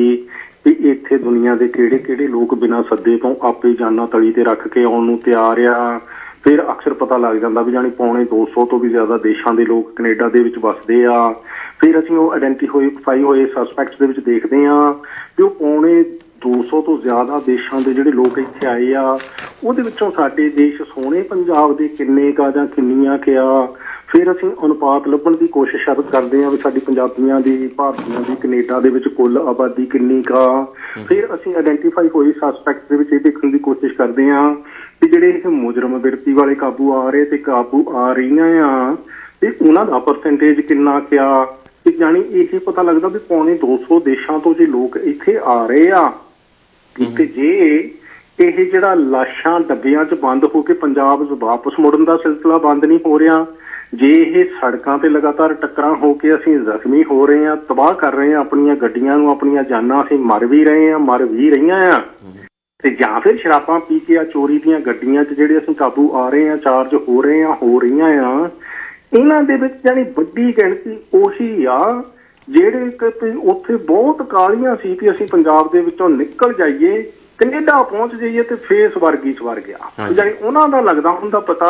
ਵੀ ਇੱਥੇ ਦੁਨੀਆ ਦੇ ਕਿਹੜੇ ਕਿਹੜੇ ਲੋਕ ਬਿਨਾਂ ਸੱਦੇ ਤੋਂ ਆਪੇ ਜਾਨਾਂ ਤਲੀ ਤੇ ਰੱਖ ਕੇ ਆਉਣ ਨੂੰ ਤਿਆਰ ਆ। ਫਿਰ ਅਕਸਰ ਪਤਾ ਲੱਗ ਜਾਂਦਾ ਵੀ ਜਾਨੀ ਪੌਣੇ 200 ਤੋਂ ਵੀ ਜ਼ਿਆਦਾ ਦੇਸ਼ਾਂ ਦੇ ਲੋਕ ਕੈਨੇਡਾ ਦੇ ਵਿੱਚ ਵਸਦੇ ਆ। ਫਿਰ ਅਸੀਂ ਉਹ ਆਇਡੈਂਟੀਫਾਈ ਹੋਏ ਸਸਪੈਕਟਸ ਦੇ ਵਿੱਚ ਦੇਖਦੇ ਆ ਵੀ ਉਹ ਪੌਣੇ 200 ਤੋਂ ਜ਼ਿਆਦਾ ਦੇਸ਼ਾਂ ਦੇ ਜਿਹੜੇ ਲੋਕ ਇੱਥੇ ਆਏ ਆ, ਉਹਦੇ ਵਿੱਚੋਂ ਸਾਡੇ ਦੇਸ਼ ਸੋਹਣੇ ਪੰਜਾਬ ਦੇ ਕਿੰਨੇ ਕਾ ਜਾਂ ਕਿੰਨੀਆਂ ਕਿਆ ਫਿਰ ਅਸੀਂ ਅਨੁਪਾਤ ਲੱਭਣ ਦੀ ਕੋਸ਼ਿਸ਼ ਕਰ- ਕਰਦੇ ਆ ਵੀ ਸਾਡੀ ਪੰਜਾਬੀਆਂ ਦੀ ਭਾਰਤੀਆਂ ਦੀ ਕੈਨੇਡਾ ਦੇ ਵਿੱਚ ਕੁੱਲ ਆਬਾਦੀ ਕਿੰਨੀ ਕਾ ਫਿਰ ਅਸੀਂ ਆਇਡੈਂਟੀਫਾਈ ਹੋਈ ਸਸਪੈਕਟ ਦੇ ਵਿੱਚ ਇਹ ਦੇਖਣ ਦੀ ਕੋਸ਼ਿਸ਼ ਕਰਦੇ ਆ ਕਿ ਜਿਹੜੇ ਇਹ ਮੁਜਰਮ ਬਿਰਤੀ ਵਾਲੇ ਕਾਬੂ ਆ ਰਹੇ ਤੇ ਕਾਬੂ ਆ ਰਹੀਆਂ ਆ ਤੇ ਉਹਨਾਂ ਦਾ ਪਰਸੈਂਟੇਜ ਕਿੰਨਾ ਕਿਆ ਕਿ ਜਾਨੀ ਇਹ ਪਤਾ ਲੱਗਦਾ ਵੀ ਪੌਣੇ 200 ਦੇਸ਼ਾਂ ਤੋਂ ਜੇ ਲੋਕ ਇੱਥੇ ਆ ਰਹੇ ਆ। ਤੇ ਜੇ ਇਹ ਜਿਹੜਾ ਲਾਸ਼ਾਂ ਡੱਬਿਆਂ 'ਚ ਬੰਦ ਹੋ ਕੇ ਪੰਜਾਬ 'ਚ ਵਾਪਸ ਮੁੜਨ ਦਾ ਸਿਲਸਿਲਾ ਬੰਦ ਨਹੀਂ ਹੋ ਰਿਹਾ ਜੇ ਇਹ ਸੜਕਾਂ ਤੇ ਲਗਾਤਾਰ ਟੱਕਰਾਂ ਹੋ ਕੇ ਅਸੀਂ ਜ਼ਖਮੀ ਹੋ ਰਹੇ ਹਾਂ ਤਬਾਹ ਕਰ ਰਹੇ ਹਾਂ ਆਪਣੀਆਂ ਗੱਡੀਆਂ ਨੂੰ ਆਪਣੀਆਂ ਜਾਨਾਂ ਅਸੀਂ ਮਰ ਵੀ ਰਹੇ ਹਾਂ ਮਰ ਵੀ ਰਹੀਆਂ ਆ ਤੇ ਜਾਂ ਫਿਰ ਸ਼ਰਾਬਾਂ ਪੀ ਕੇ ਆ ਚੋਰੀ ਦੀਆਂ ਗੱਡੀਆਂ 'ਚ ਜਿਹੜੇ ਅਸੀਂ ਕਾਬੂ ਆ ਰਹੇ ਹਾਂ ਚਾਰਜ ਹੋ ਰਹੇ ਹਾਂ ਹੋ ਰਹੀਆਂ ਆ ਇਹਨਾਂ ਦੇ ਵਿੱਚ ਜਾਨੀ ਵੱਡੀ ਗਿਣਤੀ ਉਹੀ ਆ ਜਿਹੜੇ ਕਿ ਉੱਥੇ ਬਹੁਤ ਕਾਲੀਆਂ ਸੀ ਕਿ ਅਸੀਂ ਪੰਜਾਬ ਦੇ ਵਿੱਚੋਂ ਨਿਕਲ ਜਾਈਏ ਕੈਨੇਡਾ ਪਹੁੰਚ ਜਾਈਏ ਤੇ ਫੇਸ ਵਰਗੀ ਸਵਰ ਗਿਆ। ਜਾਨੀ ਉਹਨਾਂ ਦਾ ਲੱਗਦਾ ਹੁੰਦਾ ਪਤਾ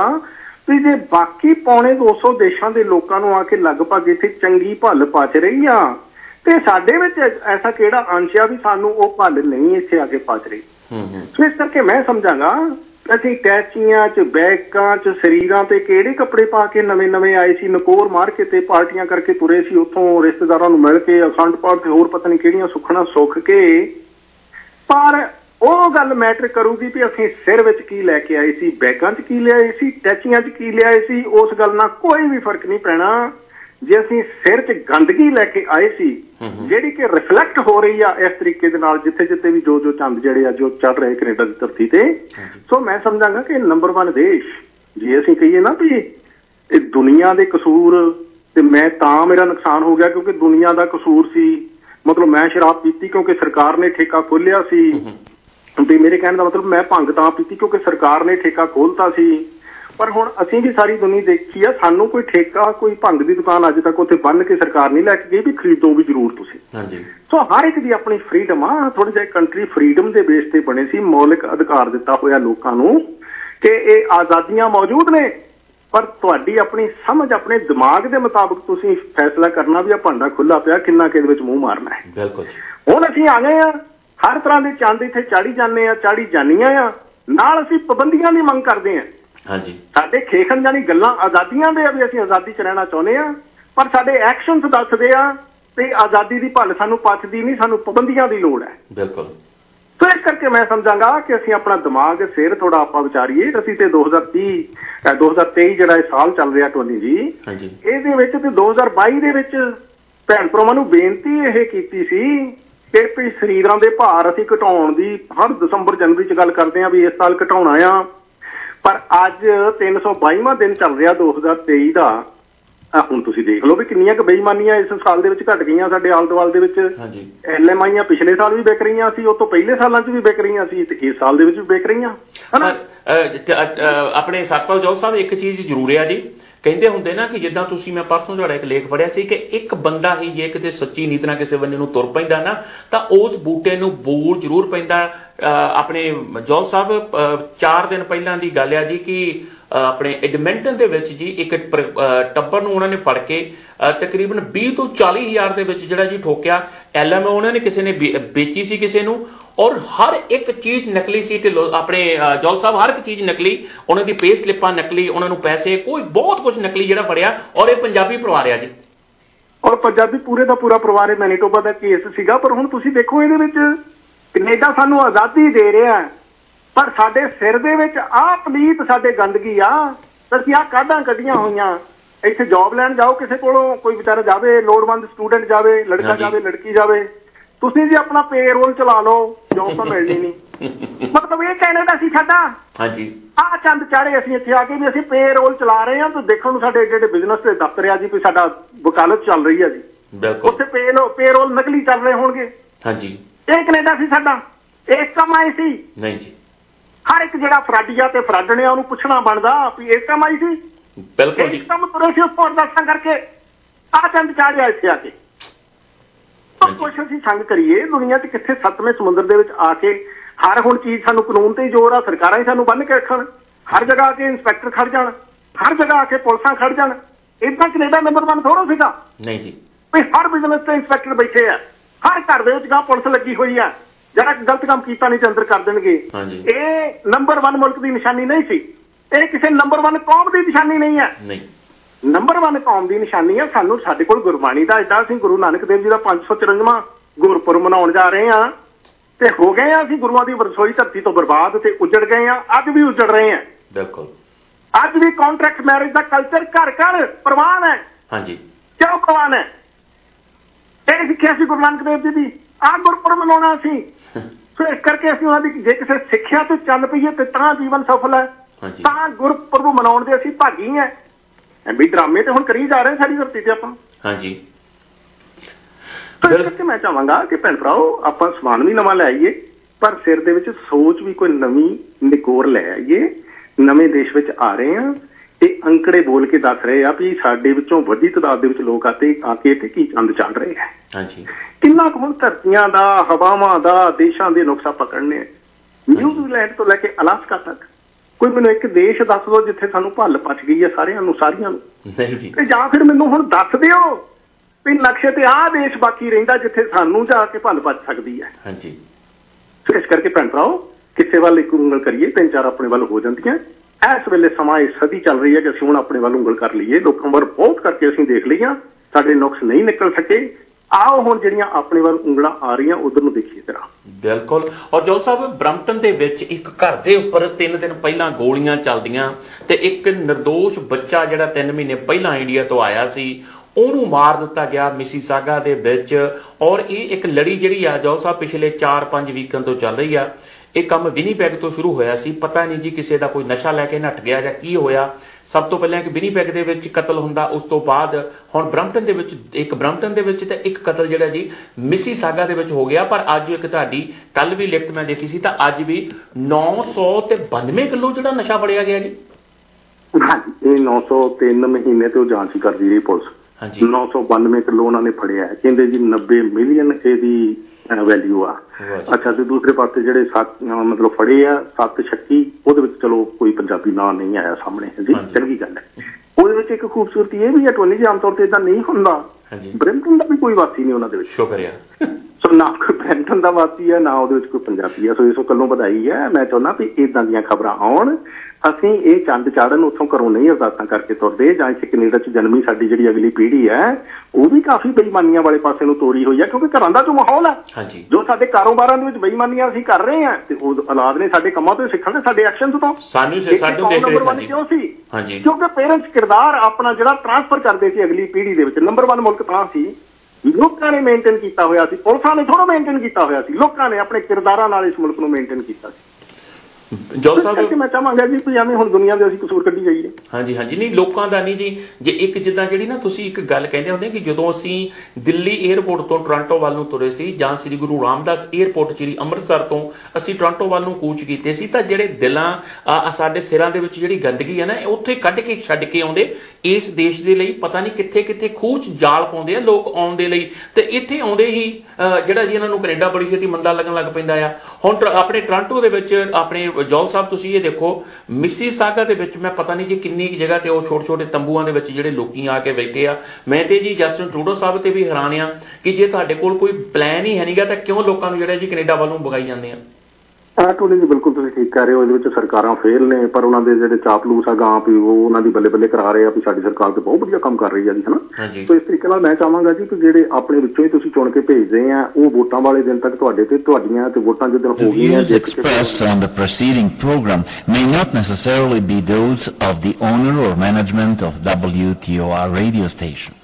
ਵੀ ਜੇ ਬਾਕੀ ਪੌਣੇ 200 ਦੇਸ਼ਾਂ ਦੇ ਲੋਕਾਂ ਨੂੰ ਆ ਕੇ ਲਗਭਗ ਇੱਥੇ ਚੰਗੀ ਭੱਲ ਪਚ ਰਹੀ ਆ। ਤੇ ਸਾਡੇ ਵਿੱਚ ਐਸਾ ਕਿਹੜਾ ਅੰਸ਼ ਆ ਵੀ ਸਾਨੂੰ ਉਹ ਭੱਲ ਨਹੀਂ ਇੱਥੇ ਆ ਕੇ ਪਚ ਰਹੀ? ਸੋ ਇਸ ਕਰਕੇ ਮੈਂ ਸਮਝਾਂਗਾ ਅਸੀਂ ਟੈਚੀਆਂ 'ਚ ਬੈਕਾਂ 'ਚ ਸਰੀਰਾਂ ਤੇ ਕਿਹੜੇ ਕੱਪੜੇ ਪਾ ਕੇ ਨਵੇਂ-ਨਵੇਂ ਆਏ ਸੀ ਨਕੋਰ ਮਾਰ ਕੇ ਤੇ ਪਾਰਟੀਆਂ ਕਰਕੇ ਤੁਰੇ ਸੀ ਉੱਥੋਂ ਰਿਸ਼ਤੇਦਾਰਾਂ ਨੂੰ ਮਿਲ ਕੇ ਅਖੰਡ ਪਾਠ ਤੇ ਹੋਰ ਪਤਾ ਨਹੀਂ ਕਿਹੜੀਆਂ ਸੁੱਖਣਾ ਸੁੱਖ ਕੇ। ਪਰ ਉਹ ਗੱਲ ਮੈਟਰ ਕਰੂਗੀ ਵੀ ਅਸੀਂ ਸਿਰ ਵਿੱਚ ਕੀ ਲੈ ਕੇ ਆਏ ਸੀ ਬੈਗਾਂ 'ਚ ਕੀ ਲਿਆਏ ਸੀ ਟੈਚੀਆਂ 'ਚ ਕੀ ਲਿਆਏ ਸੀ ਉਸ ਗੱਲ ਨਾਲ ਕੋਈ ਵੀ ਫ਼ਰਕ ਨਹੀਂ ਪੈਣਾ। ਜੇ ਅਸੀਂ ਸਿਰ 'ਚ ਗੰਦਗੀ ਲੈ ਕੇ ਆਏ ਸੀ ਜਿਹੜੀ ਕਿ ਰਿਫਲੈਕਟ ਹੋ ਰਹੀ ਆ ਇਸ ਤਰੀਕੇ ਦੇ ਨਾਲ ਜਿੱਥੇ ਜਿੱਥੇ ਵੀ ਜੋ ਜੋ ਚੰਦ ਜਿਹੜੇ ਆ ਜੋ ਚੱਲ ਰਹੇ ਕੈਨੇਡਾ ਦੀ ਧਰਤੀ ਤੇ ਸੋ ਮੈਂ ਸਮਝਾਂਗਾ ਕਿ ਨੰਬਰ 1 ਦੇਸ਼ ਜੇ ਅਸੀਂ ਕਹੀਏ ਨਾ ਵੀ ਇਹ ਦੁਨੀਆ ਦੇ ਕਸੂਰ ਤੇ ਮੈਂ ਤਾਂ ਮੇਰਾ ਨੁਕਸਾਨ ਹੋ ਗਿਆ ਕਿਉਂਕਿ ਦੁਨੀਆ ਦਾ ਕਸੂਰ ਸੀ। ਮਤਲਬ ਮੈਂ ਸ਼ਰਾਬ ਪੀਤੀ ਕਿਉਂਕਿ ਸਰਕਾਰ ਨੇ ਠੇਕਾ ਖੋਲਿਆ ਸੀ। ਵੀ ਮੇਰੇ ਕਹਿਣ ਦਾ ਮਤਲਬ ਮੈਂ ਭੰਗ ਤਾਂ ਪੀਤੀ ਕਿਉਂਕਿ ਸਰਕਾਰ ਨੇ ਠੇਕਾ ਖੋਲਤਾ ਸੀ। ਪਰ ਹੁਣ ਅਸੀਂ ਵੀ ਸਾਰੀ ਦੁਨੀਆ ਦੇਖੀ ਆ ਸਾਨੂੰ ਕੋਈ ਠੇਕਾ ਕੋਈ ਭੰਗ ਦੀ ਦੁਕਾਨ ਅੱਜ ਤੱਕ ਉੱਥੇ ਬੰਨ ਕੇ ਸਰਕਾਰ ਨਹੀਂ ਲੈ ਕੇ ਗਈ ਵੀ ਖਰੀਦੋ ਵੀ ਜ਼ਰੂਰ ਤੁਸੀਂ। ਹਾਂਜੀ। ਸੋ ਹਰ ਇੱਕ ਦੀ ਆਪਣੀ ਫਰੀडम ਆ ਥੋੜੀ ਜਿਹੀ ਕੰਟਰੀ ਫਰੀडम ਦੇ ਬੇਸ ਤੇ ਬਣੇ ਸੀ ਮੌਲਿਕ ਅਧਿਕਾਰ ਦਿੱਤਾ ਹੋਇਆ ਲੋਕਾਂ ਨੂੰ ਕਿ ਇਹ ਆਜ਼ਾਦੀਆਂ ਮੌਜੂਦ ਨੇ। ਪਰ ਤੁਹਾਡੀ ਆਪਣੀ ਸਮਝ ਆਪਣੇ ਦਿਮਾਗ ਦੇ ਮੁਤਾਬਕ ਤੁਸੀਂ ਫੈਸਲਾ ਕਰਨਾ ਵੀ ਆ ਭਾਂਡਾ ਖੁੱਲਾ ਪਿਆ ਕਿੰਨਾ ਕਿਹਦੇ ਵਿੱਚ ਮੂੰਹ ਮਾਰਨਾ ਹੈ। ਬਿਲਕੁਲ ਹੁਣ ਅਸੀਂ ਆ ਗਏ ਆ ਹਰ ਤਰ੍ਹਾਂ ਦੇ ਚੰਦ ਇੱਥੇ ਚਾੜੀ ਜਾਂਦੇ ਆ ਚਾੜੀ ਜਾਨੀਆਂ ਆ। ਨਾਲ ਅਸੀਂ ਪਾਬੰਦੀਆਂ ਦੀ ਮੰਗ ਕਰਦੇ ਆ। ਹਾਂਜੀ। ਸਾਡੇ ਖੇਖਣ ਜਾਨੀ ਗੱਲਾਂ ਆਜ਼ਾਦੀਆਂ ਦੇ ਆ ਵੀ ਅਸੀਂ ਆਜ਼ਾਦੀ 'ਚ ਰਹਿਣਾ ਚਾਹੁੰਦੇ ਆ। ਪਰ ਸਾਡੇ ਐਕਸ਼ਨਸ ਦੱਸਦੇ ਆ ਤੇ ਆਜ਼ਾਦੀ ਦੀ ਭੱਲ ਸਾਨੂੰ ਪਚਦੀ ਨਹੀਂ ਸਾਨੂੰ ਪਾਬੰਦੀਆਂ ਦੀ ਲੋੜ ਹੈ। ਬਿਲਕੁਲ। ਸੋ ਇਸ ਕਰਕੇ ਮੈਂ ਸਮਝਾਂਗਾ ਕਿ ਅਸੀਂ ਆਪਣਾ ਦਿਮਾਗ ਸਿਰ ਥੋੜਾ ਆਪਾਂ ਵਿਚਾਰੀਏ। ਅਸੀਂ ਤੇ 2030 ਅਹ 2023 ਜਿਹੜਾ ਇਹ ਸਾਲ ਚੱਲ ਰਿਹਾ ਟੋਨੀ ਜੀ ਹਾਂਜੀ। ਇਹਦੇ ਵਿੱਚ ਤੇ 2022 ਦੇ ਵਿੱਚ ਭੈਣ ਭਰਾਵਾਂ ਨੂੰ ਬੇਨਤੀ ਇਹ ਕੀਤੀ ਸੀ ਕਿ ਵੀ ਸਰੀਰਾਂ ਦੇ ਭਾਰ ਅਸੀਂ ਘਟਾਉਣ ਦੀ ਹਰ ਦਸੰਬਰ ਜਨਵਰੀ ਚ ਗੱਲ ਕਰਦੇ ਆ ਵੀ ਇਸ ਸਾਲ ਘਟਾਉਣਾ ਆ। ਪਰ ਅੱਜ 322ਵਾਂ ਦਿਨ ਚੱਲ ਰਿਹਾ 2023 ਦਾ। ਆਹ ਹੁਣ ਤੁਸੀਂ ਦੇਖ ਲਓ ਵੀ ਕਿੰਨੀਆਂ ਕੁ ਬੇਈਮਾਨੀਆਂ ਇਸ ਸਾਲ ਦੇ ਵਿੱਚ ਘਟ ਗਈਆਂ ਸਾਡੇ ਆਲ ਦੁਆਲ ਦੇ ਵਿੱਚ। ਹਾਂਜੀ। ਐਲਐਮਆਈਆਂ ਪਿਛਲੇ ਸਾਲ ਵੀ ਵਿਕ ਰਹੀਆਂ ਸੀ ਉਹ ਤੋਂ ਪਹਿਲੇ ਸਾਲਾਂ 'ਚ ਵੀ ਵਿਕ ਰਹੀਆਂ ਸੀ ਤੇ ਇਸ ਸਾਲ ਦੇ ਵਿੱਚ ਵੀ ਵਿਕ ਰਹੀਆਂ। ਹਨਾ? ਆਪਣੇ ਸਤਪਾਲ ਜੋਲ ਸਾਹਿਬ ਇੱਕ ਚੀਜ਼ ਜ਼ਰੂਰ ਹੈ ਜੀ। ਕਹਿੰਦੇ ਹੁੰਦੇ ਨਾ ਕਿ ਜਿੱਦਾਂ ਤੁਸੀਂ ਮੈਂ ਪਰਸੋਂ ਤੁਹਾਡਾ ਇੱਕ ਲੇਖ ਪੜਿਆ ਸੀ ਕਿ ਇੱਕ ਬੰਦਾ ਹੀ ਜੇ ਕਿਤੇ ਸੱਚੀ ਨੀਤ ਨਾਲ ਕਿਸੇ ਬੰਦੇ ਨੂੰ ਤੁਰ ਪੈਂਦਾ ਨਾ ਤਾਂ ਉਸ ਬੂਟੇ ਨੂੰ ਬੂਰ ਜ਼ਰੂਰ ਪੈਂਦਾ। ਅਹ, ਆਪਣੇ ਜੋਲ ਸਾਹਿਬ 4 ਦਿਨ ਪਹਿਲਾਂ ਦੀ ਗੱਲ ਆ ਜੀ ਕਿ ਅਹ, ਆਪਣੇ ਐਡਮਿੰਟਨ ਦੇ ਵਿੱਚ ਜੀ ਇੱਕ ਪਰ- ਅਹ, ਟੱਬਰ ਨੂੰ ਉਹਨਾਂ ਨੇ ਫੜ ਕੇ ਅਹ, ਤਕਰੀਬਨ 20 ਤੋਂ 40 ਹਜ਼ਾਰ ਦੇ ਵਿੱਚ ਜਿਹੜਾ ਜੀ ਠੋਕਿਆ। ਐਲਐਮ ਉਹਨਾਂ ਨੇ ਕਿਸੇ ਨੇ ਵੇ- ਵੇਚੀ ਸੀ ਕਿਸੇ ਨੂੰ। ਔਰ ਹਰ ਇੱਕ ਚੀਜ਼ ਨਕਲੀ ਸੀ ਤੇ ਆਪਣੇ ਜੌਲ ਸਾਹਿਬ ਹਰ ਇੱਕ ਚੀਜ਼ ਨਕਲੀ ਉਹਨਾਂ ਦੀ ਪੇ ਸਲਿੱਪਾਂ ਨਕਲੀ ਉਹਨਾਂ ਨੂੰ ਪੈਸੇ ਕੋਈ ਬਹੁਤ ਕੁਝ ਨਕਲੀ ਜਿਹੜਾ ਫੜਿਆ ਔਰ ਇਹ ਪੰਜਾਬੀ ਪਰਿਵਾਰ ਆ ਜੀ। ਔਰ ਪੰਜਾਬੀ ਪੂਰੇ ਦਾ ਪੂਰਾ ਪਰਿਵਾਰ ਇਹ ਮੈਨੀਟੋਬਾ ਦਾ ਕੇਸ ਸੀਗਾ ਪਰ ਹੁਣ ਤੁਸੀਂ ਦੇਖੋ ਇਹਦੇ ਵਿੱਚ ਕੈਨੇਡਾ ਸਾਨੂੰ ਆਜ਼ਾਦੀ ਦੇ ਰਿਹਾ ਪਰ ਸਾਡੇ ਸਿਰ ਦੇ ਵਿੱਚ ਆਹ ਪਲੀਤ ਸਾਡੇ ਗੰਦਗੀ ਆ ਅਸੀਂ ਆਹ ਕਾਢਾਂ ਕੱਢੀਆਂ ਹੋਈਆਂ। ਇੱਥੇ ਜੌਬ ਲੈਣ ਜਾਓ ਕਿਸੇ ਕੋਲੋਂ ਕੋਈ ਵਿਚਾਰਾ ਜਾਵੇ ਲੋੜਵੰਦ ਸਟੂਡੈਂਟ ਜਾਵੇ ਲੜਕਾ। ਜਾਵੇ ਲੜਕੀ ਜਾਵੇ। ਤੁਸੀਂ ਜੀ ਆਪਣਾ ਪੇਰੋਲ ਚਲਾ ਲਓ ਜੌਬ ਤਾਂ ਮਿਲਣੀ ਨਹੀਂ। ਮਤਲਬ ਇਹ ਕੈਨੇਡਾ ਸੀ ਸਾਡਾ। ਹਾਂਜੀ। ਆਹ ਚੰਦ ਚਾੜੇ ਅਸੀਂ ਇੱਥੇ ਆ ਕੇ ਵੀ ਅਸੀਂ ਪੇਰੋਲ ਚਲਾ ਰਹੇ ਹਾਂ ਤੇ ਦੇਖਣ ਨੂੰ ਸਾਡੇ ਏਡੇ ਏਡੇ ਬਿਜ਼ਨਸ ਦੇ ਦਫ਼ਤਰ ਆ ਜੀ ਵੀ ਸਾਡਾ ਵਕਾਲਤ ਚੱਲ ਰਹੀ ਹੈ ਜੀ। ਬਿਲਕੁਲ। ਉੱਥੇ ਪੇਰੋਲ ਪੇਰੋਲ ਨਕਲੀ ਚੱਲ ਰਹੇ ਹੋਣਗੇ। ਹਾਂਜੀ। ਇਹ ਕੈਨੇਡਾ ਸੀ ਸਾਡਾ। ਇਹ ਕਮਾਈ ਸੀ। ਨਹੀਂ ਜੀ। ਹਰ ਇੱਕ ਜਿਹੜਾ ਫਰਾਡੀਆ ਤੇ ਫਰਾਡਣੇ ਉਹਨੂੰ ਪੁੱਛਣਾ ਬਣਦਾ ਵੀ ਇਹ ਕਮਾਈ ਸੀ। ਬਿਲਕੁਲ ਇਹ ਕੰਮ ਤੁਰੇ ਸੀ ਉੱਪਰ ਦਰਸ਼ਨ ਕਰਕੇ। ਆ ਚੰਦ ਚਾੜਿਆ ਇੱਥੇ ਆ ਕੇ। ਪਰ ਕੁਛ ਅਸੀਂ ਸੰਗ ਕਰੀਏ ਦੁਨੀਆ 'ਚ ਕਿੱਥੇ ਸੱਤਵੇਂ ਸਮੁੰਦਰ ਦੇ ਵਿੱਚ ਆ ਕੇ ਹਰ ਹੁਣ ਚੀਜ਼ ਸਾਨੂੰ ਕਾਨੂੰਨ ਤੇ ਹੀ ਜ਼ੋਰ ਆ ਸਰਕਾਰਾਂ ਹੀ ਸਾਨੂੰ ਬੰਨ ਕੇ ਰੱਖਣ ਹਰ ਜਗ੍ਹਾ ਆ ਕੇ ਇੰਸਪੈਕਟਰ ਖੜ ਜਾਣ ਹਰ ਜਗ੍ਹਾ ਆ ਕੇ ਪੁਲਿਸਾਂ ਖੜ ਜਾਣ ਇਦਾਂ ਕੈਨੇਡਾ ਨੰਬਰ 1 ਥੋੜਾ ਸੀਗਾ। ਨਹੀਂ ਜੀ। ਵੀ ਹਰ ਬਿਜ਼ਨਸ ਤੇ ਇੰਸਪੈਕਟਰ ਬੈਠੇ ਆ ਹਰ ਘਰ ਦੇ ਵਿੱਚ ਗਾਂ ਪੁਲਿਸ ਲੱਗੀ ਹੋਈ ਆ ਜਿਹੜਾ ਗਲਤ ਕੰਮ ਕੀਤਾ ਨਹੀਂ ਤੇ ਅੰਦਰ ਕਰ ਦੇਣਗੇ। ਇਹ ਨੰਬਰ 1 ਮੁਲਕ ਦੀ ਨਿਸ਼ਾਨੀ ਨਹੀਂ ਸੀ। ਇਹ ਕਿਸੇ ਨੰਬਰ 1 ਕੌਮ ਦੀ ਨਿਸ਼ਾਨੀ ਨਹੀਂ ਹੈ ਨਹੀਂ। ਨੰਬਰ 1 ਕੌਮ ਦੀ ਨਿਸ਼ਾਨੀ ਹੈ ਸਾਨੂੰ ਸਾਡੇ ਕੋਲ ਗੁਰਬਾਣੀ ਦਾ ਐਡਾ ਅਸੀਂ ਗੁਰੂ ਨਾਨਕ ਦੇਵ ਜੀ ਦਾ 554ਵਾਂ ਗੁਰਪੁਰਬ ਮਨਾਉਣ ਜਾ ਰਹੇ ਹਾਂ ਤੇ ਹੋ ਗਏ ਆ ਅਸੀਂ ਗੁਰੂਆਂ ਦੀ ਵਰਸੋਈ ਧਰਤੀ ਤੋਂ ਬਰਬਾਦ ਤੇ ਉਜੜ ਗਏ ਆ ਅੱਜ ਵੀ ਉਜੜ ਰਹੇ ਆ ਬਿਲਕੁਲ। ਅੱਜ ਵੀ ਕੰਟਰੈਕਟ ਮੈਰਿਜ ਦਾ ਕਲਚਰ ਘਰ ਘਰ ਪ੍ਰਵਾਨ ਹੈ। ਹਾਂਜੀ। ਕਿਉਂ ਪ੍ਰਵਾਨ ਹੈ? ਇਹ ਸਿੱਖਿਆ ਸੀ ਗੁਰੂ ਨਾਨਕ ਦੇਵ ਜੀ ਦੀ। ਆਹ ਗੁਰਪੁਰਬ ਮਨਾਉਣਾ ਸੀ ਸੋ ਇਸ ਕਰਕੇ ਅਸੀਂ ਉਹਨਾਂ ਦੀ ਜੇ ਕਿਸੇ ਸਿੱਖਿਆ ਤੇ ਚੱਲ ਪਈਏ ਤੇ ਤਾਂ ਜੀਵਨ ਸਫਲ ਹੈ। ਤਾਂ ਗੁਰਪੁਰਬ ਮਨਾਉਣ ਦੇ ਅਸੀਂ ਭਾਗੀ ਹਾਂ। ਐ ਵੀ ਡਰਾਮੇ ਤੇ ਹੁਣ ਕਰੀ ਜਾ ਰਹੇ ਸਾਡੀ ਧਰਤੀ ਤੇ ਆਪਾਂ। ਹਾਂਜੀ। ਤਾਂ ਇਸ ਕਰਕੇ ਮੈਂ ਚਾਹਾਂਗਾ ਕਿ ਭੈਣ ਭਰਾਓ ਆਪਾਂ ਸਮਾਨ ਵੀ ਨਵਾਂ ਲੈ ਆਈਏ ਪਰ ਸਿਰ ਦੇ ਵਿੱਚ ਸੋਚ ਵੀ ਕੋਈ ਨਵੀਂ ਨਿਕੋਰ ਲੈ ਆਈਏ। ਨਵੇਂ ਦੇਸ਼ ਵਿੱਚ ਆ ਰਹੇ ਆ ਇਹ ਅੰਕੜੇ ਬੋਲ ਕੇ ਦੱਸ ਰਹੇ ਆ ਵੀ ਸਾਡੇ ਵਿੱਚੋਂ ਵੱਡੀ ਤਾਦਾਦ ਦੇ ਵਿੱਚ ਲੋਕ ਆਤੇ ਆ ਕੇ ਇੱਥੇ ਕੀ ਚੰਦ ਚਾੜ ਰਹੇ ਆ। ਹਾਂਜੀ। ਕਿੰਨਾ ਕੁ ਹੁਣ ਧਰਤੀਆਂ ਦਾ ਹਵਾਵਾਂ ਦਾ ਦੇਸ਼ਾਂ ਦੇ ਨੁਕਸਾ ਪਕੜਨੇ ਨਿਊਜ਼ੀਲੈਂਡ ਤੋਂ ਲੈ ਕੇ ਅਲਾਸਕਾ ਤੱਕ। ਕੋਈ ਮੈਨੂੰ ਇੱਕ ਦੇਸ਼ ਦੱਸ ਦਿਓ ਜਿੱਥੇ ਸਾਨੂੰ ਭੱਲ ਪਚ ਗਈ ਹੈ ਸਾਰਿਆਂ ਨੂੰ ਸਾਰੀਆਂ ਨੂੰ। ਨਹੀਂ ਜੀ। ਤੇ ਜਾਂ ਫਿਰ ਮੈਨੂੰ ਹੁਣ ਦੱਸ ਦਿਓ ਵੀ ਨਕਸ਼ੇ ਤੇ ਆਹ ਦੇਸ਼ ਬਾਕੀ ਰਹਿੰਦਾ ਜਿੱਥੇ ਸਾਨੂੰ ਜਾ ਕੇ ਭੱਲ ਪਚ ਸਕਦੀ ਹੈ। ਹਾਂਜੀ। ਇਸ ਕਰਕੇ ਭੈਣ ਭਰਾਓ ਕਿਸੇ ਵੱਲ ਇੱਕ ਉਂਗਲ ਕਰੀਏ ਤਿੰਨ ਚਾਰ ਆਪਣੇ ਵੱਲ ਹੋ ਜਾਂਦੀਆਂ। ਇਸ ਵੇਲੇ ਸਮਾਂ ਇਹ ਸਦੀ ਚੱਲ ਰਹੀ ਹੈ ਕਿ ਅਸੀਂ ਹੁਣ ਆਪਣੇ ਵੱਲ ਉਂਗਲ ਕਰ ਲਈਏ। ਲੋਕਾਂ ਵੱਲ ਬਹੁਤ ਕਰਕੇ ਅਸੀਂ ਦੇਖ ਲਈਆਂ। ਸਾਡੇ ਨੁਕਸ ਨਹੀਂ ਨਿਕਲ ਸਕੇ। ਆਓ ਹੁਣ ਜਿਹੜੀਆਂ ਆਪਣੇ ਵੱਲ ਉਂਗਲਾਂ ਆ ਰਹੀਆਂ, ਉਧਰ ਨੂੰ ਦੇਖੀਏ ਜਰਾ। ਬਿਲਕੁਲ। ਔਰ ਜੋਲ ਸਾਹਿਬ ਬ੍ਰਮਟਨ ਦੇ ਵਿੱਚ ਇੱਕ ਘਰ ਦੇ ਉੱਪਰ 3 ਦਿਨ ਪਹਿਲਾਂ ਗੋਲੀਆਂ ਚੱਲਦੀਆਂ ਤੇ ਇੱਕ નિર્ਦੋਸ਼ ਬੱਚਾ ਜਿਹੜਾ 3 ਮਹੀਨੇ ਪਹਿਲਾਂ ਇੰਡੀਆ ਤੋਂ ਆਇਆ ਸੀ, ਉਹਨੂੰ ਮਾਰ ਦਿੱਤਾ ਗਿਆ ਮਿਸੀਸਾਗਾ ਦੇ ਵਿੱਚ। ਔਰ ਇਹ ਇੱਕ ਲੜੀ ਜਿਹੜੀ ਆ ਜੋਲ ਸਾਹਿਬ, ਪਿਛਲੇ 4-5 ਵੀਕਾਂ ਤੋਂ ਚੱਲ ਰਹੀ ਆ। ਇਹ ਕੰਮ ਵਿਨੀਪੈਗ ਤੋਂ ਸ਼ੁਰੂ ਹੋਇਆ ਸੀ। ਪਤਾ ਨਹੀਂ ਜੀ ਕਿਸੇ ਦਾ ਕੋਈ ਨਸ਼ਾ ਲੈ ਕੇ ਨੱਠ ਗਿਆ ਜਾਂ ਕੀ ਹੋਇਆ। ਸਭ ਤੋਂ ਪਹਿਲਾਂ ਇੱਕ ਵਿਨੀਪੈਗ ਦੇ ਵਿੱਚ ਕਤਲ ਹੁੰਦਾ ਉਸ ਤੋਂ ਬਾਅਦ ਹੁਣ ਬ੍ਰਮਟਨ ਦੇ ਵਿੱਚ ਇੱਕ ਬ੍ਰਮਟਨ ਦੇ ਵਿੱਚ ਤੇ ਇੱਕ ਕਤਲ ਜਿਹੜਾ ਜੀ ਮਿਸੀਸਾਗਾ ਦੇ ਵਿੱਚ ਹੋ ਗਿਆ। ਪਰ ਅੱਜ ਇੱਕ ਤੁਹਾਡੀ ਕੱਲ ਵੀ ਲਿਖਤ ਮੈਂ ਦੇਖੀ ਸੀ ਤਾਂ ਅੱਜ ਵੀ 900 ਤੇ 92 ਕਿਲੋ ਜਿਹੜਾ ਨਸ਼ਾ ਫੜਿਆ ਗਿਆ ਜੀ। ਹਾਂਜੀ ਇਹ 903 ਮਹੀਨੇ ਤੋਂ ਜਾਂਚ ਕਰਦੀ ਰਹੀ ਪੁਲਿਸ। ਹਾਂਜੀ। 992 ਕਿਲੋ ਉਹਨਾਂ ਨੇ ਫੜਿਆ। ਕਹਿੰਦੇ ਜੀ 90 ਮਿਲੀਅਨ ਇਹਦੀ ਵੈਲਿਊ ਆ। ਅੱਛਾ ਤੇ ਦੂਸਰੇ ਪਾਸੇ ਜਿਹੜੇ ਸੱਤ ਮਤਲਬ ਫੜੇ ਆ ਸੱਤ ਛੱਤੀ ਉਹਦੇ ਵਿੱਚ ਚਲੋ ਕੋਈ ਪੰਜਾਬੀ ਨਾਂ ਨਹੀਂ ਆਇਆ ਸਾਹਮਣੇ ਜੀ ਚੰਗੀ ਗੱਲ ਹੈ। ਉਹਦੇ ਵਿੱਚ ਇੱਕ ਖੂਬਸੂਰਤੀ ਇਹ ਵੀ ਹੈ ਟੋਨੀ ਜੀ ਆਮ ਤੌਰ ਤੇ ਇਦਾਂ ਨਹੀਂ ਹੁੰਦਾ। ਹਾਂਜੀ। ਬ੍ਰਿੰਟਨ ਦਾ ਵੀ ਕੋਈ ਵਾਸੀ ਨਹੀਂ ਉਹਨਾਂ ਦੇ ਵਿੱਚ। ਸ਼ੁਕਰੀਆ। ਸੋ ਨਾ ਕੋਈ ਬ੍ਰਿੰਟਨ ਦਾ ਵਾਸੀ ਹੈ ਨਾ ਉਹਦੇ ਵਿੱਚ ਕੋਈ ਪੰਜਾਬੀ ਹੈ। ਸੋ ਇਸ ਵੱਲੋਂ ਵਧਾਈ ਹੈ। ਮੈਂ ਚਾਹੁੰਦਾ ਵੀ ਇਦਾਂ ਦੀਆਂ ਖਬਰਾਂ ਆਉਣ। ਅਸੀਂ ਇਹ ਚੰਦ ਚਾੜਨ ਉੱਥੋਂ ਘਰੋਂ ਨਹੀਂ ਅਰਦਾਸਾਂ ਕਰਕੇ ਤੁਰਦੇ ਜਾਂ ਇੱਥੇ ਕੈਨੇਡਾ 'ਚ ਜਨਮੀ ਸਾਡੀ ਜਿਹੜੀ ਅਗਲੀ ਪੀੜ੍ਹੀ ਹੈ ਉਹ ਵੀ ਕਾਫੀ ਬੇਈਮਾਨੀਆਂ ਵਾਲੇ ਪਾਸੇ ਨੂੰ ਤੋਰੀ ਹੋਈ ਹੈ ਕਿਉਂਕਿ ਘਰਾਂ ਦਾ ਜੋ ਮਾਹੌਲ ਹੈ ਜੋ ਸਾਡੇ ਕਾਰੋਬਾਰਾਂ ਦੇ ਵਿੱਚ ਬੇਈਮਾਨੀਆਂ ਅਸੀਂ ਕਰ ਰਹੇ ਹਾਂ ਤੇ ਉਹ ਔਲਾਦ ਨੇ ਸਾਡੇ ਕੰਮਾਂ ਤੋਂ ਸਿੱਖਣਾ ਸਾਡੇ ਐਕਸ਼ਨਸ ਤੋਂ। ਸਾਨੂੰ ਸਾਨੂੰ ਦੇਖ ਰਹੇ ਕਿਉਂ ਸੀ? ਹਾਂਜੀ। ਕਿਉਂਕਿ ਪੇਰੈਂਟਸ ਕਿਰਦਾਰ ਆਪਣਾ ਜਿਹੜਾ ਟ੍ਰਾਂਸਫਰ ਕਰਦੇ ਸੀ ਅਗਲੀ ਪੀੜ੍ਹੀ ਦੇ ਵਿੱਚ ਨੰਬਰ 1 ਮੁਲਕ ਤਾਂ ਸੀ ਲੋਕਾਂ ਨੇ ਮੇਨਟੇਨ ਕੀਤਾ ਹੋਇਆ ਸੀ ਪੁਲਿਸਾਂ ਨੇ ਥੋੜਾ ਮੇਨਟੇਨ ਕੀਤਾ ਹੋਇਆ ਸੀ ਲੋਕਾਂ ਨੇ ਆਪਣੇ ਕਿਰਦਾਰਾਂ ਨਾਲ ਇਸ ਮੁਲਕ ਨੂੰ ਮੇਨਟੇਨ ਕੀਤਾ ਸੀ। ਕਰਕੇ ਸਾਹਿਬ ਮੈਂ ਚਾਹਾਂਗਾ ਜੀ ਵੀ ਐਵੇਂ ਹੁਣ ਦੁਨੀਆ ਦੇ ਅਸੀਂ ਕਸੂਰ ਕੱਢੀ ਜਾਈਏ। ਹਾਂਜੀ ਹਾਂਜੀ। ਨਹੀਂ ਲੋਕਾਂ ਦਾ ਨਹੀਂ ਜੀ। ਜੇ ਇੱਕ ਜਿੱਦਾਂ ਜਿਹੜੀ ਨਾ ਤੁਸੀਂ ਇੱਕ ਗੱਲ ਕਹਿੰਦੇ ਹੁੰਦੇ ਕਿ ਜਦੋਂ ਅਸੀਂ ਦਿੱਲੀ 에ਅਰਪੋਰਟ ਤੋਂ ਟੋਰਾਂਟੋ ਵੱਲ ਨੂੰ ਤੁਰੇ ਸੀ ਜਾਂ ਸ੍ਰੀ ਗੁਰੂ ਰਾਮਦਾਸ 에ਅਰਪੋਰਟ ਸ੍ਰੀ ਅੰਮ੍ਰਿਤਸਰ ਤੋਂ ਅਸੀਂ ਟੋਰਾਂਟੋ ਵੱਲ ਨੂੰ ਕੂਚ ਕੀਤੇ ਸੀ ਤਾਂ ਜਿਹੜੇ ਦਿਲਾਂ ਸਾਡੇ ਸਿਰਾਂ ਦੇ ਵਿੱਚ ਜਿਹੜੀ ਗੰਦਗੀ ਹੈ ਨਾ ਉੱਥੇ ਕੱਢ ਕੇ ਛੱਡ ਕੇ ਆਉਂਦੇ। ਇਸ ਦੇਸ਼ ਦੇ ਲਈ ਪਤਾ ਨਹੀਂ ਕਿੱਥੇ ਕਿੱਥੇ ਖੂਚ ਜਾਲ ਪਾਉਂਦੇ ਆ ਲੋਕ ਆਉਣ ਦੇ ਲਈ। ਤੇ ਇੱਥੇ ਆਉਂਦੇ ਹੀ ਜਿਹੜਾ ਜੀ ਇਹਨਾਂ ਨੂੰ ਕੈਨੇਡਾ ਬੜੀ ਛੇਤੀ ਮੰਦਾ ਲੱਗਣ ਲੱਗ ਪੈਂਦਾ ਆ। ਹੁਣ ਆਪਣੇ ਟੋਰਾਂਟੋ ਦੇ ਵਿੱਚ ਆਪਣੇ ਜੌਲ ਸਾਹਿਬ, ਤੁਸੀਂ ਇਹ ਦੇਖੋ ਮਿਸੀਸਾਗਾ ਦੇ ਵਿੱਚ ਮੈਂ ਪਤਾ ਨਹੀਂ ਜੀ ਕਿੰਨੀ ਕੁ ਜਗ੍ਹਾ ਤੇ ਉਹ ਛੋਟੇ ਛੋਟੇ ਤੰਬੂਆਂ ਦੇ ਵਿੱਚ ਜਿਹੜੇ ਲੋਕੀ ਆ ਕੇ ਬੈਠੇ ਆ। ਮੈਂ ਤੇ ਜੀ ਜਸਟਨ ਟਰੂਡੋ ਸਾਹਿਬ ਤੇ ਵੀ ਹੈਰਾਨ ਆ ਕਿ ਜੇ ਤੁਹਾਡੇ ਕੋਲ ਕੋਈ ਪਲਾਨ ਹੀ ਹੈ ਨਹੀਂਗਾ ਤਾਂ ਕਿਉਂ ਲੋਕਾਂ ਨੂੰ ਜਿਹੜਾ ਜੀ ਕੈਨੇਡਾ ਵੱਲ ਨੂੰ ਬਗਾਈ ਜਾਂਦੇ ਆ? ਆ ਟੋਨੀ ਜੀ ਬਿਲਕੁਲ ਤੁਸੀਂ ਠੀਕ ਕਹਿ ਰਹੇ ਹੋ ਇਹਦੇ ਵਿੱਚ ਸਰਕਾਰਾਂ ਫੇਲ ਨੇ ਪਰ ਉਹਨਾਂ ਦੇ ਜਿਹੜੇ ਚਾਪਲੂਸ ਆ ਗਾਂ ਵੀ ਉਹ ਉਹਨਾਂ ਦੀ ਬੱਲੇ ਬੱਲੇ ਕਰਾ ਰਹੇ ਆ ਵੀ ਸਾਡੀ ਸਰਕਾਰ ਤੇ ਬਹੁਤ ਵਧੀਆ ਕੰਮ ਕਰ ਰਹੀ ਆ ਜੀ ਹਨਾ ਸੋ ਇਸ ਤਰੀਕੇ ਨਾਲ ਮੈਂ ਚਾਹਾਂਗਾ ਜੀ ਕਿ ਜਿਹੜੇ ਆਪਣੇ ਵਿੱਚੋਂ ਹੀ ਤੁਸੀਂ ਚੁਣ ਕੇ ਭੇਜਦੇ ਆ ਉਹ ਵੋਟਾਂ ਵਾਲੇ ਦਿਨ ਤੱਕ ਤੁਹਾਡੇ ਤੇ ਤੁਹਾਡੀਆਂ ਤੇ ਵੋਟਾਂ ਜਿੱਦਣ The ਹੋ ਗਈਆਂ ਕੇ expressed on the preceding program may not necessarily be those of the owner or management of WTOR radio station.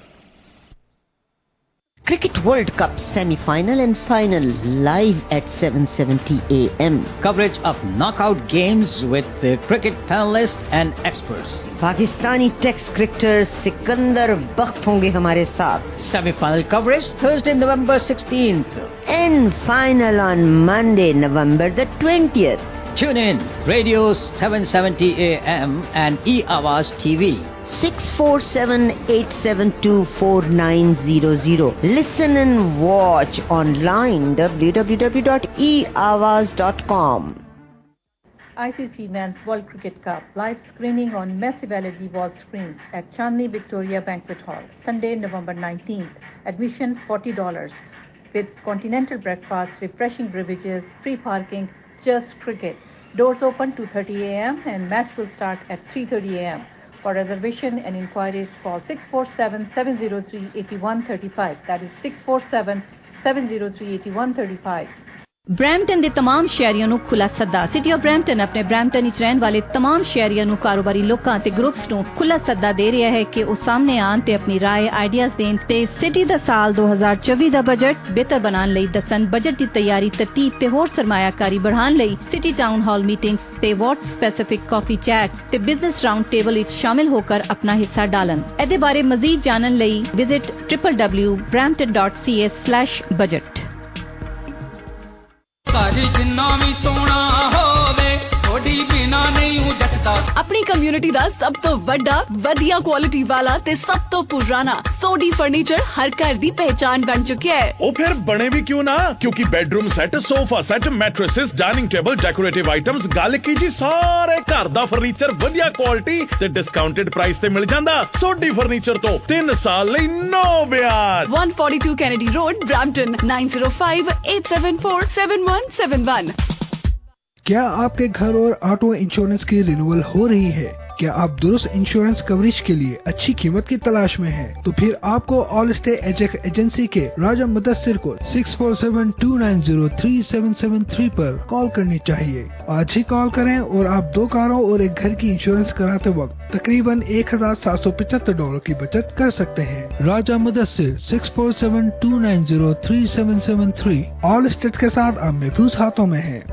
Cricket World Cup semi-final and final live at 7:70 a.m. Coverage of knockout games with the cricket panelists and experts. Pakistani test cricketer Sikander Bakht होंगे हमारे साथ Semi-final coverage Thursday, November 16th. and final on Monday, November the 20th. Tune in Radio 770 AM and eAwaz TV. 647-872-4900. Listen and watch online www.eawaz.com. ICC Men's World Cricket Cup live screening on massive LED wall screens at Chandni Victoria Banquet Hall, Sunday, November 19th. Admission $40 with continental breakfast, refreshing beverages, free parking, just cricket. Doors open 2:30 a.m. and match will start at 3:30 a.m. For reservation and inquiries, call 647-703-8135. That is 647-703-8135. Brampton ਦੇ तमाम ਸ਼ਹਿਰੀਆਂ ਨੂੰ ਖੁੱਲਾ ਸੱਦਾ city of Brampton ਆਪਣੇ Brampton ਵਿੱਚ ਰਹਿਣ ਵਾਲੇ तमाम ਸ਼ਹਿਰੀਆਂ ਨੂੰ ਕਾਰੋਬਾਰੀ ਲੋਕਾਂ ਤੇ ਗਰੁੱਪਸ ਨੂੰ ਖੁੱਲਾ ਸੱਦਾ ਦੇ ਰਿਹਾ ਹੈ ਕਿ ਉਹ ਸਾਹਮਣੇ ਆਣ ਤੇ ਆਪਣੀ رائے ਆਈਡੀਆਜ਼ ਦੇਣ ਤੇ ਸਿਟੀ ਦਾ ਸਾਲ 2024 ਦਾ ਬਜਟ ਬਿਹਤਰ ਬਣਾਉਣ ਲਈ ਦੱਸਣ ਬਜਟ ਦੀ ਤਿਆਰੀ ਤਰਤੀਬ ਤੇ ਹੋਰ ਸਰਮਾਇਆਕਾਰੀ ਵਧਾਉਣ ਲਈ ਸਿਟੀ ਟਾਊਨ ਹਾਲ ਮੀਟਿੰਗਸ ਤੇ ਵਾਰਡ ਸਪੈਸੀਫਿਕ ਕਾਫੀ ਚੈਟਸ ਤੇ ਬਿਜ਼ਨਸ ਰਾਉਂਡ ਟੇਬਲ ਵਿੱਚ ਸ਼ਾਮਿਲ ਹੋ ਕਰ ਆਪਣਾ ਹਿੱਸਾ ਡਾਲਣ ਇਹਦੇ ਬਾਰੇ ਮਜ਼ੀਦ ਜਾਣਨ ਲਈ ਵਿਜ਼ਿਟ www.brampton.ca/budget ਘਰ ਜਿੰਨਾ ਵੀ ਸੋਹਣਾ ਹੋਵੇ ਥੋੜੀ ਬਿਨਾ ਨਹੀਂ ਉਹ ਜੱਟਦਾ ਆਪਣੀ ਕਮਿਊਨਿਟੀ ਦਾ ਸਭ ਤੋਂ ਵੱਡਾ ਵਧੀਆ ਕੁਆਲਿਟੀ ਵਾਲਾ ਤੇ ਸਭ ਤੋਂ ਪੁਰਾਣਾ ਸੋਡੀ ਫਰਨੀਚਰ ਹਰ ਘਰ ਦੀ ਪਹਿਚਾਨ ਬਣ ਚੁੱਕਿਆ ਹੈ। ਉਹ ਫਿਰ ਬਣੇ ਵੀ ਕਿਉਂ ਨਾ? ਕਿਉਂਕਿ bedroom set sofa set mattresses dining table decorative items ਗੱਲ ਕੀ ਜੀ ਸਾਰੇ ਘਰ ਦਾ ਫਰਨੀਚਰ ਵਧੀਆ ਕੁਆਲਿਟੀ ਤੇ ਡਿਸਕਾਊਂਟਡ ਪ੍ਰਾਈਸ ਤੇ ਮਿਲ ਜਾਂਦਾ। ਸੋਡੀ ਫਰਨੀਚਰ ਤੋਂ 3 ਸਾਲ ਲਈ ਨੋ ਵਿਆਜ। 142 Kennedy Road, Brampton 905-874-7171. क्या आपके घर और ऑटो इंश्योरेंस की रिन्यूअल हो रही है? क्या आप दुरुस्त इंश्योरेंस कवरेज के लिए अच्छी कीमत की तलाश में हैं? तो फिर आपको ऑल स्टे एजेक एजेंसी के राजा मुदस्सिर को 647-290-3773 पर कॉल करनी चाहिए। आज ही कॉल करें और आप दो कारों और एक घर की इंश्योरेंस कराते वक्त तकरीबन एक हज़ार सात सौ पचहत्तर डॉलर की बचत कर सकते हैं। Raja Mudassir six four seven two nine zero three seven seven three Allstate के साथ आप महफूज हाथों में हैं।